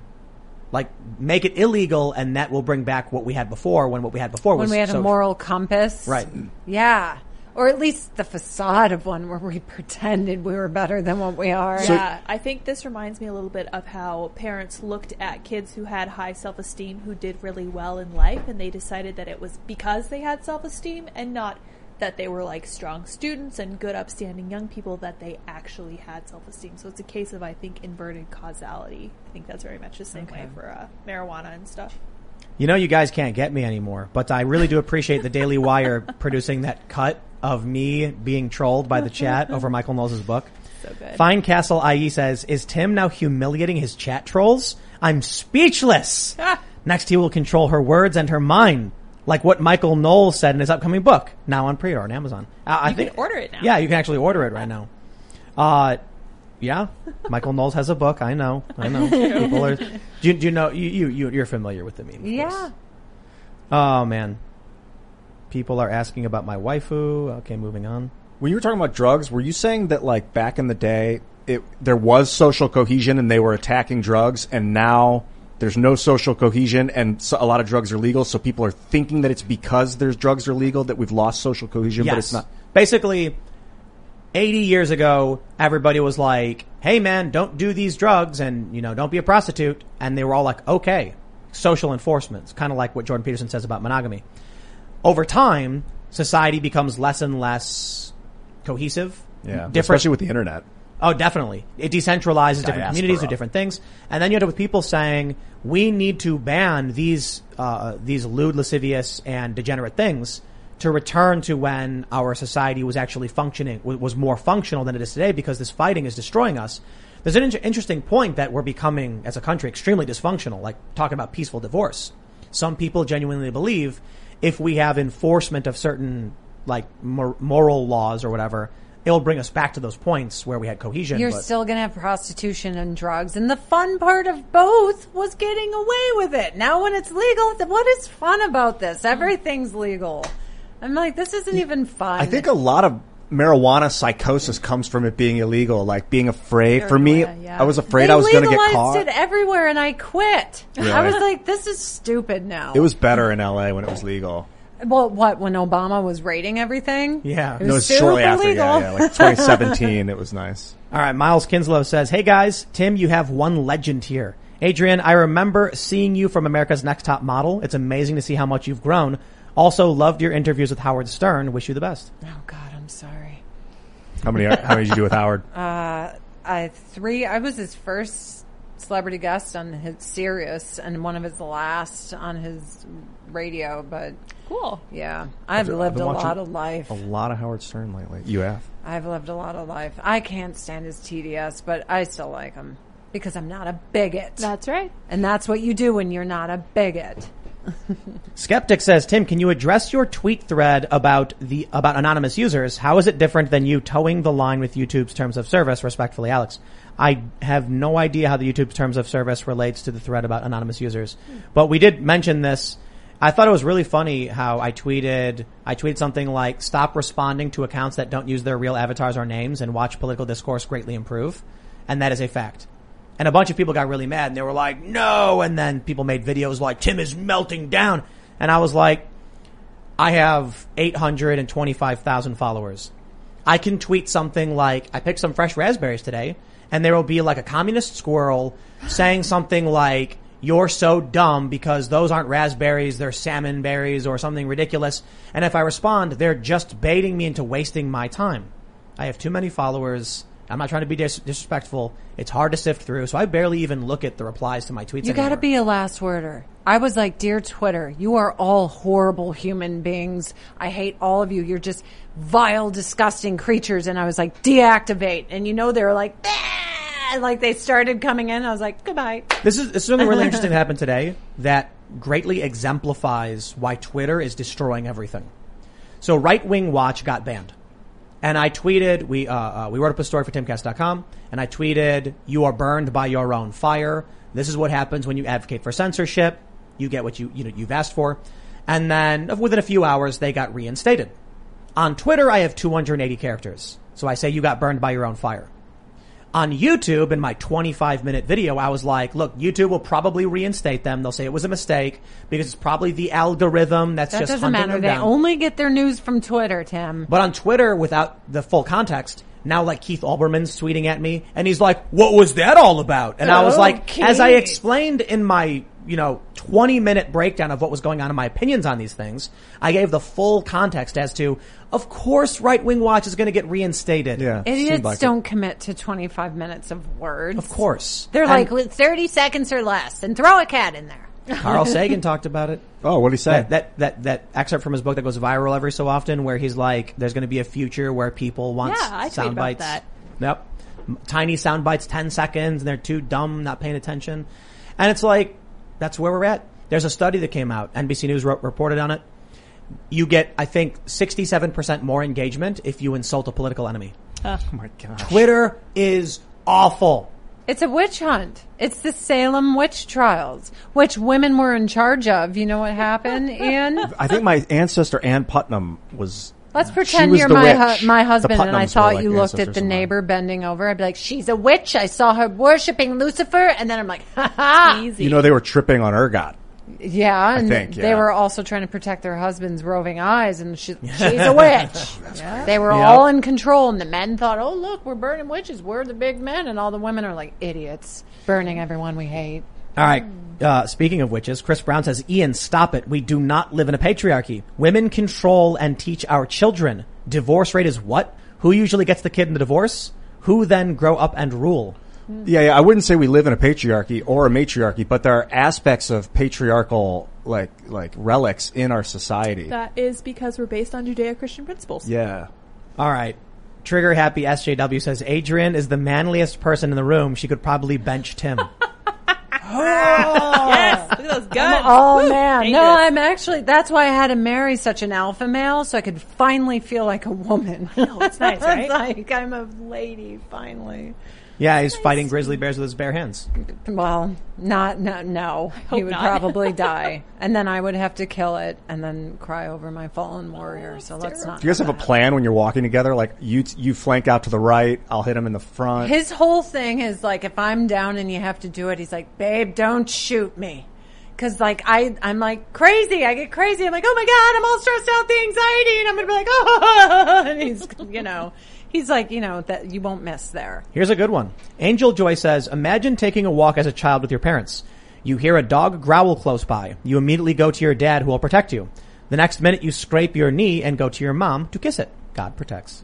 Like make it illegal, and that will bring back what we had before. When what we had before When was we had so- a moral compass, Right. Yeah, or at least the facade of one where we pretended we were better than what we are. yeah, I think this reminds me a little bit of how parents looked at kids who had high self esteem who did really well in life, and they decided that it was because they had self esteem and not that they were like strong students and good, upstanding young people that they actually had self esteem. So it's a case of, I think, inverted causality. I think that's very much the same way for uh, marijuana and stuff. You know, you guys can't get me anymore, but I really do appreciate the Daily Wire producing that cut of me being trolled by the chat over Michael Knowles' book. So good. Fine Castle IE says, is Tim now humiliating his chat trolls? I'm speechless. Next he will control her words and her mind. Like what Michael Knowles said in his upcoming book, now on pre-order on Amazon. Uh, I You think, can order it now. Yeah, you can actually order it right now. Uh, yeah, Michael Knowles has a book. I know. I know. People are. Do you, do you know? You, you you you're familiar with the meme? Yeah. course. Oh man. People are asking about my waifu. Okay, moving on. When you were talking about drugs, were you saying that like back in the day, it there was social cohesion and they were attacking drugs, and now there's no social cohesion and so, a lot of drugs are legal, so people are thinking that it's because there's drugs are legal that we've lost social cohesion, but it's not. Basically, 80 years ago, everybody was like, hey man, don't do these drugs and, you know, don't be a prostitute. And they were all like, okay, social enforcement. It's kind of like what Jordan Peterson says about monogamy. Over time, society becomes less and less cohesive. Yeah, Different, especially with the internet. Oh, definitely. It decentralizes different communities or different things, and then you end up with people saying we need to ban these uh, these lewd, lascivious, and degenerate things to return to when our society was actually functioning was more functional than it is today because this fighting is destroying us. There's an in- interesting point that we're becoming as a country extremely dysfunctional, like talking about peaceful divorce. Some people genuinely believe if we have enforcement of certain like mor- moral laws or whatever, it'll bring us back to those points where we had cohesion. You're but- still going to have prostitution and drugs. And the fun part of both was getting away with it. Now, when it's legal, what is fun about this? Mm-hmm. Everything's legal. I'm like, this isn't even fun. I think a lot of marijuana psychosis comes from it being illegal, like being afraid. For me, yeah. I was afraid they I was going to get caught. it everywhere, and I quit. I was like, this is stupid now. It was better in LA when it was legal. well, what when Obama was rating everything? Yeah. it No, was it was shortly after, legal. yeah, yeah, like 2017. it was nice. All right, Miles Kinslow says, "Hey guys, Tim, you have one legend here. Adrianne, I remember seeing you from America's Next Top Model. It's amazing to see how much you've grown. Also, loved your interviews with Howard Stern. Wish you the best." oh God, I'm sorry. How many? How many did you do with Howard? Uh, I three. I was his first celebrity guest on his Sirius, and one of his last on his radio. But Cool. yeah, I've, I've lived been a lot of life. A lot of Howard Stern lately. You have. I've lived a lot of life. I can't stand his TDS, but I still like him because I'm not a bigot, That's right. and that's what you do when you're not a bigot. Skeptic says, "Tim, can you address your tweet thread about the about anonymous users? How is it different than you towing the line with YouTube's terms of service? Respectfully, Alex." I have no idea how the YouTube's terms of service relates to the thread about anonymous users, but we did mention this I thought it was really funny how I tweeted, I tweeted something like, stop responding to accounts that don't use their real avatars or names and watch political discourse greatly improve. And that is a fact. And a bunch of people got really mad and they were like, no. And then people made videos like, Tim is melting down. And I was like, I have 825,000 followers. I can tweet something like, I picked some fresh raspberries today, and there will be like a communist squirrel saying something like, you're so dumb because those aren't raspberries, they're salmon berries or something ridiculous. And if I respond, they're just baiting me into wasting my time. I have too many followers. I'm not trying to be dis- disrespectful. It's hard to sift through, so I barely even look at the replies to my tweets. You got to be a last worder. I was like, dear Twitter, you are all horrible human beings. I hate all of you. You're just vile, disgusting creatures. And I was like, deactivate. And you know, they were like, "Ah," like they started coming in. I was like, goodbye. This is, this is something really interesting that happened today that greatly exemplifies why Twitter is destroying everything. So Right Wing Watch got banned. And I tweeted, we, uh, uh, we wrote up a story for timcast.com and I tweeted, you are burned by your own fire. This is what happens when you advocate for censorship. You get what you, you know, you've asked for. And then within a few hours, they got reinstated. On Twitter, I have 280 characters. So I say you got burned by your own fire. On YouTube, in my 25 minute video, I was like, look, YouTube will probably reinstate them. They'll say it was a mistake because it's probably the algorithm that's just hunting them That just doesn't hunting matter. them They down. only get their news from Twitter, Tim. But on Twitter, without the full context, now like Keith Olbermann's tweeting at me and he's like, what was that all about? And I was like, as I explained in my, you know, 20 minute breakdown of what was going on in my opinions on these things, I gave the full context as to, of course, Right Wing Watch is going to get reinstated. Yeah. Idiots like don't commit to 25 minutes of words. Of course. They're And like, 30 seconds or less and throw a cat in there. Carl Sagan talked about it. Oh, what did he say? That, that that that excerpt from his book that goes viral every so often, where he's like, "There's going to be a future where people want Yeah, I sound about bites." that. Yep, tiny sound bites, ten seconds, and they're too dumb, not paying attention. And it's like that's where we're at. There's a study that came out. NBC News wrote, reported on it. You get, I think, 67 percent more engagement if you insult a political enemy. oh my gosh. Twitter is awful. It's a witch hunt. It's the Salem witch trials, which women were in charge of. You know what happened, Ian? I think my ancestor Ann Putnam was. Let's pretend you're my hu- my husband, and I thought you looked at the neighbor bending over. I'd be like, "She's a witch." I saw her worshiping Lucifer, and then I'm like, "Ha ha!" Easy. You know, they were tripping on ergot. Yeah, and think, they were also trying to protect their husbands' roving eyes, and she, she's a witch. They were Yep. all in control, and the men thought, "Oh, look, we're burning witches. We're the big men," and all the women are like idiots, burning everyone we hate. All right. Uh, speaking of witches, Chris Brown says, Ian, stop it. We do not live in a patriarchy. Women control and teach our children. Divorce rate is what? Who usually gets the kid in the divorce? Who then grow up and rule? Yeah, yeah, I wouldn't say we live in a patriarchy or a matriarchy, but there are aspects of patriarchal like like relics in our society. that is because we're based on Judeo-Christian principles. yeah. All right. Trigger happy SJW says, Adrianne is the manliest person in the room. She could probably bench Tim. Oh. Yes, look at those guns. Oh Woo, man, dangerous. no, I'm actually. That's why I had to marry such an alpha male, so I could finally feel like a woman. Oh, it's nice, right? Like I'm a lady finally. Yeah, he's fighting grizzly bears with his bare hands. Well, not no no. He would not. probably die, and then I would have to kill it, and then cry over my fallen warrior. so let's not. Do you guys have a plan when you're walking together? Like you you flank out to the right, I'll hit him in the front. His whole thing is like, if I'm down and you have to do it, he's like, babe, don't shoot me. Cause like I, I'm like crazy. I get crazy. I'm like, oh my god, I'm all stressed out, the anxiety, and I'm gonna be like, oh, and he's, you know, he's like, you know, that you won't miss there. Here's a good one. Angel Joy says, imagine taking a walk as a child with your parents. You hear a dog growl close by. You immediately go to your dad who will protect you. The next minute you scrape your knee and go to your mom to kiss it. God protects.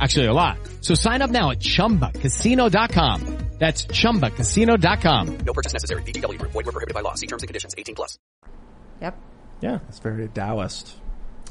Actually, a lot. So sign up now at chumbacasino.com. That's chumbacasino.com. No purchase necessary. VGW Group. Void were prohibited by law. See terms and conditions. 18 plus. Yep. Yeah. It's very Taoist.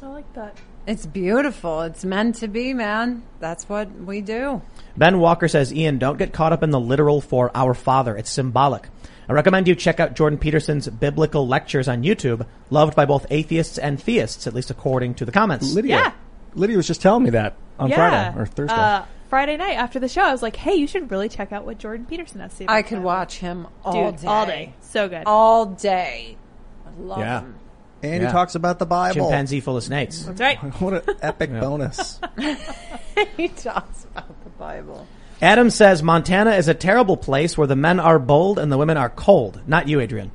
I like that. It's beautiful. It's meant to be, man. That's what we do. Ben Walker says, Ian, don't get caught up in the literal for our father. It's symbolic. I recommend you check out Jordan Peterson's biblical lectures on YouTube, loved by both atheists and theists, at least according to the comments. Lydia. Yeah. Lydia was just telling me that on yeah. Friday or Thursday. Uh, Friday night after the show, I was like, "Hey, you should really check out what Jordan Peterson has to say." I the could Bible." watch him all Dude, day. all day, so good. All day. I love yeah. him. And Yeah. he talks about the Bible. Chimpanzee full of snakes. That's right. What an epic bonus. he talks about the Bible. Adam says Montana is a terrible place where the men are bold and the women are cold. Not you, Adrianne.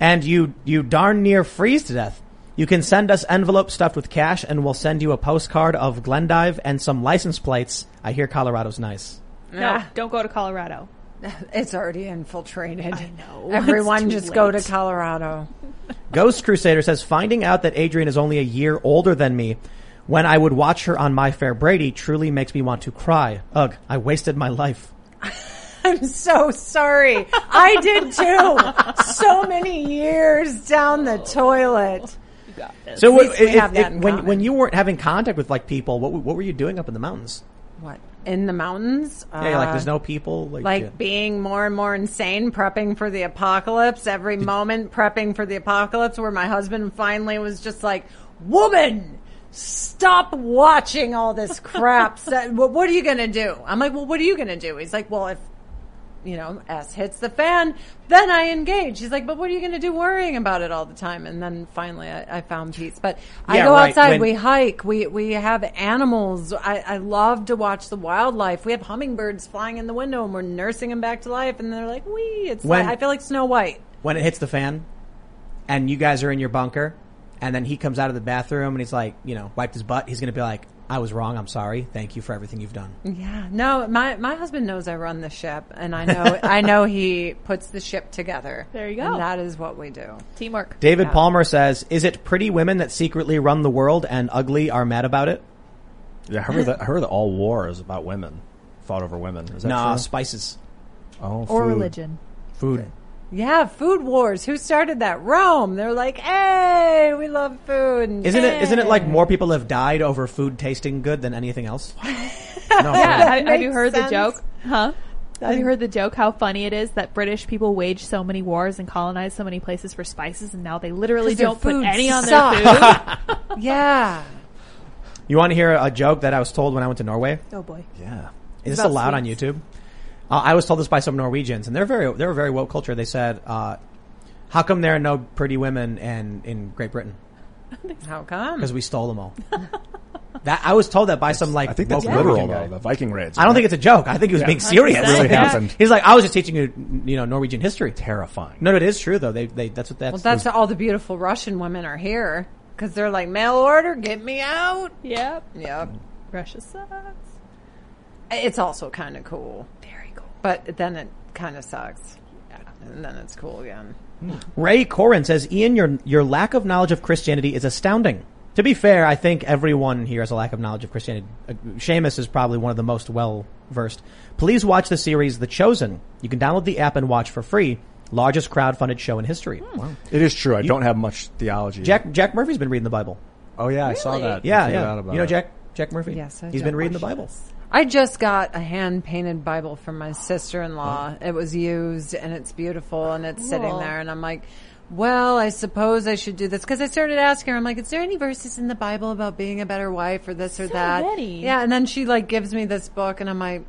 And you, you darn near freeze to death. You can send us envelopes stuffed with cash and we'll send you a postcard of Glendive and some license plates. I hear Colorado's nice. No, Ah. don't go to Colorado. It's already infiltrated. I know. Everyone It's too just go to. Colorado. Ghost Crusader says finding out that Adrianne is only a year older than me when I would watch her on My Fair Brady truly makes me want to cry. Ugh, I wasted my life. I'm so sorry. I did too. So many years down the toilet. You got this. So least we if- have that if- in when, when you weren't having contact with like people, what, what were you doing up in the mountains? What? In the mountains? Yeah, like Uh, there's no people. Like, like yeah. being more and more insane, prepping for the apocalypse, every moment prepping for the apocalypse, where my husband finally was just like, woman, stop watching all this crap. What, what are you going to do? I'm like, well, what are you going to do? He's like, well, if, you know, S hits the fan, then I engage. He's like, but what are you going to do worrying about it all the time? And then finally I, I found peace. But I Yeah, go right. outside, When- we hike, we, we have animals. I, I love to watch the wildlife. We have hummingbirds flying in the window and we're nursing them back to life and they're like, wee. It's When- like, I feel like Snow White. when it hits the fan, and you guys are in your bunker, and then he comes out of the bathroom and he's like, you know, wiped his butt. He's gonna be like, I was wrong. I'm sorry. Thank you for everything you've done. Yeah, no, my my husband knows I run the ship, and I know I know he puts the ship together. There you go. And that is what we do. Teamwork. David Yeah. Palmer says, "Is it pretty women that secretly run the world and ugly are mad about it?" yeah, I heard that. I heard that all war is about women, fought over women. Is that Nah, true? spices, Oh, Or religion. food. Yeah, food wars. Who started that? Rome. They're like, hey, we love food. and Isn't it? Isn't it like more people have died over food tasting good than anything else? no, Yeah, for have, have you heard sense. the joke? Huh? Have you heard the joke how funny it is that British people waged so many wars and colonized so many places for spices and now they literally don't put any on sucks. their food? Yeah. You want to hear a joke that I was told when I went to Norway? oh boy. Yeah. Is this about allowed on. YouTube? Uh, I was told this by some Norwegians, and they're very they're a very woke culture. They said, uh, "How come there are no pretty women in in Great Britain? How come? Because we stole them all." that I was told that by some like I think that's woke literal though. The Viking raids. I don't think it's a joke. I think he was being serious. It really Yeah. happened. He's like, I was just teaching you, you know, Norwegian history. terrifying. No, it is true though. They, they, that's what that's. well, that's all the beautiful Russian women are here because they're like mail order, get me out. Yep. Yep. Russia sucks. It's also kind of cool. But then it kind of sucks, and then it's cool again. Ray Corin says, Ian, your your lack of knowledge of Christianity is astounding. To be fair, I think everyone here has a lack of knowledge of Christianity. Uh, Seamus is probably one of the most well versed. Please watch the series The Chosen. You can download the app and watch for free. Largest crowd-funded show in history. It is true. I don't have much theology. Jack Jack Murphy's been reading the Bible. Oh yeah, I saw that. Yeah, I figured out yeah. about You know. Jack Jack Murphy. Yes, I he's don't been reading the Bible. this. I just got a hand painted Bible from my sister in law. It was used and it's beautiful and it's sitting there and I'm like, well, I suppose I should do this because I started asking her. I'm like, is there any verses in the Bible about being a better wife or this or So that? many. Yeah, and then she like gives me this book and I'm like,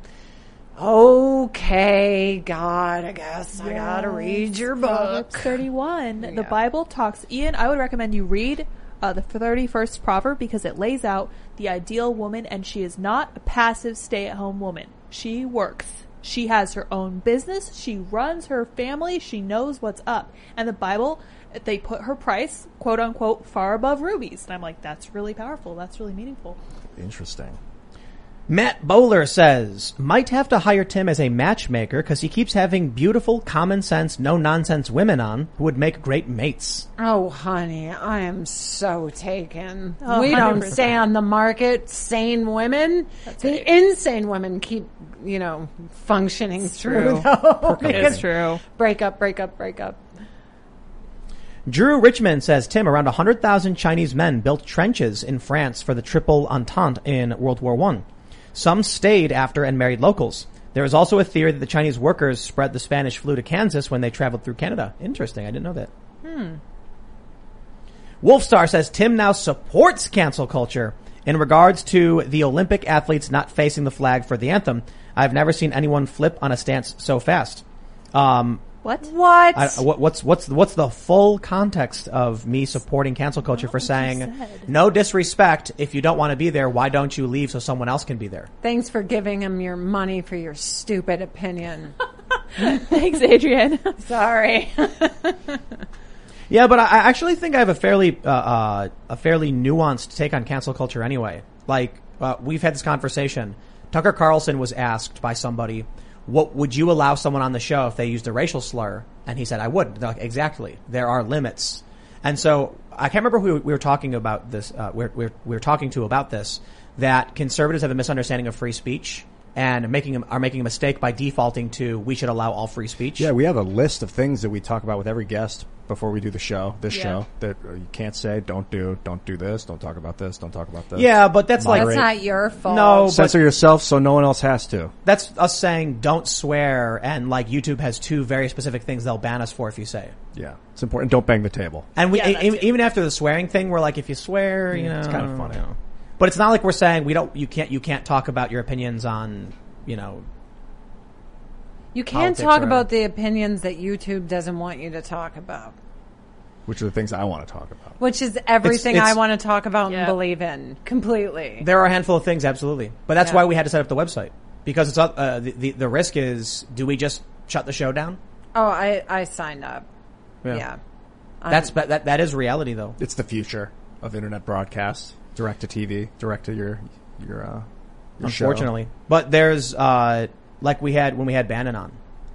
okay, God, I guess I gotta read your Proverbs book. 31. The Bible talks. Ian, I would recommend you read uh, the 31st proverb because it lays out the ideal woman and she is not a passive stay at home woman. She works. She has her own business. She runs her family. She knows what's up. And the Bible, they put her price, quote unquote, far above rubies. And I'm like, that's really powerful. That's really meaningful. Interesting. Matt Bowler says, might have to hire Tim as a matchmaker because he keeps having beautiful, common sense, no nonsense women on who would make great mates. Oh, honey, I am so taken. Oh, we don't stay on the market. Sane women, the right. insane women keep, you know, functioning through. true. though, It's true. break up, break up, break up. Drew Richmond says, Tim, around 100,000 Chinese men built trenches in France for the Triple Entente in World War One. Some stayed after and married locals. There is also a theory that the Chinese workers spread the Spanish flu to Kansas when they traveled through Canada. Interesting. I didn't know that. Hmm. Wolfstar says Tim now supports cancel culture in regards to the Olympic athletes not facing the flag for the anthem. I've never seen anyone flip on a stance so fast. Um, What? What? I, what, what's what's what's the full context of me supporting cancel culture for saying no disrespect? If you don't want to be there, why don't you leave so someone else can be there? Thanks for giving him your money for your stupid opinion. Thanks, Adrianne. Sorry. Yeah, but I, I actually think I have a fairly uh, uh, a fairly nuanced take on cancel culture anyway. Like uh, we've had this conversation. Tucker Carlson was asked by somebody, "What would you allow someone on the show if they used a racial slur?" And he said, "I wouldn't." Like, exactly. There are limits. And so I can't remember who we were talking about this. Uh, we, were, we, we were talking to about this. That conservatives have a misunderstanding of free speech and making are making a mistake by defaulting to we should allow all free speech. Yeah, we have a list of things that we talk about with every guest before we do the show, this Yeah. show, that uh, you can't say, don't do, don't do this, don't talk about this, don't talk about this. Yeah, but that's like That's not your fault. No, but- Censor yourself so no one else has to. That's us saying don't swear, and like YouTube has two very specific things they'll ban us for if you say. Yeah, it's important. Don't bang the table. And we Yeah, that e- even after the swearing thing, we're like, if you swear, you know, it's kinda funny. you know. But it's not like we're saying we don't, you can't, you can't talk about your opinions on, you know, You can't Politics talk or- about the opinions that YouTube doesn't want you to talk about, Which are the things I want to talk about. which is everything it's- I want to talk about Yeah. and believe in completely. there are a handful of things, absolutely. But that's Yeah. why we had to set up the website because it's uh, uh, the, the the risk is, do we just shut the show down? Oh, I, I signed up. Yeah. I'm- That's but that that is reality though. It's the future of internet broadcast, direct to TV, direct to your your uh, your show. unfortunately. But there's uh like we had when we had Bannon on.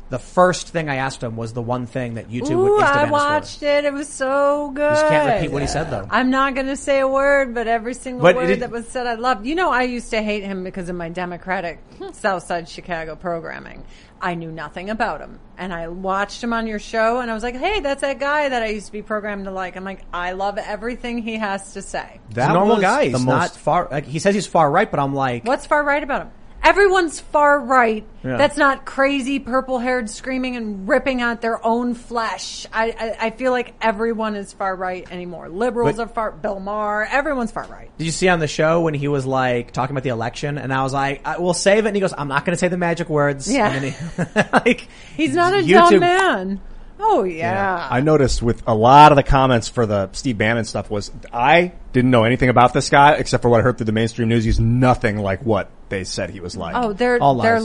The first thing I asked him was the one thing that YouTube Ooh, would insta I watched for. it. It was so good. Just can't repeat what he said though. I'm not going to say a word, but every single But word it- that was said, I loved. You know, I used to hate him because of my Democratic Southside Chicago programming. I knew nothing about him, and I watched him on your show, and I was like, "Hey, that's that guy that I used to be programmed to like." I'm like, I love everything he has to say. He's a normal guy. the He's most- not far. Like, he says he's far right, but I'm like, What's far right about him? Everyone's far right. Yeah. That's not crazy, purple haired, screaming and ripping out their own flesh. I, I, I feel like everyone is far right anymore. Liberals But- are far. Bill Maher. Everyone's far right. Did you see on the show when he was like talking about the election, and I was like, I, "We'll save it," and he goes, "I'm not going to say the magic words." Yeah. And then he, like He's not a YouTube- dumb man. Oh yeah. I noticed with a lot of the comments for the Steve Bannon stuff was I didn't know anything about this guy except for what I heard through the mainstream news. He's nothing like what they said he was like. oh, they're All they're lies.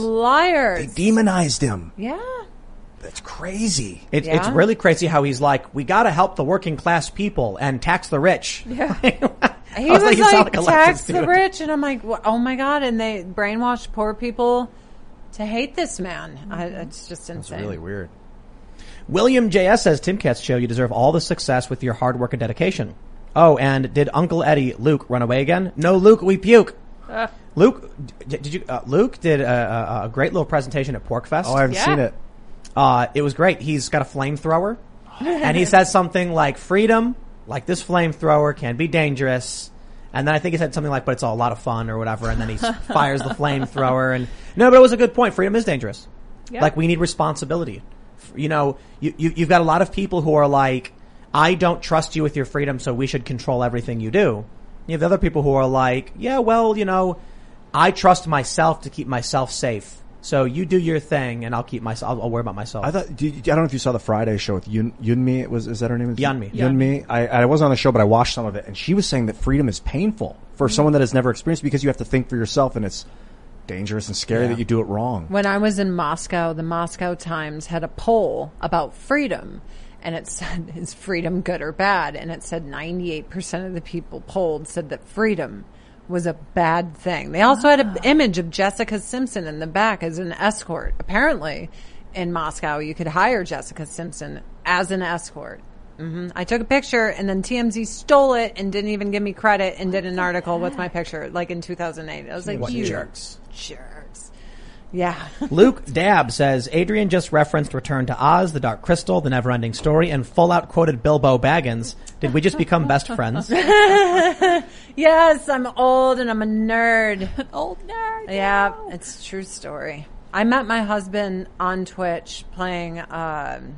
liars. demonized him. yeah. That's crazy. It, Yeah. It's really crazy how he's like, "We got to help the working class people and tax the rich." Yeah. I He was was, like, like, like tax the dude. rich, and I'm like, oh my god! And they brainwashed poor people to hate this man. I, it's just insane. It's really weird. William JS says, Timcast show, you deserve all the success with your hard work and dedication. Oh, and did Uncle Eddie, Luke, run away again? No, Luke, we puke. Luke, did you, uh, Luke did a, a, a great little presentation at PorcFest. Oh, I haven't Yeah. seen it. Uh, it was great. He's got a flamethrower, and he says something like, "Freedom, like this flamethrower, can be dangerous." And then I think he said something like, "But it's all a lot of fun" or whatever. And then he fires the flamethrower. And no, but it was a good point. Freedom is dangerous. Yeah. Like we need responsibility. F- You know, you, you you've got a lot of people who are like, "I don't trust you with your freedom, so we should control everything you do." You have other people who are like, "Yeah, well, you know, I trust myself to keep myself safe." So you do your thing, and I'll keep myself. I'll, I'll worry about myself. I thought. Do you, I don't know if you saw the Friday show with Yun Yeonmi. It was is that her name? Yeonmi. Yunmi. I, I wasn't on the show, but I watched some of it, and she was saying that freedom is painful for mm-hmm. someone that has never experienced because you have to think for yourself, and it's dangerous and scary Yeah. that you do it wrong. When I was in Moscow, the Moscow Times had a poll about freedom. And it said, is freedom good or bad? And it said 98% of the people polled said that freedom was a bad thing. They also had an image of Jessica Simpson in the back as an escort. Apparently, in Moscow, you could hire Jessica Simpson as an escort. hmm I took a picture and then TMZ stole it and didn't even give me credit and did an article with my picture, like in 2008. I was like, What you jerks. Jerks. Yeah. Luke Dab says Adrianne just referenced Return to Oz, The Dark Crystal, The Neverending Story, and full out quoted Bilbo Baggins. Did we just become best friends? Yes, I'm old and I'm a nerd. Old nerd. Yeah, it's a true story. I met my husband on Twitch playing, um,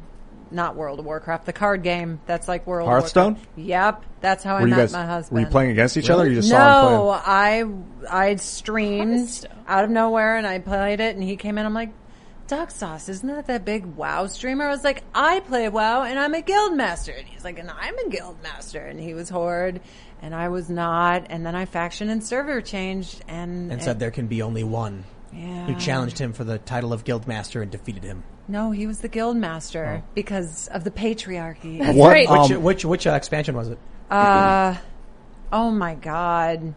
not World of Warcraft, the card game. That's like World Hearthstone? of Warcraft. Yep, that's how I Were you met guys my husband. were you playing against each other? Or you just saw him No. I I streamed out of nowhere and I played it, and he came in. I'm like, Doc Sauce, isn't that that big WoW streamer? I was like, I play WoW and I'm a guild master, and he's like, and I'm a guild master, and he was Horde, and I was not, and then I faction and server changed, and and said there can be only one. yeah. You challenged him for the title of guild master and defeated him. No, he was the guild master Oh. because of the patriarchy. That's What? right. Um, Which which which uh, expansion was it? Uh, oh my god.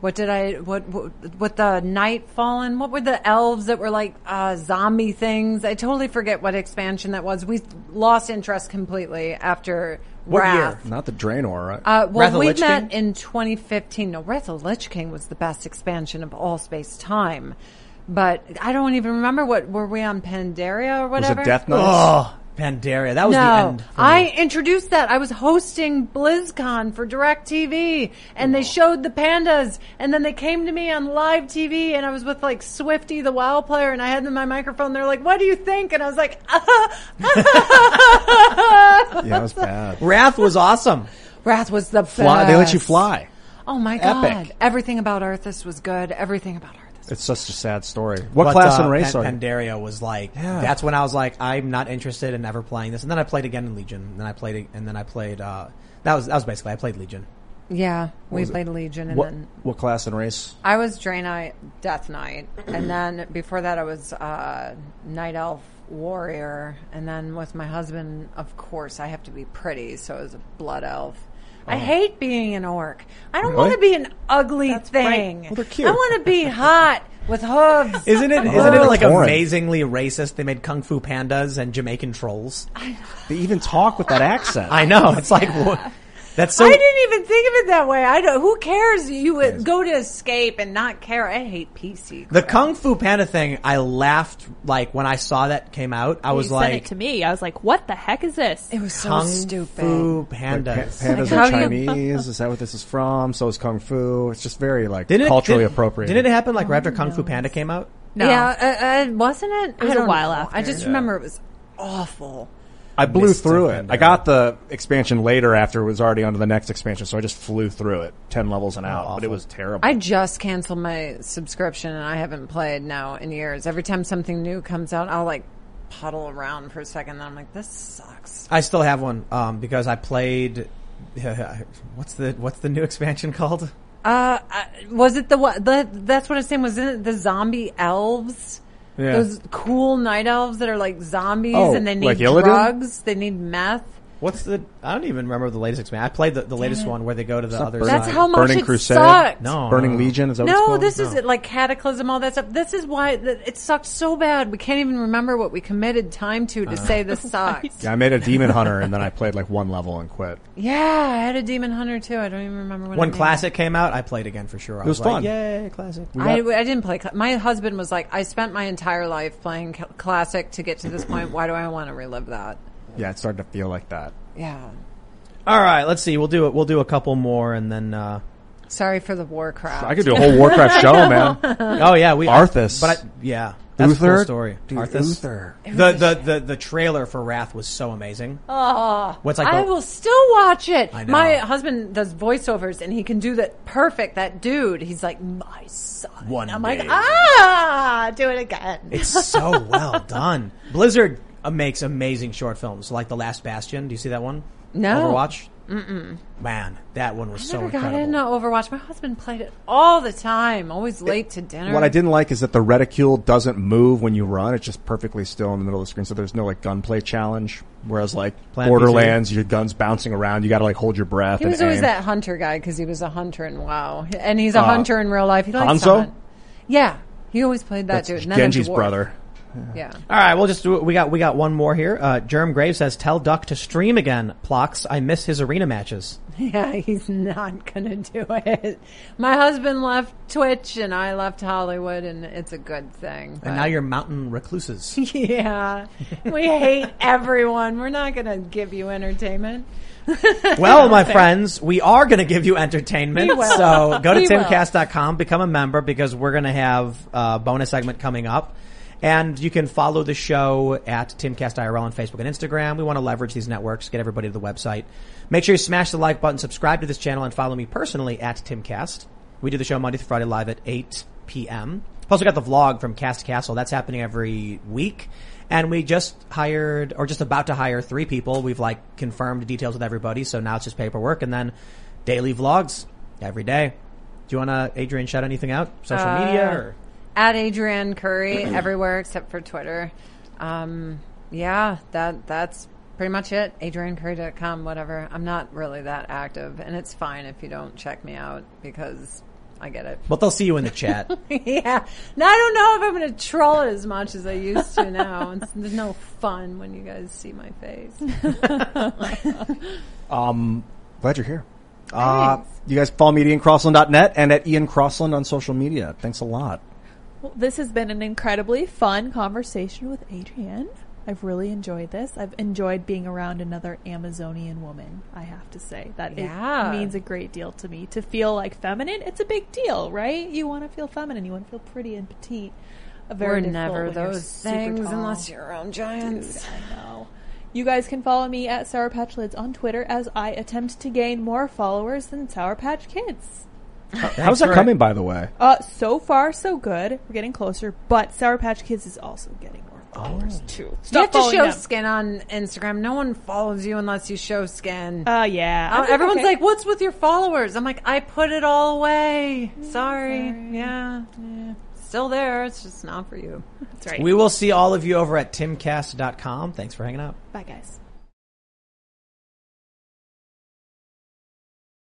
What did I what what, what the night fallen? What were the elves that were like uh, zombie things? I totally forget what expansion that was. We lost interest completely after What Wrath. year? Not the Draenor, right? Uh, well, Wrath of we Lich met King? in 2015. No, Wrath of Lich King was the best expansion of all space time. But I don't even remember what were we on Pandaria or whatever. was whatever. it Death Knights? Oh, Pandaria. That was the No, end. for I me. introduced that. I was hosting BlizzCon for DirecTV, and they showed the pandas, and then they came to me on live TV, and I was with like Swifty, the WoW player, and I had them in my microphone. They're like, "What do you think?" And I was like, uh-huh. Yeah, it was bad. Wrath was awesome. "Wrath was the best." Fly, they let you fly. Oh my god! Epic. Everything about Arthas was good. Everything about Arthas. It's such a sad story. What But, class uh, and race Pan- are you? Pandaria was like. Yeah. That's when I was like, I'm not interested in ever playing this. And then I played again in Legion. And then I played, and then I played. Uh, that was that was basically I played Legion. Yeah, we was it? played Legion, and What, then what class and race? I was Draenei Death Knight, and then before that I was uh, Night Elf Warrior, and then with my husband, of course, I have to be pretty, so I was a Blood Elf. I oh. hate being an orc. I don't Oh. Really? want to be an ugly That's thing. Well, they're cute. I want to be hot with hooves. Isn't it? Isn't it like Foreign. amazingly racist? They made kung fu pandas and Jamaican trolls. They even talk with that accent. I know. It's like what? That's so. I didn't even think of it that way. I don't. Who cares? You would go to escape and not care. I hate PC. The crap. kung fu panda thing, I laughed like when I saw that came out. I was you sent it like, to me. I was like, "What the heck is this?" It was so stupid. kung stupid. fu Like, pa- pandas. pandas Like, are how do you- Chinese. is that what this is from? So is kung fu. It's just very like Didn't it- culturally did- appropriate. Didn't it happen like right after Kung Fu Panda came out? No. Yeah, uh, uh, wasn't it? It was a while know. after. I just Yeah. remember it was awful. I blew through it, it. I got the expansion later after it was already onto the next expansion, so I just flew through it, ten levels and out. but it was terrible. I just canceled my subscription and I haven't played now in years. Every time something new comes out, I'll like puddle around for a second. Then I'm like, this sucks. I still have one um, because I played. what's the what's the new expansion called? Uh, uh, was it the what? The, that's what I'm saying. Was it the zombie elves? Yeah. Those cool night elves that are like zombies Oh, and they need like Illidan? drugs. They need meth. What's the? I don't even remember the latest expansion. I played the, the latest one where they go to the not other Burning- That's side. how much Burning it Crusade? sucked. no, Burning no. Legion is that what it's No, called? this is it, like Cataclysm, all that stuff. This is why th- it sucked so bad. We can't even remember what we committed time to to say this sucks. Yeah, I made a demon hunter and then I played like one level and quit. Yeah, I had a Demon Hunter too. I don't even remember what When I named Classic came out, I played again for sure. I It was like, fun. Yay, Classic! it. I, I didn't play. Cla- My husband was like, I spent my entire life playing Ca- Classic to get to this point. Why do I want to relive that? Yeah, it started to feel like that. Yeah. All right, let's see. We'll do it. We'll do a couple more, and then. Uh, Sorry for the Warcraft. I could do a whole Warcraft show, man. oh yeah, we Arthas. but I, yeah, that's a cool story. Dude, Arthas. Uther. The, the the the trailer for Wrath was so amazing. Oh, What's like I the- will still watch it. I know. My husband does voiceovers, and he can do that perfect. That dude, he's like my son. One I'm like, day. ah, do it again. It's so well done. Blizzard uh, makes amazing short films, like The Last Bastion. Do you see that one? No. Overwatch. Mm-mm. Man, that one was so Never got incredible. into Overwatch. My husband played it all the time, always late to dinner. What I didn't like is that the reticule doesn't move when you run. It's just perfectly still in the middle of the screen, so there's no like gunplay challenge. Whereas like Plan Borderlands, your gun's bouncing around. You got to like hold your breath. He and was always aim. that hunter guy because he was a hunter in WoW, and he's a Uh, hunter in real life. He likes to Hanzo? hunt. Yeah, he always played that That's dude. And then Genji's dwarf. brother. Yeah. All right, we'll just do it. We got we got one more here. Uh, Germ Grave says, "Tell Duck to stream again." Plox, I miss his arena matches. Yeah, he's not gonna do it. My husband left Twitch and I left Hollywood, and it's a good thing. And now you're mountain recluses. yeah, we hate everyone. We're not gonna give you entertainment. well, my friends, we are going to give you entertainment. So go to We will. timcast.com, become a member because we're going to have a bonus segment coming up. And you can follow the show at Timcast IRL on Facebook and Instagram. We want to leverage these networks, get everybody to the website. Make sure you smash the like button, subscribe to this channel, and follow me personally at Timcast. We do the show Monday through Friday live at 8 p.m. Plus, we got the vlog from Cast Castle. That's happening every week. And we just hired, or just about to hire three people. We've like confirmed details with everybody. So now it's just paperwork and then daily vlogs every day. Do you want to, Adrianne, shout anything out? Social Uh, media or? At Adrianne Curry everywhere except for Twitter. Um, yeah, that that's pretty much it. AdrianneCurry.com, whatever. I'm not really that active, and it's fine if you don't check me out because I get it. But they'll see you in the chat. yeah. Now I don't know if I'm going to troll it as much as I used to now. It's, there's no fun when you guys see my face. Um, glad you're here. Uh, you guys follow me at iancrossland.net and at Ian Crossland on social media. Thanks a lot. Well, this has been an incredibly fun conversation with Adrianne. I've really enjoyed this. I've enjoyed being around another Amazonian woman. I have to say that Yeah. it means a great deal to me. To feel like feminine, it's a big deal, right? You want to feel feminine. You want to feel pretty and petite. A very We're never those things tall. unless you're around giants. Dude, I know. You guys can follow me at Sour Patch Lyds on Twitter as I attempt to gain more followers than Sour Patch Kids. How's that for- coming, by the way? Uh, so far so good. We're getting closer, but Sour Patch Kids is also getting more followers too. You Stop have to following show them. skin on Instagram. No one follows you unless you show skin. Uh, yeah. Uh, think everyone's okay. like, "What's with your followers?" I'm like, "I put it all away. Sorry. Yeah. still there. It's just not for you." that's right. we will see all of you over at timcast.com. Thanks for hanging out. Bye, guys.